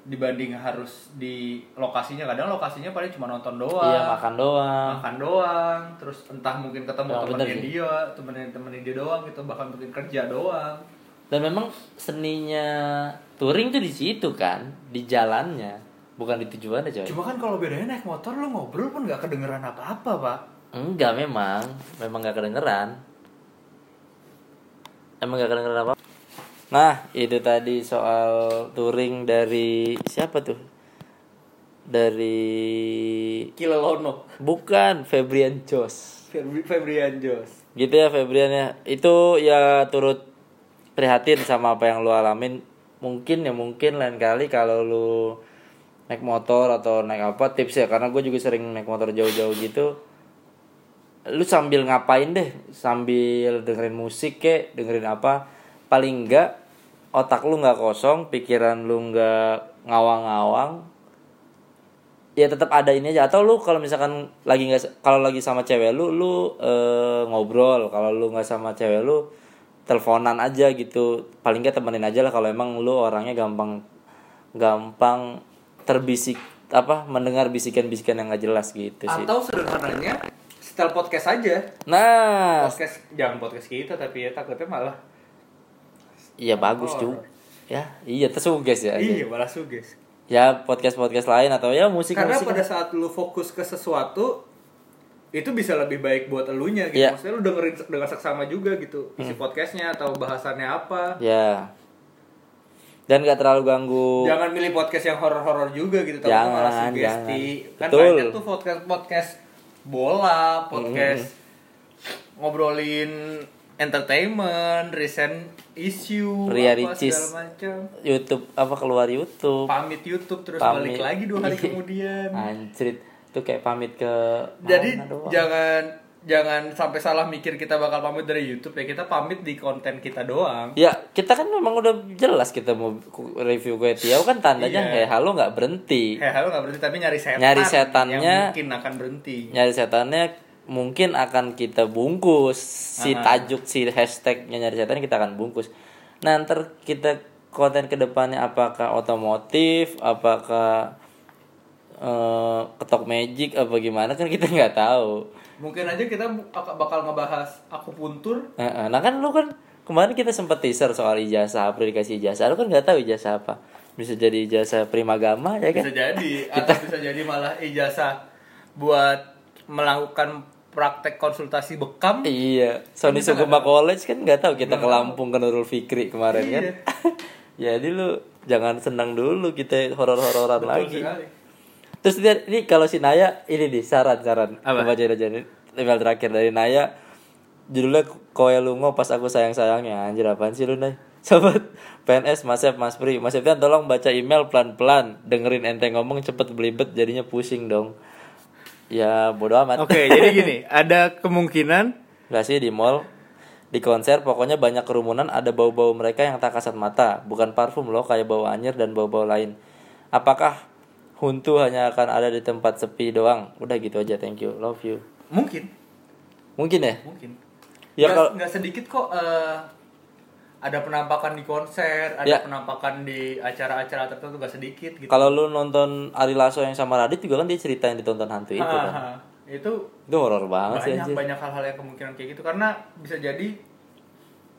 dibanding harus di lokasinya kadang lokasinya paling cuma nonton doang Iya, makan doang. makan doang terus entah mungkin ketemu bener temennya dia temenin temenin dia doang gitu bahkan mungkin kerja doang Dan memang seninya touring tuh di situ kan, di jalannya, bukan di tujuannya, coy. cuma kan kalau bedanya naik motor lu ngobrol pun nggak kedengeran apa-apa pak Enggak memang, memang gak kedengeran. Emang gak kedengeran apa? Nah, itu tadi soal touring dari siapa tuh? Dari Kilelono bukan Febrian Jos. Febri Febrian Jos Gitu ya Febrian ya. Itu ya turut prihatin sama apa yang lu alamin. Mungkin ya mungkin lain kali kalau lu naik motor atau naik apa tips ya karena gue juga sering naik motor jauh-jauh gitu. Lu sambil ngapain deh? Sambil dengerin musik kek, dengerin apa? Paling enggak otak lu nggak kosong, pikiran lu nggak ngawang-ngawang, ya tetap ada ini aja. Atau lu kalau misalkan lagi nggak kalau lagi sama cewek lu lu eh, ngobrol. Kalau lu nggak sama cewek lu teleponan aja gitu. Paling nggak temenin aja lah kalau emang lu orangnya gampang gampang terbisik apa mendengar bisikan-bisikan yang nggak jelas gitu sih. Atau sederhananya setel podcast aja. nah. Podcast jangan podcast kita tapi ya takutnya malah iya bagus Oh. juga ya iya tersuges ya iya malah suges. ya podcast podcast lain atau ya musik Karena pada saat lu fokus ke sesuatu itu bisa lebih baik buat elunya gitu. Iya. Maksudnya lu dengerin dengan seksama juga gitu. Isi podcastnya atau bahasannya apa. ya dan gak terlalu ganggu Jangan milih podcast yang horor-horor juga gitu, tapi Jangan, malah sugesti. jangan. Kan Betul. banyak tuh podcast podcast bola, podcast ngobrolin entertainment, recent issue, Ria apa Ricis. segala macam. YouTube apa keluar YouTube Pamit YouTube terus Pamit. balik lagi dua hari Iya. kemudian. anjrit itu kayak pamit ke Jadi mana doang. jangan jangan sampai salah mikir kita bakal pamit dari YouTube ya kita pamit di konten kita doang. Ya, kita kan memang udah jelas kita mau review kue tiaw kan tandanya Iya. kayak halo nggak berhenti. Heh, halo nggak berhenti tapi nyari setan. Nyari setannya- yang mungkin akan berhenti. Nyari setannya mungkin akan kita bungkus si Aha. tajuk si hashtagnya nyari setan kita akan bungkus. Nah, ntar kita konten ke depannya apakah otomotif, apakah eh, ketok magic apa gimana kan kita nggak tahu. Mungkin aja kita bakal ngebahas aku puntur. Nah kan lu kan kemarin kita sempat teaser soal ijazah, apa dikasih ijazah, lu kan nggak tahu ijazah apa. Bisa jadi ijazah primagama ya kan? Bisa jadi atau bisa jadi malah ijazah buat melakukan praktek konsultasi bekam. Iya, Sony Kita Sugema College kan nggak tahu kita ke Lampung ke Nurul Fikri kemarin kan. Iya. Jadi lu jangan senang dulu kita horor-hororan lagi. sekali. Terus dia, ini kalau si Naya ini nih saran-saran baca aja nih email terakhir dari Naya judulnya koe lungo pas aku sayang sayangnya anjir apaan sih lu Nay Sobat PNS Mas Ep Mas Pri Mas Eptian tolong baca email pelan-pelan Dengerin ente ngomong cepet belibet jadinya pusing dong Ya bodo amat. Oke, jadi gini, ada kemungkinan Gak sih di mall Di konser pokoknya banyak kerumunan Ada bau-bau mereka yang tak kasat mata. Bukan parfum loh kayak bau anyir dan bau-bau lain. Apakah Huntu hanya akan ada di tempat sepi doang? Udah gitu aja thank you Love you. Mungkin, Mungkin ya? Mungkin. Ya, kalau- nggak sedikit kok eh, ada penampakan di konser, ada Ya. penampakan di acara-acara tertentu gak sedikit gitu. Kalau lu nonton Ari Lasso yang sama Radit juga kan dia cerita yang ditonton hantu itu kan? Itu Itu horor banget sih banyak anjir. banyak hal-hal yang kemungkinan kayak gitu. Karena bisa jadi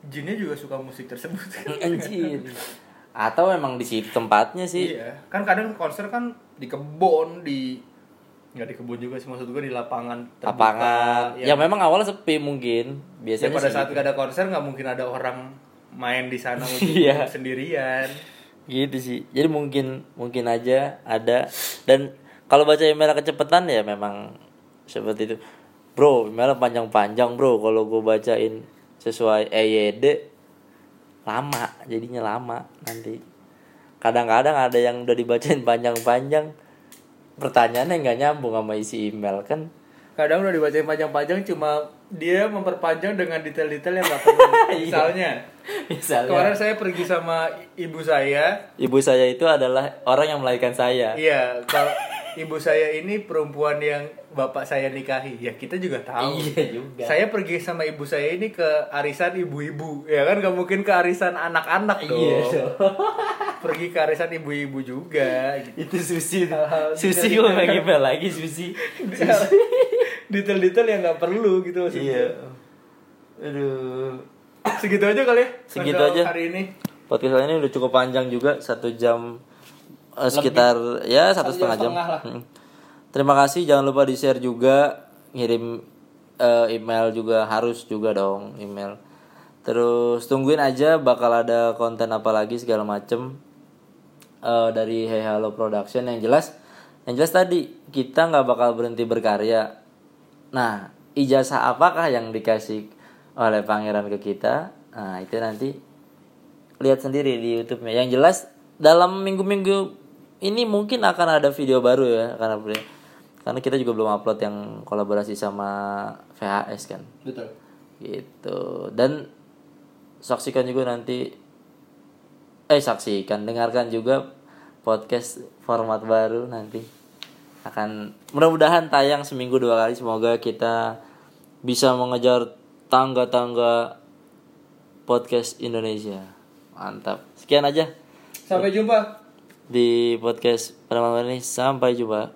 jinnya juga suka musik tersebut. Anjir. Atau emang di situ tempatnya sih. Iya, kan kadang konser kan di kebun, di nggak di kebun juga sih maksud gue di lapangan terbuka, Lapangan. Ya yang- memang awalnya sepi mungkin. Ya Biasanya pada sih saat gitu. gak ada konser nggak mungkin ada orang main di sana Iya. sendirian. gitu sih. Jadi mungkin mungkin aja ada. Dan kalau baca email kecepatan ya memang seperti itu. Bro email panjang-panjang bro. Kalau gue bacain sesuai EYD lama. Jadinya lama nanti. Kadang-kadang ada yang udah dibacain panjang-panjang. Pertanyaannya nggak nyambung sama isi email kan Kadang udah dibacain panjang-panjang cuma dia memperpanjang dengan detail-detail yang gak perlu. Misalnya, misalnya kemarin saya pergi sama ibu saya. ibu saya itu adalah orang yang melahirkan saya Iya, kalau ibu saya ini perempuan yang bapak saya nikahi. Ya kita juga tahu. Iya juga. Saya pergi sama ibu saya ini ke arisan ibu-ibu. Ya kan gak mungkin ke arisan anak-anak dong. Iya dong. Pergi ke arisan ibu-ibu juga. gitu. itu susi Hal-hal susi detail- gue email lagi susi Detail-detail yang gak perlu gitu maksudnya. iya aduh Segitu aja kali ya. Segitu aja. Hari ini. podcast ini udah cukup panjang juga satu jam eh, sekitar ya satu Satu setengah jam lah. Hmm. terima kasih jangan lupa di share juga ngirim eh, email juga harus juga dong email terus tungguin aja bakal ada konten apa lagi segala macem eh, dari Hey Halo Production yang jelas yang jelas tadi kita nggak bakal berhenti berkarya nah ijazah apakah yang dikasih oleh pangeran ke kita nah itu nanti lihat sendiri di YouTube-nya. Yang jelas dalam minggu-minggu ini mungkin akan ada video baru ya karena karena kita juga belum upload yang kolaborasi sama VHS kan. Betul. Gitu. Dan saksikan juga nanti eh saksikan dengarkan juga podcast format baru nanti akan mudah-mudahan tayang seminggu dua kali semoga kita bisa mengejar tangga-tangga podcast Indonesia. Mantap. Sekian aja Sampai jumpa. Di podcast pada malam ini. Sampai jumpa.